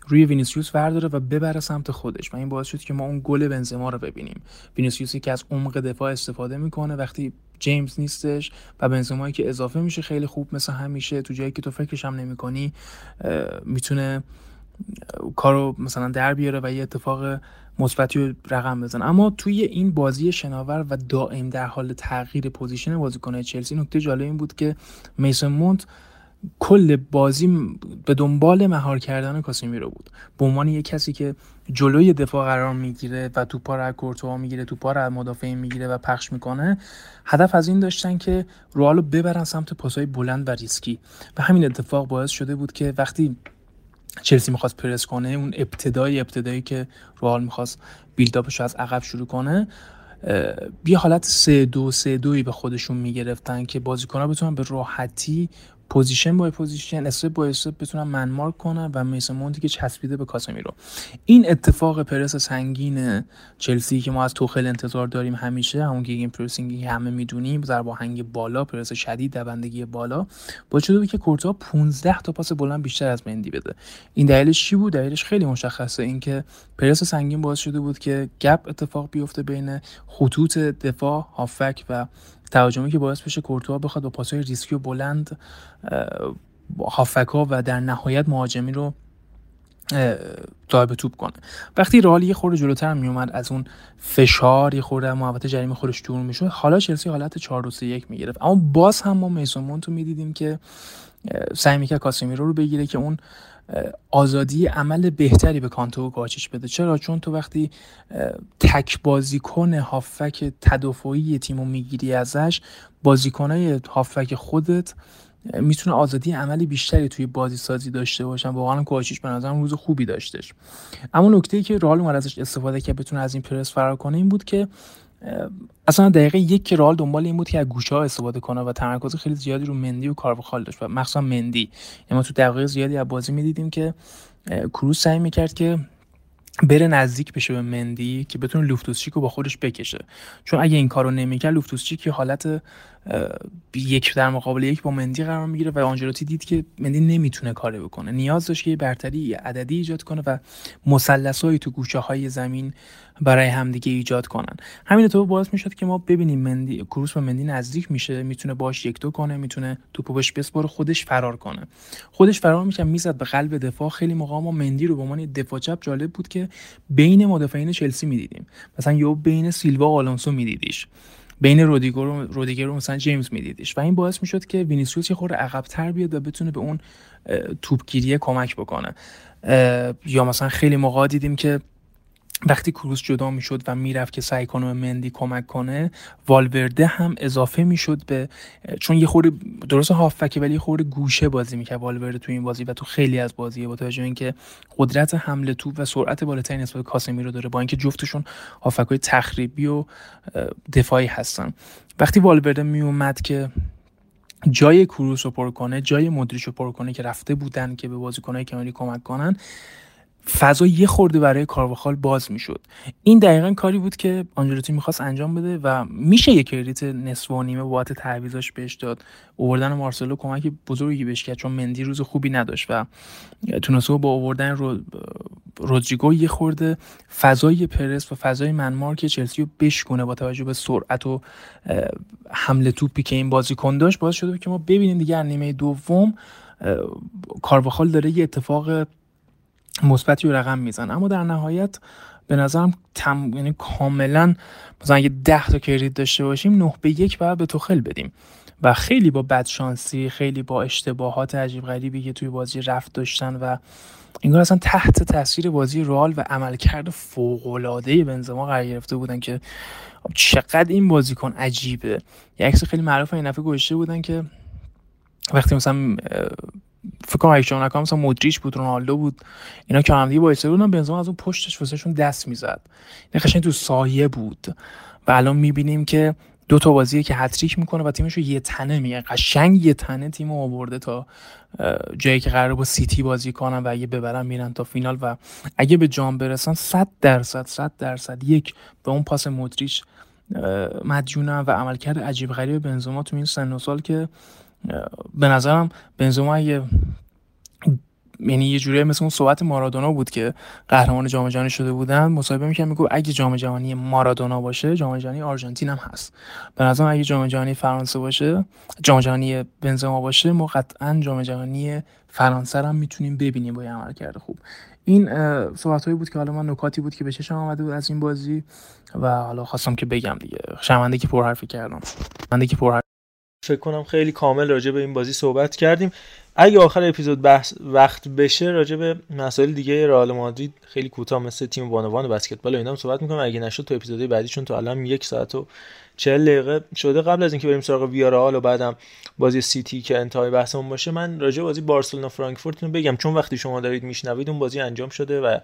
روی وینیسیوس ورداره و ببره سمت خودش. و این باعث شد که ما اون گل بنزما رو ببینیم. وینیسیوسی که از عمق دفاع استفاده می‌کنه. وقتی جیمز نیستش و بنزمایی که اضافه میشه خیلی خوب مثل همیشه تو جایی که تو فکرش هم نمی‌کنی می‌تونه کارو مثلا در بیاره و یه اتفاق مثبتی رقم بزنه. اما توی این بازی شناور و دائم در حال تغییر position بازیکن چلسی نکته جالب این بود که میسن مونت کل بازی به دنبال مهار کردن کاسیمیرو بود. به عنوان یک کسی که جلوی دفاع قرار می‌گیره و توپا رو از کورتوا می‌گیره توپا رو از مدافع می‌گیره و پخش می‌کنه هدف از این داشتن که رئالو ببرن سمت پاسهای بلند و ریسکی. و همین اتفاق باعث شده بود که وقتی چلسی می‌خواست پرس کنه اون ابتدای ابتدایی که رئال می‌خواست build-up ش از عقب شروع کنه به یه حالت سه دو سه دوی به خودشون می‌گرفتن که بازیکنها بتونن به راحتی position by position step by step بتونن man-mark کنن و میسن مونتی که چسبیده به کاسمیرو. این اتفاق پرس سنگین چلسی که ما از توخل انتظار داریم همیشه همون gegenpressing ی همه می‌دونیم با آهنگ بالا پرس شدید دوندگی بالا با شده که کورتا 15 تا پاس بلند بیشتر از مندی بده. این دلیلش چی بود؟ دلیلش خیلی مشخصه. اینکه پرس سنگین باعث شده بود که گپ اتفاق بیفته بین خطوط دفاع هافک و تهاجمی که باعث بشه کورتوا بخواد با پاسهای ریسکی و بلند هافکا و در نهایت مهاجمی رو صاحب توپ کنه. وقتی رئال یه خورده جلوتر می اومد از اون فشار یه خورده محوطه جریمه خودش دور می‌شد حالا چلسی حالت 4 2 3 1 می‌گرفت. اما باز هم ما میسون مونتو می‌دیدیم که سعی می‌کرد کاسمیرو رو بگیره که اون آزادی عمل بهتری به کانتو و کاچیش بده. چرا؟ چون تو وقتی تک بازیکن هافک تدافعی تیمو می‌گیری ازش بازیکنای هافک خودت می‌تونه آزادی عملی بیشتری توی بازی سازی داشته باشن. واقعا کوچیچ به نظرم روز خوبی داشتش. اما نکته ای که رئال اومد ازش استفاده که بتونه از این پرس فرار کنه این بود که اصلا دقیقه یک که رئال دنبال این بود که از گوشه ها استفاده کنه و تمرکز خیلی زیادی رو مندی و کارواخال داشت و مخصوصا مندی. یعنی ما تو دقیقه زیادی از بازی می‌دیدیم که کروز سعی می‌کرد که بره نزدیک بشه به مندی که بتونه لوفتوسچیک رو با خودش بکشه. چون اگه این کارو نمی‌کرد لوفتوسچیک حالت یک در مقابل یک با مندی قرار می‌گیره و آنجلوتی دید که مندی نمی‌تونه کاری بکنه. نیاز داشت که برتری عددی ایجاد کنه و مثلثایی تو گوشه های زمین برای همدیگه ایجاد کنن. همین تو باعث می‌شد که ما ببینیم مندی کروس به مندی نزدیک میشه می‌تونه باش یک دو کنه می‌تونه توپو بهش بسپره خودش فرار کنه. خودش فرار میشه می‌زد به قلب دفاع. خیلی موقع ما مندی رو به عنوان دفاع چپ جالب بود که بین مدافعین چلسی می‌دیدیم. مثلا یو بین سیلوا و آلونسو میدیدیش. بین رودیگر رو رودیگر رو مثلا جیمز میدیدش و این باعث می‌شد که وینیسیوس یه خورده عقب‌تر بیاد و بتونه به اون توپگیری کمک بکنه. یا مثلا خیلی موقع دیدیم که وقتی کروس جدا می‌شد و می‌رفت که سعی کنه مندی کمک کنه والورده هم اضافه می‌شد به چون یه خورده درست هافکه ولی خورده گوشه بازی می‌کرد والورده تو این بازی و تو خیلی از بازی با توجه اینکه قدرت حمله توپ و سرعت بالاتری نسبت به کاسمیرو داره با اینکه جفتشون هافکای تخریبی و دفاعی هستن. وقتی والورده میومد که جای کروس رو پر کنه جای مدریش رو پر کنه که رفته بودن که به بازیکنهای کمالی کمک کنن فضا یه خورده برای کارواخال باز می‌شد. این دقیقا کاری بود که آنجلوتی می‌خواست انجام بده و میشه یک کردیت نصف و نیمه بابت تعویضاش بهش داد. اووردن مارسلو کمک بزرگی بهش کرد چون مندی روز خوبی نداشت و تونسو با اووردن رو رودریگو یه خورده فضای پرس و فضای منمار که چلسی رو بشکنه با توجه به سرعت و حمله توپی که این بازیکن داشت باعث شده که ما ببینیم دیگه نیمه دوم کارواخال داره یه اتفاق مثبتی رو رقم میزن اما در نهایت به نظرم تم... یعنی کاملا مثلا اگه ده تا کردیت داشته باشیم نه به یک بعد به توخل بدیم. و خیلی با بدشانسی خیلی با اشتباهات عجیب غریبی که توی بازی رفت داشتن و انگار اصلا تحت تاثیر بازی رال و عملکرد فوق‌العاده بنزما قرار گرفته بودن که چقدر این بازیکن عجیبه. یه عکس خیلی معروف این دفعه گذاشته بودن که وقتی مثلا فکر کنم اگه نکنم مثلا مودریچ بود رونالدو بود اینا که هم دیگه وایساده بودن بنزما از اون پشتش واسهشون دست می‌زد. این قشنگ تو سایه بود. و الان می‌بینیم که دو تا بازیه که هتریک می‌کنه و تیمش رو یه تنه میگه قشنگ یه تنه تیم آورده تا جایی که قرار با سیتی بازی کنن و اگه ببرن میرن تا فینال. و اگه به جام برسن 100 درصد 100 درصد یک به اون پاس مودریچ مدیونم و عملکرد عجیب غریب بنزما تو این سن و سال که به نظرم بنزما اگه یعنی یه جوری مثل اون صحبت مارادونا بود که قهرمان جام جهانی شده بودن. مصاحبه می‌کنم میگو اگه جام جهانی مارادونا باشه جام جهانی آرژانتین هم هست. به نظرم اگه جام جهانی فرانسه باشه جام جهانی بنزما باشه ما قطعا جام جهانی فرانسه هم می‌تونیم ببینیم با عمل کرده خوب. این صحبت هایی بود که حالا من نکاتی بود که به چشم آمده بود از این بازی و حالا خواستم که بگم دیگه. شرمنده که پرحرفی کردم. شرمنده که پرحرفی
فکر کنم خیلی کامل راجع به این بازی صحبت کردیم. اگه آخر اپیزود بحث وقت بشه راجع به مسائل دیگه رئال مادرید خیلی کوتاه مثل تیم بانوان بسکتبال و اینا هم صحبت می‌کنم اگه نشد تو اپیزودهای بعدیشون تو الان یک ساعت و 40 دقیقه شده. قبل از اینکه بریم سراغ ویارال و بعدم بازی سیتی که انتهای بحثمون باشه من راجع بازی بارسلونا فرانکفورت رو بگم. چون وقتی شما دارید میشنوید اون بازی انجام شده و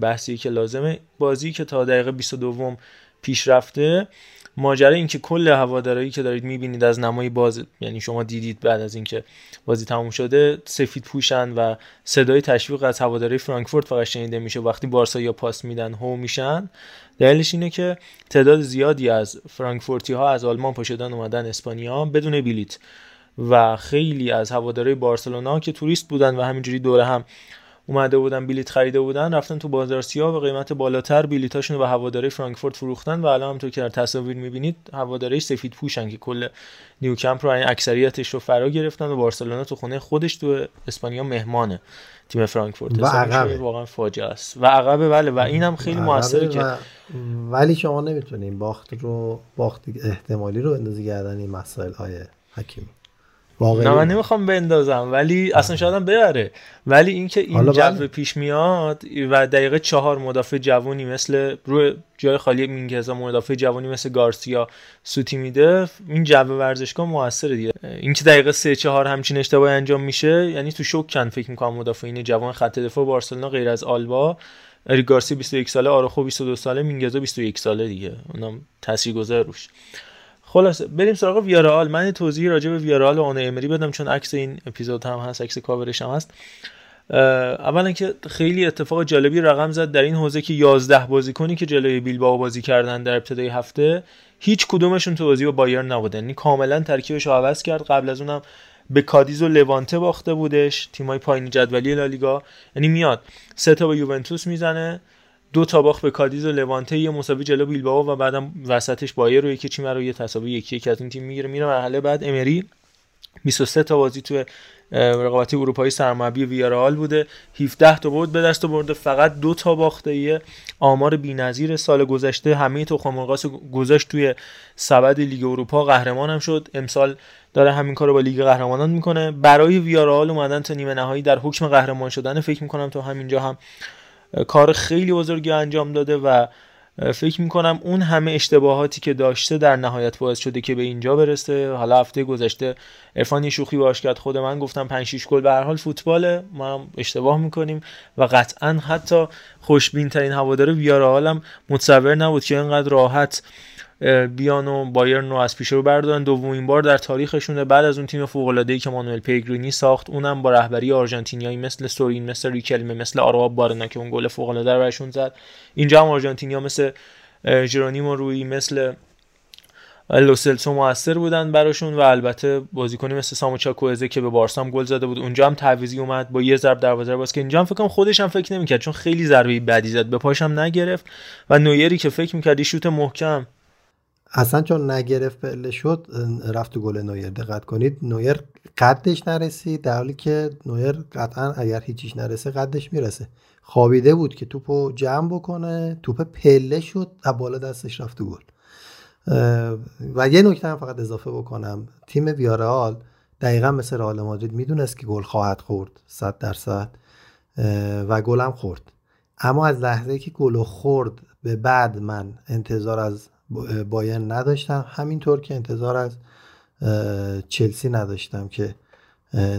بحثی که لازمه بازی که تا دقیقه 22 پیش رفته ماجرا اینکه کل هوادارایی که دارید می‌بینید از نمای باز یعنی شما دیدید بعد از اینکه بازی تموم شده سفید پوشن و صدای تشویق از هواداری فرانکفورت فقط شنیده میشه وقتی بارسا یا پاس میدن هو میشن. دلیلش اینه که تعداد زیادی از فرانکفورتی ها از آلمان پاشدن اومدن اسپانیا بدون بلیت. و خیلی از هواداری بارسلونا که توریست بودن و همینجوری دوره هم اومده بودن بلیت خریده بودن رفتن تو بازار سیاه و قیمت بالاتر بلیتاشون رو به هواداری فرانکفورت فروختن و الان همونطور که در تصاویر می‌بینید هواداری سفید پوشن که کل نیوکمپ رو این اکثریتش رو فرا گرفتن و بارسلونا تو خونه خودش تو اسپانیا مهمانه تیم فرانکفورت.
و عقبه.
واقعا فاجعه است. و عقبه بله و اینم خیلی موثره که
ولی شما نمی‌تونین باخت رو باخت احتمالی رو اندازی گردن این مسائل های حکیمی.
نه من نمی‌خوام بندازم ولی اصلا شاید ببره. ولی اینکه این جو بله. پیش میاد و دقیقه چهار مدافع جوونی مثل روی جای خالی مینگزا مدافع جوونی مثل گارسیا سوتی میده این جو ورزشگاه موثره دیگه. اینکه دقیقه سه چهار همچین اشتباهی انجام میشه یعنی تو شوک کن فکر می‌کنم مدافعین جوان خط دفاع بارسلونا غیر از آلبا. اریک گارسی 21 ساله آراخو 22 ساله مینگزا 21 ساله دیگه. اونم تاثیرگذار روش. خلاصه بریم سراغ ویارال من توضیح راجع به ویارال و آن امری بدم چون عکس این اپیزود هم هست عکس کاورش هم هست. اولا که خیلی اتفاق جالبی رقم زد در این حوزه که 11 بازیکنی که جلوی بیلبائو بازی کردن در ابتدای هفته هیچ کدومشون تو بازی با بایرن نبودن. یعنی کاملا ترکیبش عوض کرد. قبل از اونم به کادیز و لوانته باخته بودش تیمای پایین جدولی لالیگا. یعنی میاد سه تا به یوونتوس می‌زنه. دو تا باخت به کادیز و لوانته یه مساوی جلو بیلبائو و بعدم وسطش بایر رو یکی چیم رو یه تساوی یکی یکی از این تیم می‌گیره. میره مرحله بعد امری. 23 تا بازی تو رقابت اروپایی سرمربی ویارال بوده. 17 تا بود به دست برده فقط دو تا باخته یه آمار بی‌نظیر سال گذشته. همه تو مرغاس گذاشت توی سبد لیگ اروپا. قهرمان هم شد. امسال داره همین کارو با لیگ قهرمانان می‌کنه. برای ویارال اومدن تا نیمه نهایی در حکم قهرمان شدن فکر می‌کنم تا همینجا هم کار خیلی بزرگی انجام داده و فکر می‌کنم اون همه اشتباهاتی که داشته در نهایت باعث شده که به اینجا برسه. حالا هفته گذشته ارفانی شوخی باش کرد خود من گفتم 5 6 گل. به هر حال فوتباله ما هم اشتباه می‌کنیم و قطعا حتی خوشبین ترین هوادار ویارال هم متصور نبود که اینقدر راحت بیان و بایرن رو از پیش رو بردارن. دومین بار در تاریخشونه. بعد از اون تیم فوق العاده ای که مانوئل پیگرینی ساخت اونم با رهبری آرژانتینیایی مثل سورین مثل ریکلمه مثل آرواب بارنا که اون گل فوق العاده برشون زد. اینجا هم آرژانتینیا مثل ژرونیمو روی مثل لوسلسو موثر بودن براشون و البته بازیکنی مثل سامو چاکوزه که به بارسا هم گل زده بود. اونجا هم تعویضی اومد با یه ضرب دروازه باز که اینجا هم فکر خودش هم فکر نمی‌کرد چون خیلی ضربه بدی زد. به پاش هم نگرفت. و نویری که فکر می‌کرد شوت محکم
اصلا چون نگرفت پله شد رفت تو گل نویر. دقت کنید نویر قدش نرسید در حالی که نویر قطعا اگر هیچیش نرسه قدش می‌رسه. خوابیده بود که توپو جمع بکنه توپ پله شد و بالا دستش رفت تو گل. و یه نکته هم فقط اضافه بکنم. تیم ویارال دقیقا مثل رئال مادرید می‌دونست که گل خواهد خورد صد درصد و گل هم خورد. اما از لحظه که گل خورد به بعد من انتظار از بایرن نداشتم. همینطور که انتظار از چلسی نداشتم که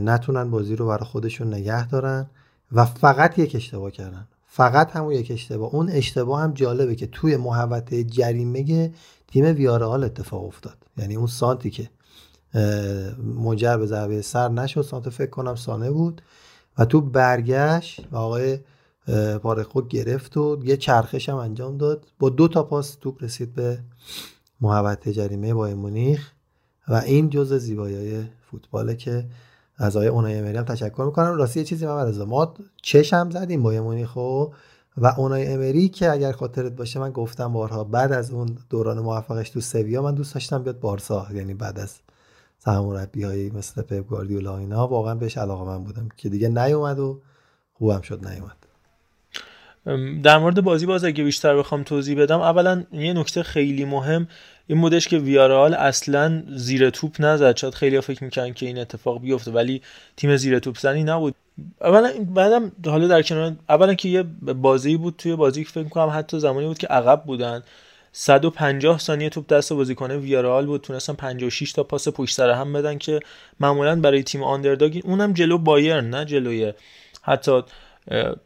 نتونن بازی رو برای خودشون نگه دارن و فقط یک اشتباه کردن. فقط همون یک اشتباه. اون اشتباه هم جالبه که توی محوطه جریمه تیم ویارال اتفاق افتاد. یعنی اون سانتی که منجر به ضربه سر نشد. سانت فکر کنم سانه بود. و تو برگشت و آقای پارخو گرفت و یه چرخش هم انجام داد. با دو تا پاس توپ رسید به محوطه جریمه با مونیخ و این جز زیبایی فوتباله که از آقای اونای امری هم تشکر می‌کنم. راستی یه چیزی من ما چشم زدیم با مونیخ و و اونای امری که اگر خاطرت باشه من گفتم بارها بعد از اون دوران موفقش تو سویا من دوست داشتم بیاد بارسا. یعنی بعد از سرمربیایی مثل پپ گواردیولا اینا واقعا بهش علاقه من بودم که دیگه نیومد و خوبم شد نیومد.
در مورد بازی باز اگه بیشتر بخوام توضیح بدم اولا یه نکته خیلی مهم این بودش که ویارال اصلا زیر توپ نزد. شاید خیلی فکر می‌کنن که این اتفاق بیفته ولی تیم زیر توپ زنی نبود. اولا بعدم حالا در کنار اولا که یه بازی بود توی بازی که فکر کنم حتی زمانی بود که عقب بودن. 150 ثانیه توپ دست بازیکن ویارال بود تونستن 56 تا پاس پشت سر هم بدن که معمولا برای تیم آندرداگ اونم جلو بایرن نه جلوی حتی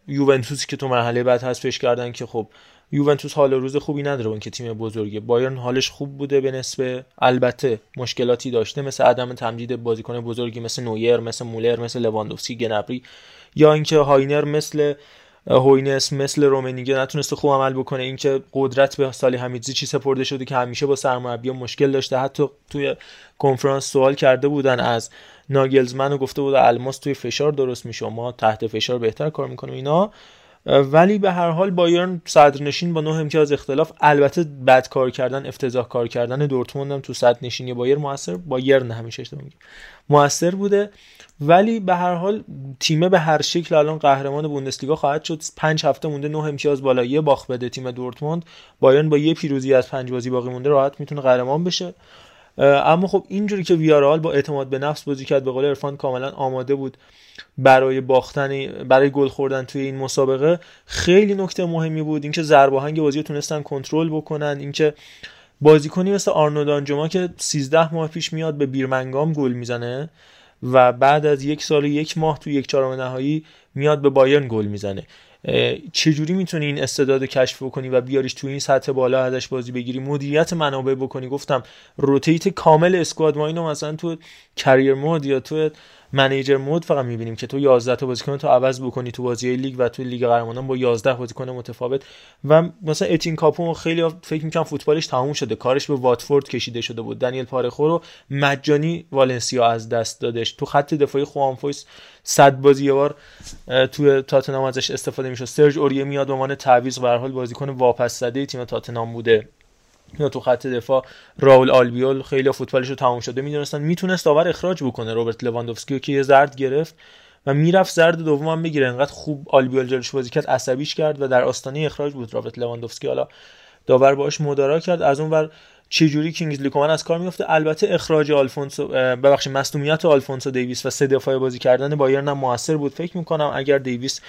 یوونتوسی که تو مرحله بعد حذفش کردن که خب یوونتوس حال روز خوبی نداره اون که تیم بزرگه. بایرن حالش خوب بوده به نسبه البته مشکلاتی داشته مثل عدم تمدید بازیکن بزرگی مثل نویر مثل مولر مثل لواندوفسکی گنبری یا اینکه هاینر مثل هوینس مثل رومنیگه نتونسته خوب عمل بکنه. اینکه قدرت به سالی حمیدزی چی سپرده شده که همیشه با سرمربی مشکل داشته. حتی توی کنفرانس سوال کرده بودن از ناگلزمن گفته بود الماس توی فشار درست میشه ما تحت فشار بهتر کار می‌کنیم اینا. ولی به هر حال بایرن صدرنشین با نه امتیاز اختلاف البته بد کار کردن افتضاح کار کردن دورتموند هم تو صدر نشینی بایر موثر بایرن همیشه اشتباه میگم موثر بوده. ولی به هر حال تیمه به هر شکل الان قهرمان بوندسلیگا خواهد شد. پنج هفته مونده نه امتیاز بالا یه باخ بده تیم دورتموند. بایرن با یه پیروزی از پنج بازی باقی مونده راحت می‌تونه قهرمان بشه. اما خب اینجوری که ویارال با اعتماد به نفس بازی کرد به قول عرفان کاملا آماده بود برای باختن برای گل خوردن توی این مسابقه. خیلی نکته مهمی بود اینکه ضرب آهنگ بازی رو تونستن کنترل بکنن اینکه بازیکنی مثل آرنو دانجوما که 13 ماه پیش میاد به بیرمنگام گل می‌زنه و بعد از یک سال و یک ماه توی یک چهارم نهایی میاد به بایرن گل می‌زنه. چجوری می‌تونی این استعداد کشف بکنی و بیاریش توی این سطح بالا ازش بازی بگیری؟ مدیریت منابع بکنی. گفتم rotate کامل squad. ما اینو مثلا تو career mode یا تو manager mode فقط می‌بینیم که تو 11 تا بازیکن تو عوض بکنی تو بازی لیگ و تو لیگ قهرمانان با 11 بازیکن متفاوت. و مثلا اتین کاپو خیلی فکر می‌کنم فوتبالش تموم شده. کارش به واتفورد کشیده شده بود. دنیل پارخو رو مجانی والنسیا از دست دادش. تو خط دفاعی خوانفویس صد بازی یه بار توی تاتنهام ازش استفاده میشه سرج اوریه میاد به عنوان تعویض به حال بازیکن واپس زده تیم تاتنهام بوده. یا تو خط دفاع راول آلبیول خیلی فوتبالش رو تموم شده می‌دونستن. می‌تونست داور اخراج بکنه روبرت لواندوفسکی که یه زرد گرفت و می‌رفت زرد دوم هم بگیره. انقدر خوب آلبیول جلوش بازی کرد عصبیش کرد و در آستانه اخراج بود روبرت لواندوفسکی. حالا داور باش مدارا کرد. از اون ور چجوری کینگزلی کومن از کار میفته البته اخراج آلفونسو ببخشید مصدومیت آلفونسو دیویس و سه دفاعه بازی کردن بایرن هم موثر بود. فکر می‌کنم اگر دیویس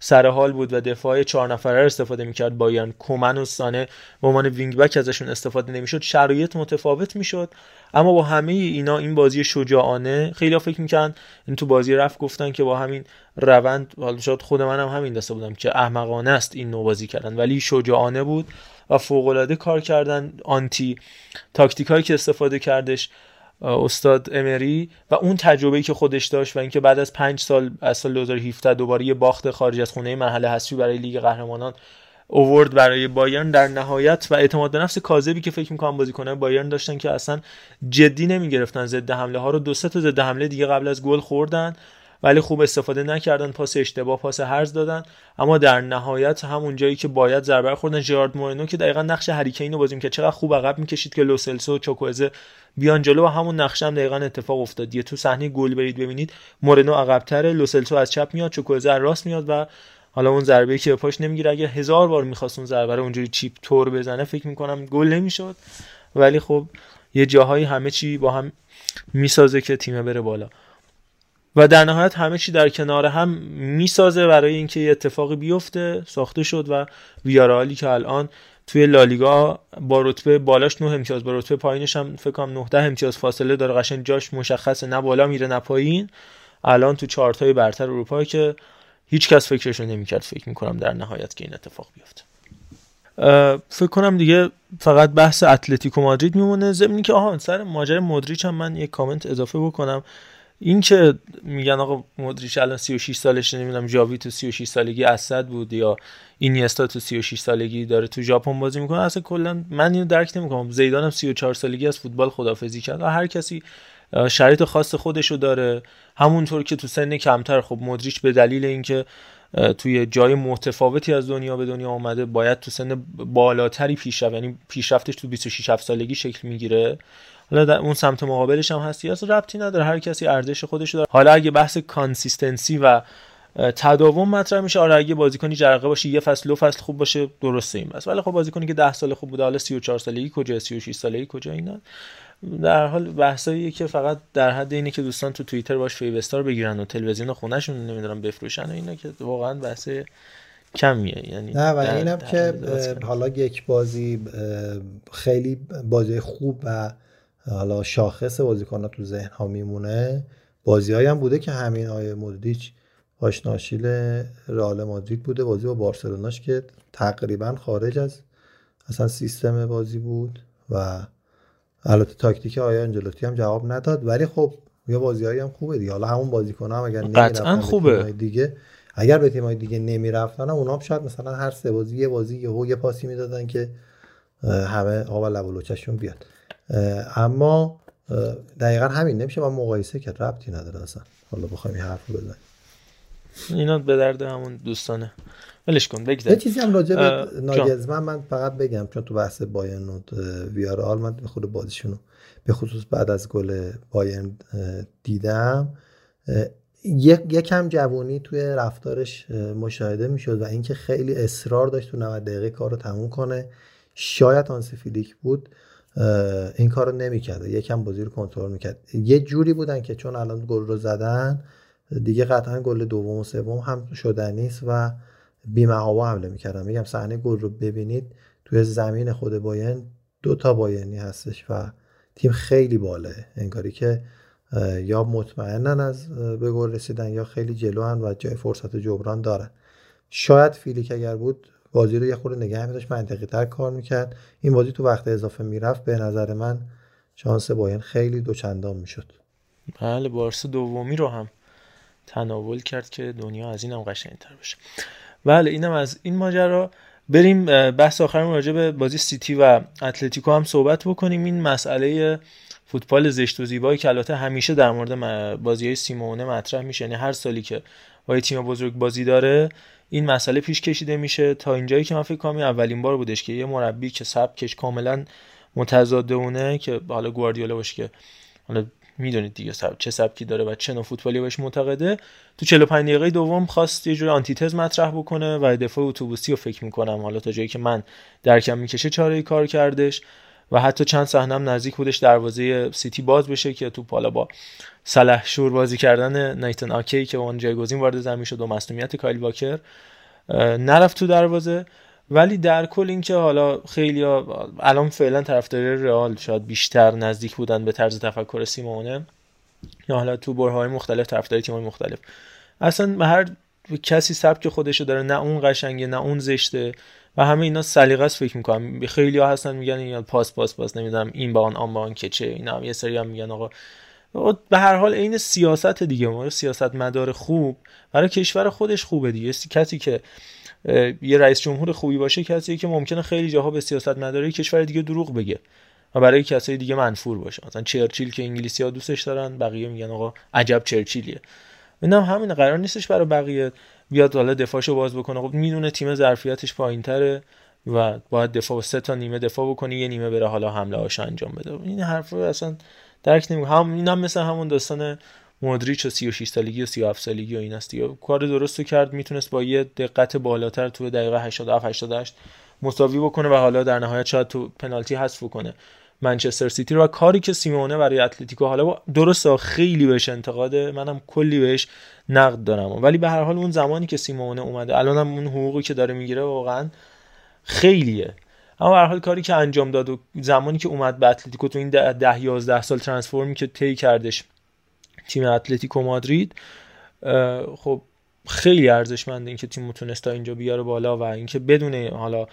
سر حال بود و دفاع چهار نفره استفاده می‌کرد بایرن. کومن و سانه به عنوان wing back ازشون استفاده نمی‌شد. شرایط متفاوت می‌شد. اما با همه اینا این بازی شجاعانه خیلی فکر می‌کنن این تو بازی رفت گفتن که با همین روند حالا شاید خود منم هم همین دسته بودم که احمقانه است این نوع بازی کردن. ولی شجاعانه بود و فوق العاده کار کردن. آنتی تاکتیکایی که استفاده کردش استاد امری و اون تجربه‌ای که خودش داشت و اینکه بعد از پنج سال از سال 2017 دوباره یه باخت خارج از خونه مرحله حذفی برای لیگ قهرمانان اوورد برای بایرن در نهایت و اعتماد به نفس کاذبی که فکر می‌کنم بازیکنان بایرن داشتن که اصلا جدی نمی‌گرفتن ضد حمله ها رو. دو سه تا ضد حمله دیگه قبل از گل خوردن. ولی خوب استفاده نکردن پاس اشتباه پاس هرز دادن. اما در نهایت همون جایی که باید ضربه خوردن ژرارد مورنو که دقیقا نقش هریکین رو بازی که چقدر خوب عقب می‌کشید که لوسلسو و چوکوزه بیان جلو و همون نقشه هم دقیقا اتفاق افتاد. یه تو صحنه گل برید ببینید. مورنو عقبتره لوسلسو از چپ میاد چوکوزه از راست میاد و حالا اون ضربه که به پاش نمی‌گیره. اگه هزار بار می‌خواست اون ضربه رو اونجوری چیپ تور بزنه فکر می‌کنم گل نمی‌شد. ولی خب یه جاهایی همه چی با هم می‌سازه که تیم بره بالا. و در نهایت همه چی در کنار هم می‌سازه برای اینکه یه اتفاقی بیفته ساخته شد و ویارالی که الان توی لالیگا با رتبه بالاش 9 امتیاز با رتبه پایینش هم فکر کنم 19 امتیاز فاصله داره قشنگ جاش مشخصه نه بالا میره نه پایین. الان تو چارتای برتر اروپا که هیچ کس فکرشو نمی‌کرد فکر می‌کنم در نهایت که این اتفاق بیفته. فکر کنم دیگه فقط بحث اتلتیکو مادرید میمونه. ضمن که آها سر ماجرای مودریچ هم من یک کامنت اضافه بکنم. این که میگن آقا مودریچ الان 36 سالش نمی‌دونم جاوی تو 36 سالگی اسد بود یا اینیستا تو 36 سالگی داره تو ژاپن بازی می‌کنه. اصلا کلا من اینو درک نمی‌کنم. زیدان هم 34 سالگی از فوتبال خدافزی کرد. هر کسی شرایط خاص خودشو داره. همونطور که تو سن کمتر خب مودریچ به دلیل اینکه توی جای متفاوتی از دنیا به دنیا آمده باید تو سن بالاتری پیشرفت یعنی پیشرفتش تو 26 سالگی شکل می‌گیره. حالا در اون سمت مقابلش هم هستی اصلا ربطی نداره. هر کسی ارزش خودش داره. حالا اگه بحث consistency و تداوم مطرح میشه آره اگه بازیکنی جرقه باشه یه فصل دو فصل خوب باشه درسته این بحث ولی خب بازیکنی که 10 سال خوب بوده حالا 34 سالگی کجا 36 سالگی کجا اینا. در حال بحثایی که فقط در حد اینه که دوستان تو توییتر باش fav star بگیرن و تلویزیون خونهشون نمی‌دونم بفروشن و اینا که واقعا بحث کمیه. یعنی
نه و اینم که حالا یک بازی خیلی بازی خوب و حالا شاخص بازیکن تو ذهن ها میمونه. بازی هم بوده که همین آیه مودریچ آشناشیل رئال مادرید بوده. بازی با بارسلوناش که تقریبا خارج از اصلا سیستم بازی بود و البته تاکتیک آیا انجلوتی هم جواب نداد. ولی خب یه بازیهایی هم خوبه دیگه. حالا همون بازیکن هم اگر
قطعا خوبه.
دیگه اگر به تیمای دیگه نمی‌رفتن اونا هم شاید مثلا هر سه بازی یه بازی یه, یه پاسی می‌دادن که همه آب لب بیاد. اما دقیقا همین نمیشه با مقایسه کرد ربطی نداره اصلا. حالا بخوایم حرف بزنیم.
اینا به درد همون دوستانه. ولش کن بگذار.
یه چیزی هم راجع به ناگزمن من فقط بگم چون تو بحث بایرن و ویارال من به خود بازیشونو به خصوص بعد از گل بایرن دیدم. یکم جوونی توی رفتارش مشاهده می‌شد و اینکه خیلی اصرار داشت تو 90 دقیقه کار رو تموم کنه. شاید آنسفیلیک بود. این کارو نمی‌کرد یکم بازی رو کنترل می‌کرد. یه جوری بودن که چون الان گل رو زدن دیگه قطعا گل دوم و سوم هم شدنی نیست و بیمهابا حمله می‌کردن. میگم صحنه گل رو ببینید توی زمین خود باین دو تا باینی هستش و تیم خیلی بالاه انگاری که یا مطمئنن از به گل رسیدن یا خیلی جلوان و جای فرصت جبران دارن. شاید فیلیک اگر بود بازی رو یه خورده نگه می‌داشت منطقی تر کار می‌کرد. این بازی تو وقت اضافه می‌رفت به نظر من شانس باین خیلی دوچندان می‌شد.
بله بارسا دومی رو هم تناول کرد که دنیا از اینم قشنگتر بشه. بله اینم از این ماجرا. بریم بحث آخرمون راجع به بازی سیتی و اتلتیکو هم صحبت بکنیم. این مسئله فوتبال زشت و زیبایی که البته همیشه در مورد بازی های سیمونه مطرح میشه. یعنی هر سالی که با تیم بزرگ بازی داره این مسئله پیش کشیده میشه. تا اینجایی که من فکر کنم اولین بار بودش که یه مربی که سبکش کاملا متضادونه که حالا گواردیولا باشه که حالا می‌دونید دیگه سب... چه سبکی داره و چه نوع فوتبالی بهش معتقده. تو 45 دقیقه دوم خواست یه جور آنتیتز مطرح بکنه و دفاع اتوبوسی رو فکر می‌کنم. حالا تا جایی که من درکم می‌کشه چاره کار کردش. و حتی چند صحنه هم نزدیک بودش دروازه سیتی باز بشه که تو حالا با صلاح شور بازی کردن نیتن آکی که اون جایگزین وارد زمین شد و مصونیت کایل واکر نرفت تو دروازه. ولی در کل اینکه حالا خیلی ها الان فعلا طرفدار رئال شاید بیشتر نزدیک بودن به طرز تفکر سیمونه. یا حالا تو برهای مختلف طرفدار تیم‌های مختلف. اصلا به هر کسی سبک خودشو داره نه اون قشنگه نه اون زشته. و همه اینا سلیقه است فکر می‌کنم. خیلی ها هستن میگن این پاس پاس پاس نمی‌دونم این با آن آن با آن که چه اینا هم یه سری هم میگن آقا. به هر حال عین سیاست دیگه ما سیاست مدار خوب برای کشور خودش خوبه دیگه. کسی که یه رئیس جمهور خوبی باشه کسی که ممکنه خیلی جاها به سیاست مداری کشور دیگه دروغ بگه و برای کسای دیگه منفور باشه. مثلا چرچیل که انگلیسی ها دوستش دارن بقیه میگن آقا عجب چرچیلیه. اینم همین قرار نیستش برای بقیه. بیاد حالا دفاعشو باز بکنه. خب می‌دونه تیم ظرفیتش پایینتره و باید دفاع سه تا نیمه دفاع بکنه یه نیمه بره حالا حمله هاش انجام بده. این حرف رو اصلا درک نمی هم این هم مثل همون داستان مودریچ و 36 سالگی و 37 سالگی و این است دیگه. کار درستو کرد می‌تونست با یه دقت بالاتر تو دقیقه 87 88 مساوی بکنه و حالا در نهایت شاید تو پنالتی حذف کنه. منچستر سیتی رو و کاری که سیمونه برای اتلتیکو حالا درسته خیلی بهش انتقاده منم کلی بهش نقد دارم. ولی به هر حال اون زمانی که سیمونه اومده الانم اون حقوقی که داره می‌گیره واقعا خیلیه. اما به هر حال کاری که انجام داد و زمانی که اومد به اتلتیکو تو این ده, ده 11 سال ترانسفورمی که طی کردش تیم اتلتیکو مادرید خب خیلی ارزشمنده اینکه تیم تونست تا اینجا بیاره بالا و اینکه بدون حالا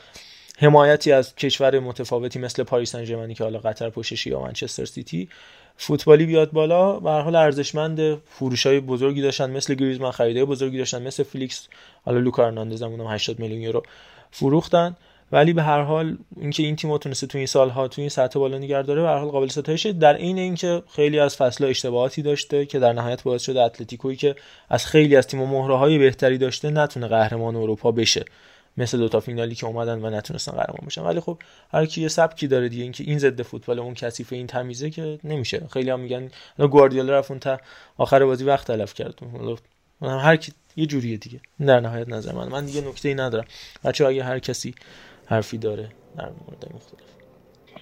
حمایتی از کشور متفاوتی مثل پاریس سن که حالا قطر پشتش یا منچستر سیتی فوتبالی بیاد بالا به حال ارزشمند فروش های بزرگی داشتن مثل گریزمان خریدهای بزرگی داشتن مثل فلیکس حالا لوکا هرناندز هم 80 میلیون یورو فروختن. ولی به هر حال اینکه این تیم تونسته تو این سالها تو این سطح بالا نگه داره به هر حال قابل ستایشه در عین اینکه خیلی از فصل اشتباهاتی داشته که در نهایت باعث شده اتلتیکویی که از خیلی از تیم و بهتری داشته نتونه قهرمان اروپا بشه. مثل دوتا فینالی که اومدن و نتونستن قهرمان بشن. ولی خب هر کی یه سبکی داره دیگه اینکه این ضد فوتبال اون کثیف این تمیزه که نمیشه. خیلی هم میگن گواردیولا رفت اون تا آخر بازی وقت تلف کرد. هر کی یه جوریه دیگه. در نهایت نظر من. من دیگه نکته ای ندارم. بچه اگه هر کسی حرفی داره در مورد مختلف.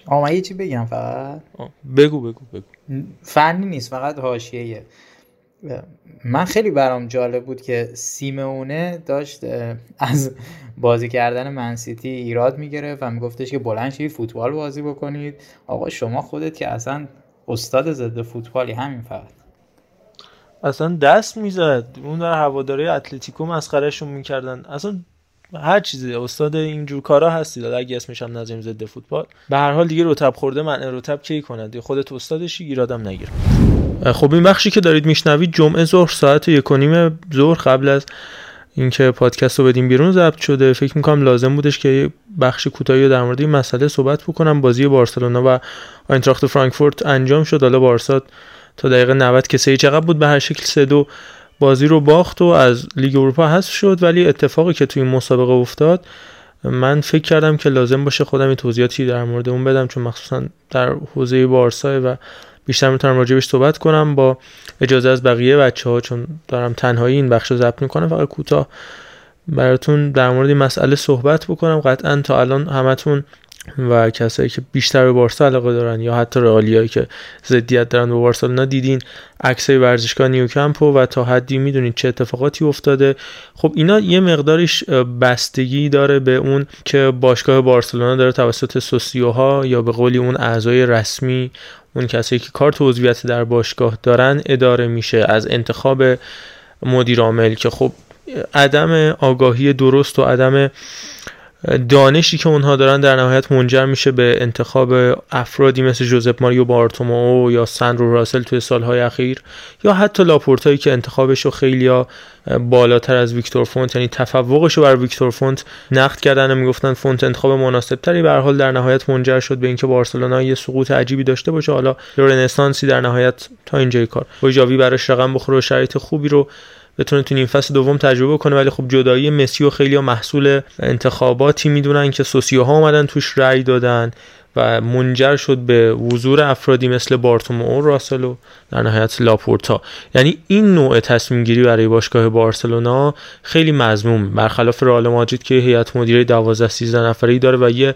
آما یه چی بگم فقط؟
بگو بگو بگو.
فنی نیست فقط حاشیه من خیلی برام جالب بود که سیمونه داشت از بازی کردن منسیتی ایراد می‌گرفت و میگفتش که بلند شید فوتبال بازی بکنید. آقا شما خودت که اصلا استاد ضد فوتبالی همین فقط.
اصلا دست می‌زد. اون در هواداره اتلتیکو مسخرهشون می‌کردن. اصلا هر چیزی. استاد اینجور کارا هستی. داد اگه اسمش هم نذاریم ضد فوتبال. به هر حال دیگه رتب خورده من رتب کی کند؟ خودت استادشی ایرادم نگیر. خب این بخشی که دارید میشنوید جمعه ظهر ساعت یک و نیم ظهر قبل از اینکه پادکست رو بدیم بیرون ضبط شده. فکر می‌کنم لازم بودش که یه بخش کوتاهی در مورد این مسئله صحبت بکنم. بازی بارسلونا و آینتراخت فرانکفورت انجام شد. حالا بارسا تا دقیقه 90 که سه چقدر بود؟ به هر شکل سه دو بازی رو باخت و از لیگ اروپا حذف شد. ولی اتفاقی که توی این مسابقه افتاد من فکر کردم که لازم باشه خودم این توضیحاتی در مورد اون بدم چون مخصوصا در حوزه بارسا و بیشتر می‌تونم راجبش صحبت کنم با اجازه از بقیه بچه ها چون دارم تنهایی این بخش رو ضبط می‌کنم فقط کوتاه براتون در مورد این مسئله صحبت بکنم. قطعا تا الان همتون و کسایی که بیشتر به بارسا علاقه دارن یا حتی رئالیایی که ضدیت دارن به بارسلونا دیدین عکسای ورزشگاه نیوکمپ و تا حدی می‌دونید چه اتفاقاتی افتاده. خب اینا یه مقدارش بستگی داره به اون که باشگاه بارسلونا داره توسط سوسیوها یا به قولی اون اعضای رسمی اون کسایی که کارت عضویت در باشگاه دارن اداره میشه از انتخاب مدیر عامل که خب عدم آگاهی درست و عدم دانشی که اونها دارن در نهایت منجر میشه به انتخاب افرادی مثل جوزپ ماریا بارتومئو یا ساندرو راسل توی سالهای اخیر یا حتی لاپورتایی که انتخابش رو خیلی بالاتر از ویکتور فونت یعنی تفوقش رو بر ویکتور فونت نقد کردن و می‌گفتن فونت انتخاب مناسب تری به حال در نهایت منجر شد به اینکه بارسلونا یه سقوط عجیبی داشته باشه. حالا رنسانسی در نهایت تا اینجای کار. با ژاوی براش رقم بخوره و شرایط خوبی رو بتونه تو نیم فصل دوم تجربه کنه ولی خب جدایی مسی و خیلی محصول انتخاباتی می‌دونن که سوسیو ها اومدن توش رأی دادن و منجر شد به حضور افرادی مثل بارتومو راسل و در نهایت لاپورتا. یعنی این نوع تصمیم گیری برای باشگاه بارسلونا خیلی مضموم برخلاف رئال مادرید که هیئت مدیره 12 13 نفره ای داره و یه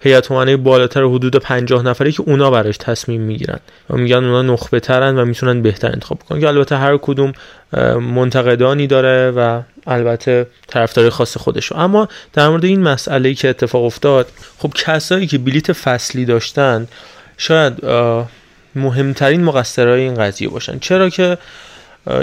هیئت امنه بالاتر حدود 50 نفره که اونا براش تصمیم می‌گیرن. و میگن اونا نخبه ترن و می‌تونن بهتر انتخاب کنن. که البته هر کدوم منتقدانی داره و البته طرفدار خاص خودشو اما در مورد این مسئله که اتفاق افتاد خب کسایی که بلیت فصلی داشتن شاید مهمترین مقصرهای این قضیه باشن. چرا که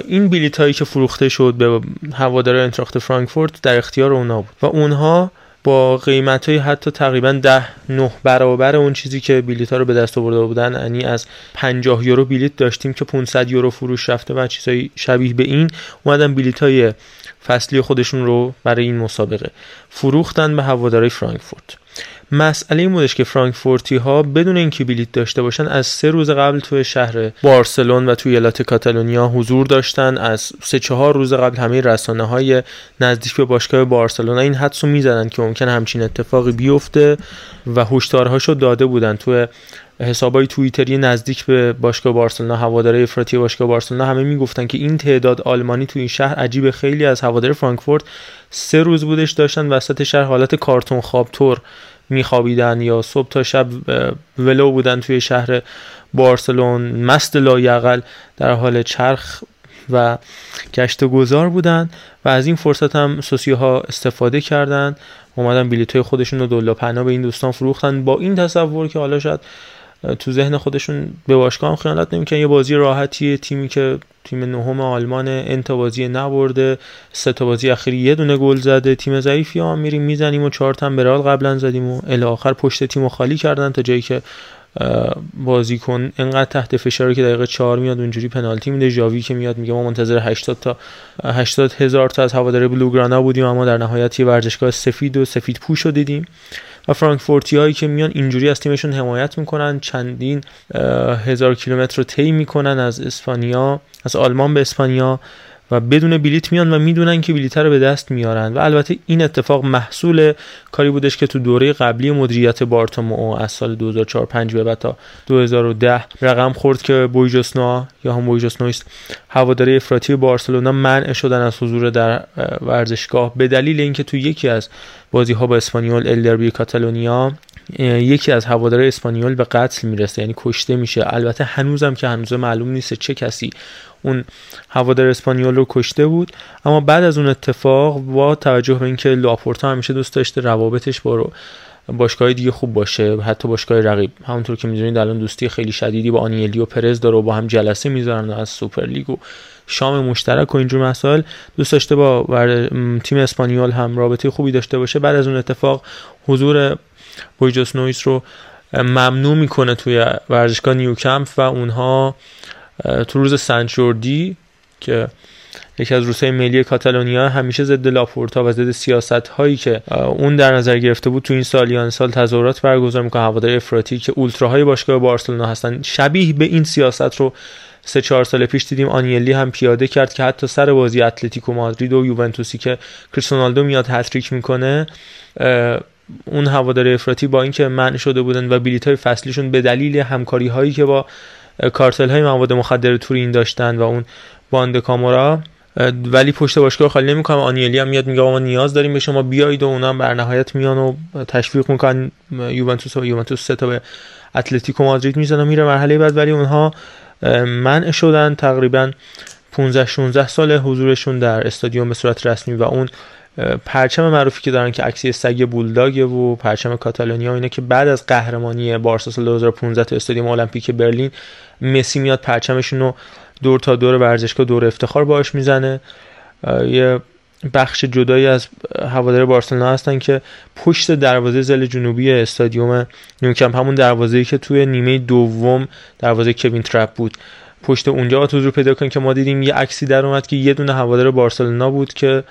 این بلیت هایی که فروخته شد به هوادارهای انتراخت فرانکفورت در اختیار اونا بود. و اونها با قیمت های حتی تقریبا ده نه برابر اون چیزی که بلیت ها رو به دست آورده بودن. یعنی از 50 یورو بلیت داشتیم که 500 یورو فروش رفته و چیزای شبیه به این اومدن بلیت های فصلی خودشون رو برای این مسابقه فروختن به هوادارهای فرانکفورت. مسئله این بودش که فرانکفورتی ها بدون اینکه بلیت داشته باشن از سه روز قبل توی شهر بارسلون و توی ایالت کاتالونیا حضور داشتن. از سه چهار روز قبل همه رسانه های نزدیک به باشگاه بارسلونا این حدس رو می‌زدن که ممکن همچین اتفاقی بیفته و هشدارهاشو داده بودن. توی حسابای توییتری نزدیک به باشگاه بارسلونا هواداره افراطی باشگاه بارسلونا همه می‌گفتن که این تعداد آلمانی تو این شهر عجیب خیلی از هوادار فرانکفورت سه روز بودش داشتن وسط شهر حالت کارتون خواب تور میخوابیدن یا صبح تا شب ولو بودن توی شهر بارسلون مست لایقل در حال چرخ و گشت گذار بودن و از این فرصت هم ها استفاده کردن. اومدن بلیط های خودشون رو دولا پنا به این دوستان فروختن. با این تصور که حالا شاید تو ذهن خودشون به باشگاه هم خیانت نمی‌کنن. یه بازی راحتیه. تیمی که تیم نهم آلمان انتا بازی نبرده. سه تا بازی اخیری یه دونه گل زده. تیم ضعیفی هم میریم می‌زنیم و چهار تا برال قبلا زدیم و الی آخر پشت تیم خالی کردن تا جایی که بازیکن انقدر تحت فشار که دقیقه 4 میاد اونجوری پنالتی میده. جاوی که میاد میگه ما منتظر 80 تا 80 هزار تا از هواداره بلوگرانا بودیم اما در نهایت یه ورزشگاه سفید و سفید پوش دیدیم. و فرانکفورتی هایی که میان اینجوری از تیمشون حمایت می‌کنن چندین هزار کیلومتر رو طی می‌کنن از اسپانیا از آلمان به اسپانیا. و بدون بلیت میان و می‌دونن که بلیت رو به دست میارن. و البته این اتفاق محصول کاری بودش که تو دوره قبلی مدیریت بارتومو از سال 2004 5 به بعد تا 2010 رقم خورد که بویجوسنا یا هم بویجوسنویست هوادارای افراطی بارسلونا منع شدن از حضور در ورزشگاه. به دلیل اینکه تو یکی از بازی ها با اسپانیول ال دربی کاتالونیا یکی از هوادارای اسپانیول به قتل می‌رسه یعنی کشته میشه. البته هنوزم که هنوز معلوم نیست چه کسی اون هوادار اسپانیول رو کشته بود. اما بعد از اون اتفاق با توجه به اینکه لاپورتا همیشه دوست داشته روابطش با باشگاه دیگه خوب باشه حتی باشگاه رقیب. همونطور که می‌دونید الان دوستی خیلی شدیدی با آنیلی و پرز داره و با هم جلسه می‌ذارن از سوپر لیگ و شام مشترک و اینجور مسائل. دوست داشته با تیم اسپانیول هم رابطه خوبی داشته باشه. بعد از اون اتفاق حضور بویشوس نویس رو ممنوع می‌کنه توی ورزشگاه نیوکمپ و اونها تو روز سن جوردی که یکی از روزهای ملی کاتالونیا همیشه ضد لاپورتا و ضد سیاست هایی که اون در نظر گرفته بود تو این سال یا سال تظاهرات برگزار می‌کنه هوادارای افراطی که اولتراهای باشگاه بارسلونا هستن. شبیه به این سیاست رو سه چهار سال پیش دیدیم. آنیلی هم پیاده کرد که حتی سر بازی اتلتیکو مادرید و یوونتوسی که کریستیانو میاد هتریک می‌کنه اون هوادارای افراطی با اینکه منع شده بودن و بلیط های فصلیشون به دلیل همکاری هایی که با کارتل های مواد مخدر تورین داشتن و اون باند کامورا ولی پشت باشگاه خالی نمی‌کنن. آنیلی هم میاد میگه ما نیاز داریم به شما بیایید و اونا در نهایت میان و تشویق می‌کنن. یوونتوس و یوونتوس سه تا به اتلتیکو مادرید می‌زنه میره مرحله بعد. ولی اونها منع شدن. تقریبا 15 16 سال حضورشون در استادیوم به صورت رسمی و اون پرچم معروفی که دارن که عکسی سگ بولداگه و پرچم کاتالونیا اینه که بعد از قهرمانی بارسا سال 2015 تو استادیوم المپیک برلین مسی میاد پرچمشون رو دور تا دور ورزشگاه دور افتخار باش می‌زنه. یه بخش جدایی از هوادار بارسلونا هستن که پشت دروازه زل جنوبی استادیوم نیوکمپ همون دروازه‌ای که توی نیمه دوم دروازه کوین ترپ بود. پشت اونجا حضور پیدا کن که ما دیدیم یه عکسی در اومد که یه دونه هوادار بارسلونا بود که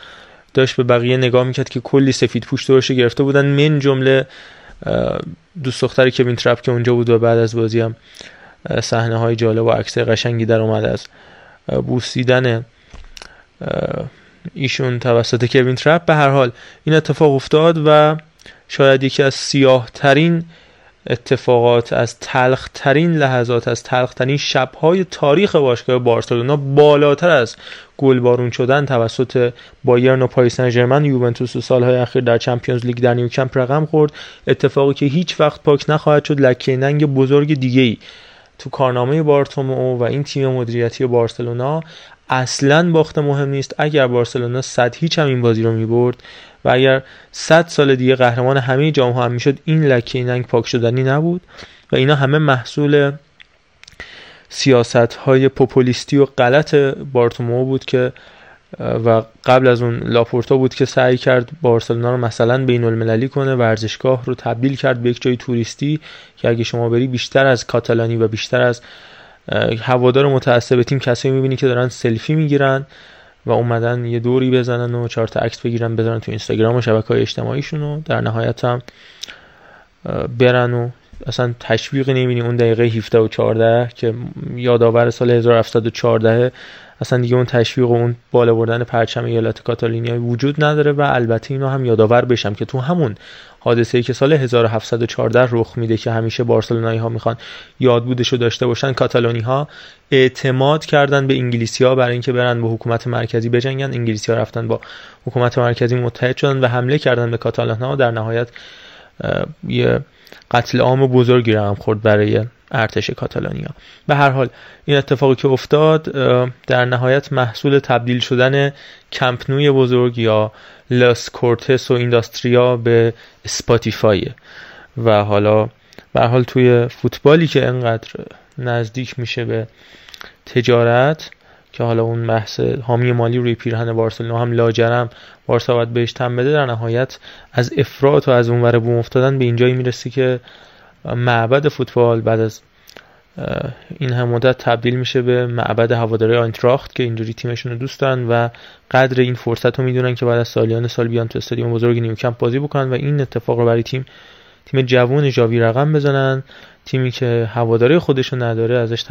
داشت به بقیه نگاه می‌کرد که کلی سفید پوش درش گرفته بودن. من جمله دوست دختر کوین ترپ که اونجا بود و بعد از بازی هم صحنه های جالب و عکس قشنگی در اومد از بوسیدن ایشون توسط کوین ترپ. به هر حال این اتفاق افتاد و شاید یکی از سیاه ترین اتفاقات از تلخ ترین لحظات از تلخ ترین شبهای تاریخ باشگاه بارسلونا بالاتر از گلبارون شدن توسط بایرن و پاریس سن یوونتوس و سالهای اخیر در Champions League در نیوکمپ رقم خورد. اتفاقی که هیچ وقت پاک نخواهد شد لکه ننگ بزرگ دیگه ای تو کارنامه بارتومئو و این تیم مدیریتی بارسلونا اصلا باخت مهم نیست. اگر بارسلونا صد هیچ هم این بازی رو می‌برد و اگر 100 سال دیگه قهرمان همه جام ها هم می‌شد این لکه ننگ پاک شدنی نبود و اینا همه محصول سیاست های پوپولیستی و غلط بارتومو بود که و قبل از اون لاپورتا بود که سعی کرد بارسلونا رو مثلا بین المللی کنه ورزشگاه رو تبدیل کرد به یک جای توریستی که اگه شما بری بیشتر از کاتالانی و بیشتر از هوادار متعصب تیم کسایی می‌بینی که دارن سلفی می‌گیرن و اومدن یه دوری بزنن و چهار تا عکس بگیرن بذارن تو اینستاگرام و شبکه های اجتماعیشون و در نهایت هم برن و اصلا تشویقی نمی‌بینی. اون دقیقه 17 و 14 که یادآور سال 1714 اصلا دیگه اون تشویق و اون بالا بردن پرچم ایالت کاتالونیا وجود نداره و البته اینو هم یادآور بشم که تو همون حادثه ای که سال 1714 رخ میده که همیشه بارسلونایی ها می‌خوان یادبودش رو داشته باشن کاتالونی ها اعتماد کردن به انگلیسی ها برای اینکه برن به حکومت مرکزی بجنگن. انگلیسی ها رفتن با حکومت مرکزی متحد شدن و حمله کردن به کاتالان ها. در نهایت یه قتل عام بزرگی رقم خورد برای ارتش کاتالانیا به هر حال این اتفاقی که افتاد در نهایت محصول تبدیل شدن کمپنوی بزرگ یا لاس کورتس و اینداستریا به اسپاتیفای. و حالا به حال توی فوتبالی که انقدر نزدیک میشه به تجارت که حالا اون بحث حامی مالی روی پیرهن بارسلونا هم لاجرم بارسا باید بهش تن بده در نهایت از افراط و از اونور بوم افتادن به اینجایی می‌رسی که معبد فوتبال بعد از این هم مدت تبدیل میشه به معبد هواداری آینتراخت که اینجوری تیمشون رو دوست دارن و قدر این فرصت رو می‌دونن که بعد از سالیان سال بیان تو استادیوم بزرگ نیوکمپ بازی بکنن و این اتفاق رو برای تیم تیم جوون جاوی رقم بزنن. تیمی که هواداری خودشون نداره ازش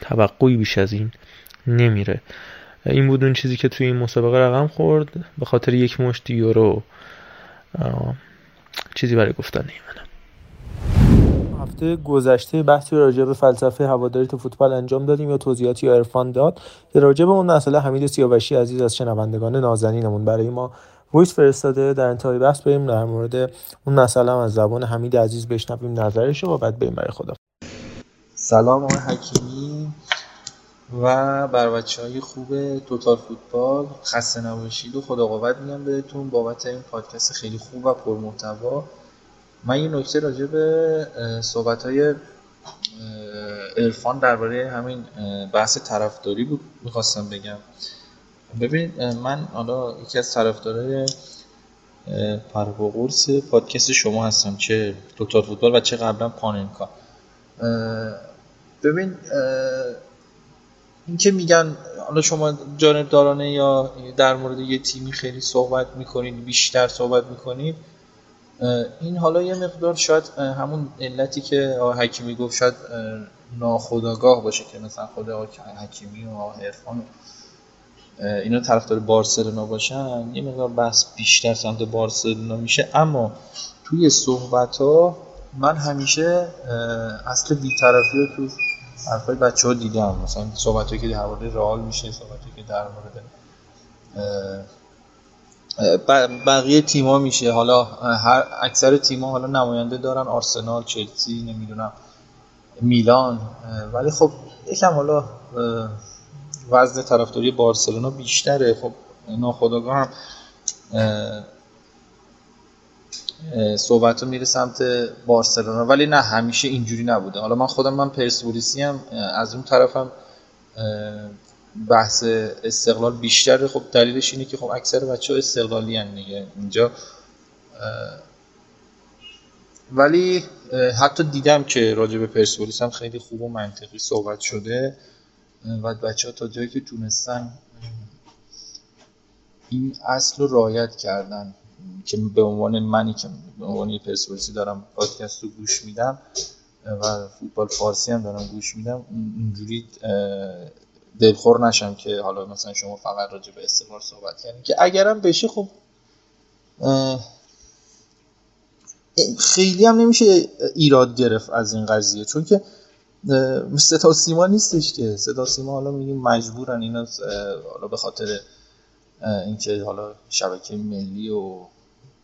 توقعی بیش از این نمیره. این بود اون چیزی که توی این مسابقه رقم خورد به خاطر یک مشت یورو. چیزی برای گفتن نیمنم هفته گذشته بحثی راجع به فلسفه هواداری تو فوتبال انجام دادیم یا توضیحاتی یا عرفان داد؟ که راجع به اون مسئله حمید سیاوشی عزیز از شنوندگان نازنینمون برای ما وایس فرستاده. در انتهای بحث بریم در مورد اون مسئله از زبان حمید عزیز بشنویم نظرش و بعد بریم برای خدا.
سلام آقای حکیمی. و بر بچه های خوب توتال فوتبال خسته نباشید و خدا قوت میگم بهتون بابت این پادکست خیلی خوب و پرمحتوا. من یه نکته راجع به صحبت های ارفان درباره همین بحث طرفداری بود می‌خواستم بگم. ببین من حالا یکی از طرفدارای پرق و قرص پادکست شما هستم چه توتال فوتبال و چه قبلا پاننکا. ببین که میگن حالا شما جانبدارانه یا در مورد یه تیمی خیلی صحبت می‌کنید بیشتر صحبت می‌کنید این حالا یه مقدار شاید همون علتی که آقای حکیمی گفت شاید ناخداگاه باشه که مثلا خود آقای حکیمی و آقای عرفان اینا طرفدار بارسلونا باشن یه مقدار بحث بیشتر سمت بارسلونا میشه. اما توی صحبت ها من همیشه اصل بیطرفی رو تو حرفای بچه ها دیدم. مثلا صحبت که در مورد رئال میشه صحبت که در مورد بقیه تیما میشه. حالا هر اکثر تیما حالا نماینده دارن. آرسنال چلسی نمی‌دونم میلان. ولی خب یکم حالا وزن طرفداری بارسلونا بیشتره. خب ناخداگاه هم صحبت رو میره سمت بارسلونا. ولی نه همیشه اینجوری نبوده. حالا من خودم من پرسپولیسی هم از اون طرفم بحث استقلال بیشتره. خب دلیلش اینه که خب اکثر بچه ها استقلالی هن دیگه اینجا. ولی حتی دیدم که راجع به پرسپولیس هم خیلی خوب و منطقی صحبت شده. و بچه ها تا جایی که تونستن این اصل رو رعایت کردن. که به عنوان منی که به عنوان پرسپولیسی دارم پادکست رو گوش میدم و فوتبال فارسی هم دارم گوش میدم اینجوری دلخور نشم که حالا مثلا شما فقط راجع به استقلال صحبت کردین. که اگرم بشه خب خیلی هم نمیشه ایراد گرفت از این قضیه چون که صدا سیما نیستش که. صدا سیما حالا میگیم مجبورن اینا حالا به خاطر اینکه حالا شبکه ملی و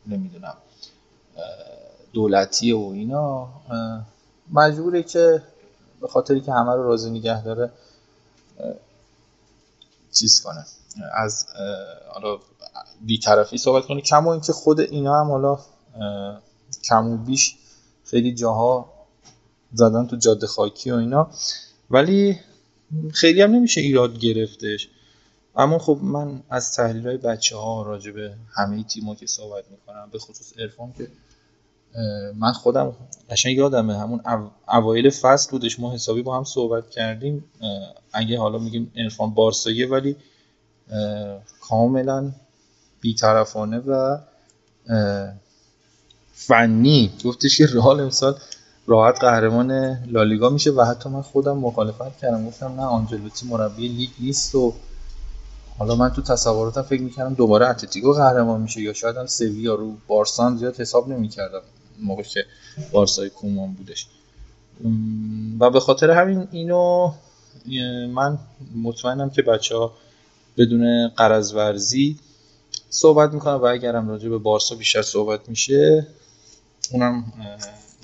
نمی‌دونم دولتی و اینا. مجبوره که به خاطری که همه رو راضی نگه داره چیز کنه. از حالا بیطرفی صحبت کنه. کما اینکه خود اینا هم حالا کم و بیش خیلی جاها زدن تو جاده خاکی و اینا. ولی خیلی هم نمیشه ایراد گرفتش. اما خب من از تحلیل های بچه ها راجع به همه تیما که صحبت می‌کنم به خصوص ارفان که من خودم قشنگ یادمه همون اوایل فصل بودش ما حسابی با هم صحبت کردیم. اگه حالا میگیم ارفان بارساییه ولی کاملا بیطرفانه و فنی. گفتش که رئال امسال راحت قهرمان لالیگا میشه و حتی من خودم مخالفت کردم. گفتم نه آنجلوتی مربی لیگ نیست و حالا من تو تصوراتم فکر می‌کردم دوباره اتلتیکو قهرمان میشه یا شاید هم سویا رو بارسان زیاد حساب نمی‌کردم موقع که بارسای کومان بودش. و به خاطر همین اینو من مطمئنم که بچه ها بدون قرض صحبت می‌کنم و اگرم راجع به بارسا بیشتر صحبت میشه اونم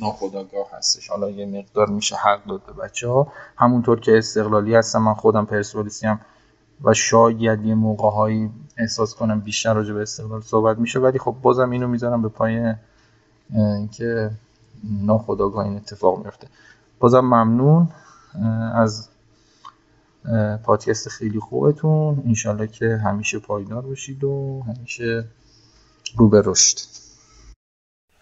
ناخداگاه هستش. حالا یه مقدار میشه حق داد به بچه ها همونطور که استقلالی هستم من خودم پرسپولیسی هم و شاید یه موقع هایی احساس کنم بیشتر راجع به استقلال صحبت میشه. ولی خب بازم اینو می‌ذارم به پای اینکه ناخودآگاه این اتفاق میفته بازم ممنون از پادکست خیلی خوبتون. انشالله که همیشه پایدار باشید و همیشه رو به رشد.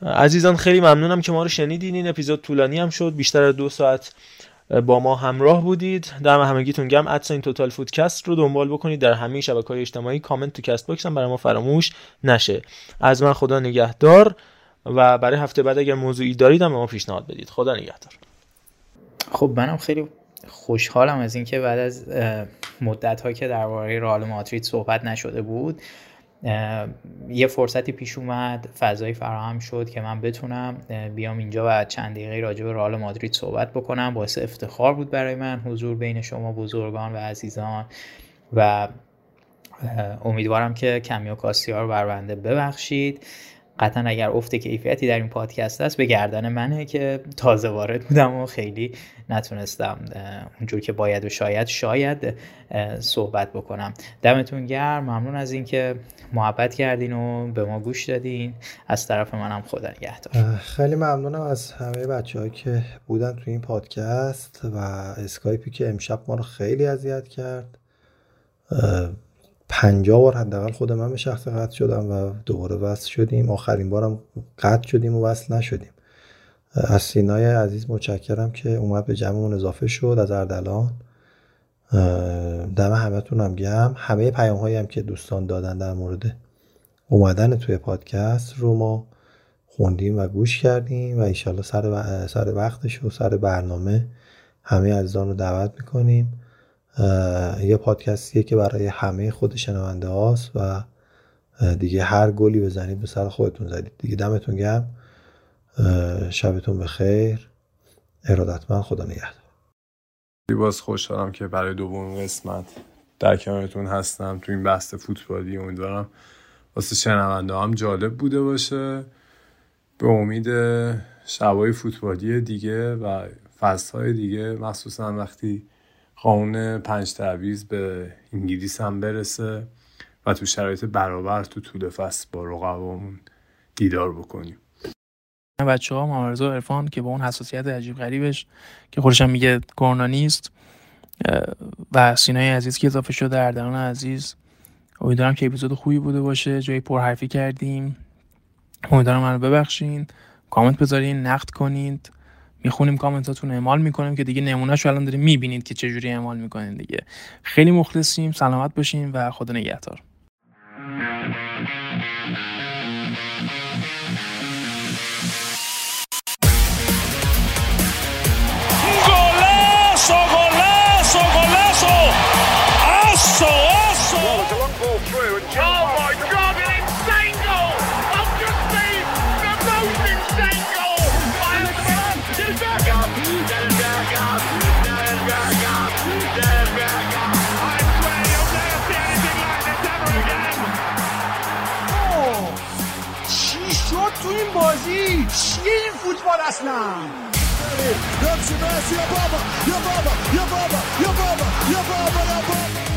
عزیزان خیلی ممنونم که ما رو شنیدین. این اپیزود طولانی هم شد. بیشتر از دو ساعت با ما همراه بودید. دم همگیتون گرم. at sign Total Footcast رو دنبال بکنید. در همه شبکه های اجتماعی کامنت تو Castbox هم برای ما فراموش نشه. از من خدا نگهدار و برای هفته بعد اگر موضوعی دارید هم به ما پیشنهاد بدید. خدا نگهدار.
خب منم خیلی خوشحالم از اینکه بعد از مدت ها که درباره رئال مادرید صحبت نشده بود یه فرصتی پیش اومد فضایی فراهم شد که من بتونم بیام اینجا و چند دقیقه راجع به رئال مادرید صحبت بکنم. باعث افتخار بود برای من حضور بین شما بزرگان و عزیزان. و امیدوارم که کمی و کاستی ها رو بر ببخشید. قطعا اگر افت کیفیتی در این پادکست هست به گردن منه که تازه وارد بودم و خیلی نتونستم اونجور که باید و شاید شاید صحبت بکنم. دمتون گرم. ممنون از اینکه محبت کردین و به ما گوش دادین. از طرف منم خدا نگهدار.
خیلی ممنونم از همه بچه که بودن تو این پادکست و اسکایپی که امشب ما رو خیلی اذیت کرد. پنجاه بار حداقل خود من به شخص قطع شدم و دوباره وصل شدیم. آخرین بارم قطع شدیم و وصل نشدیم. از سینای عزیز متشکرم که اومد به جمعمون اضافه شد از اردلان. دم همتون هم گم همه پیام هایی هم که دوستان دادن در مورد اومدن توی پادکست رو ما خوندیم و گوش کردیم و ایشالله سر, سر وقتش و سر برنامه همه عزیزان رو دعوت می‌کنیم. یه پادکستیه که برای همه خود شنونده هاست و دیگه هر گلی بزنید به سر خودتون زدید. دیگه دمتون گرم. شبتون بخیر. ارادتمند خدا نگهدار.
باز خوشحالم که برای دوم قسمت در کنارتون هستم تو این بحث فوتبالی. امیدوارم واسه شنونده هم جالب بوده باشه. به امید شبای فوتبالی دیگه و فصل دیگه. مخصوصا وقتی قانون پنج تعویز به انگلیس هم برسه و تو شرایط برابر تو طول فصل با رقبامون دیدار بکنیم.
بچه ها مامرزا عرفان که با اون حساسیت عجیب غریبش که خودشم میگه کرونا نیست و سینای عزیز که اضافه شده اردلان عزیز امیدوارم که اپیزود خوبی بوده باشه جای پرحرفی کردیم. امیدوارم منو ببخشین. کامنت بذارین نقد کنید. می‌خونیم کامنتاتون اعمال می‌کنیم که دیگه نمونهشو الان داریم می‌بینید که چجوری اعمال می‌کنین دیگه. خیلی مخلصیم سلامت باشین و خدا نگهدار.
چیه این فوتبال اصلا بابا یا بابا یا بابا یا بابا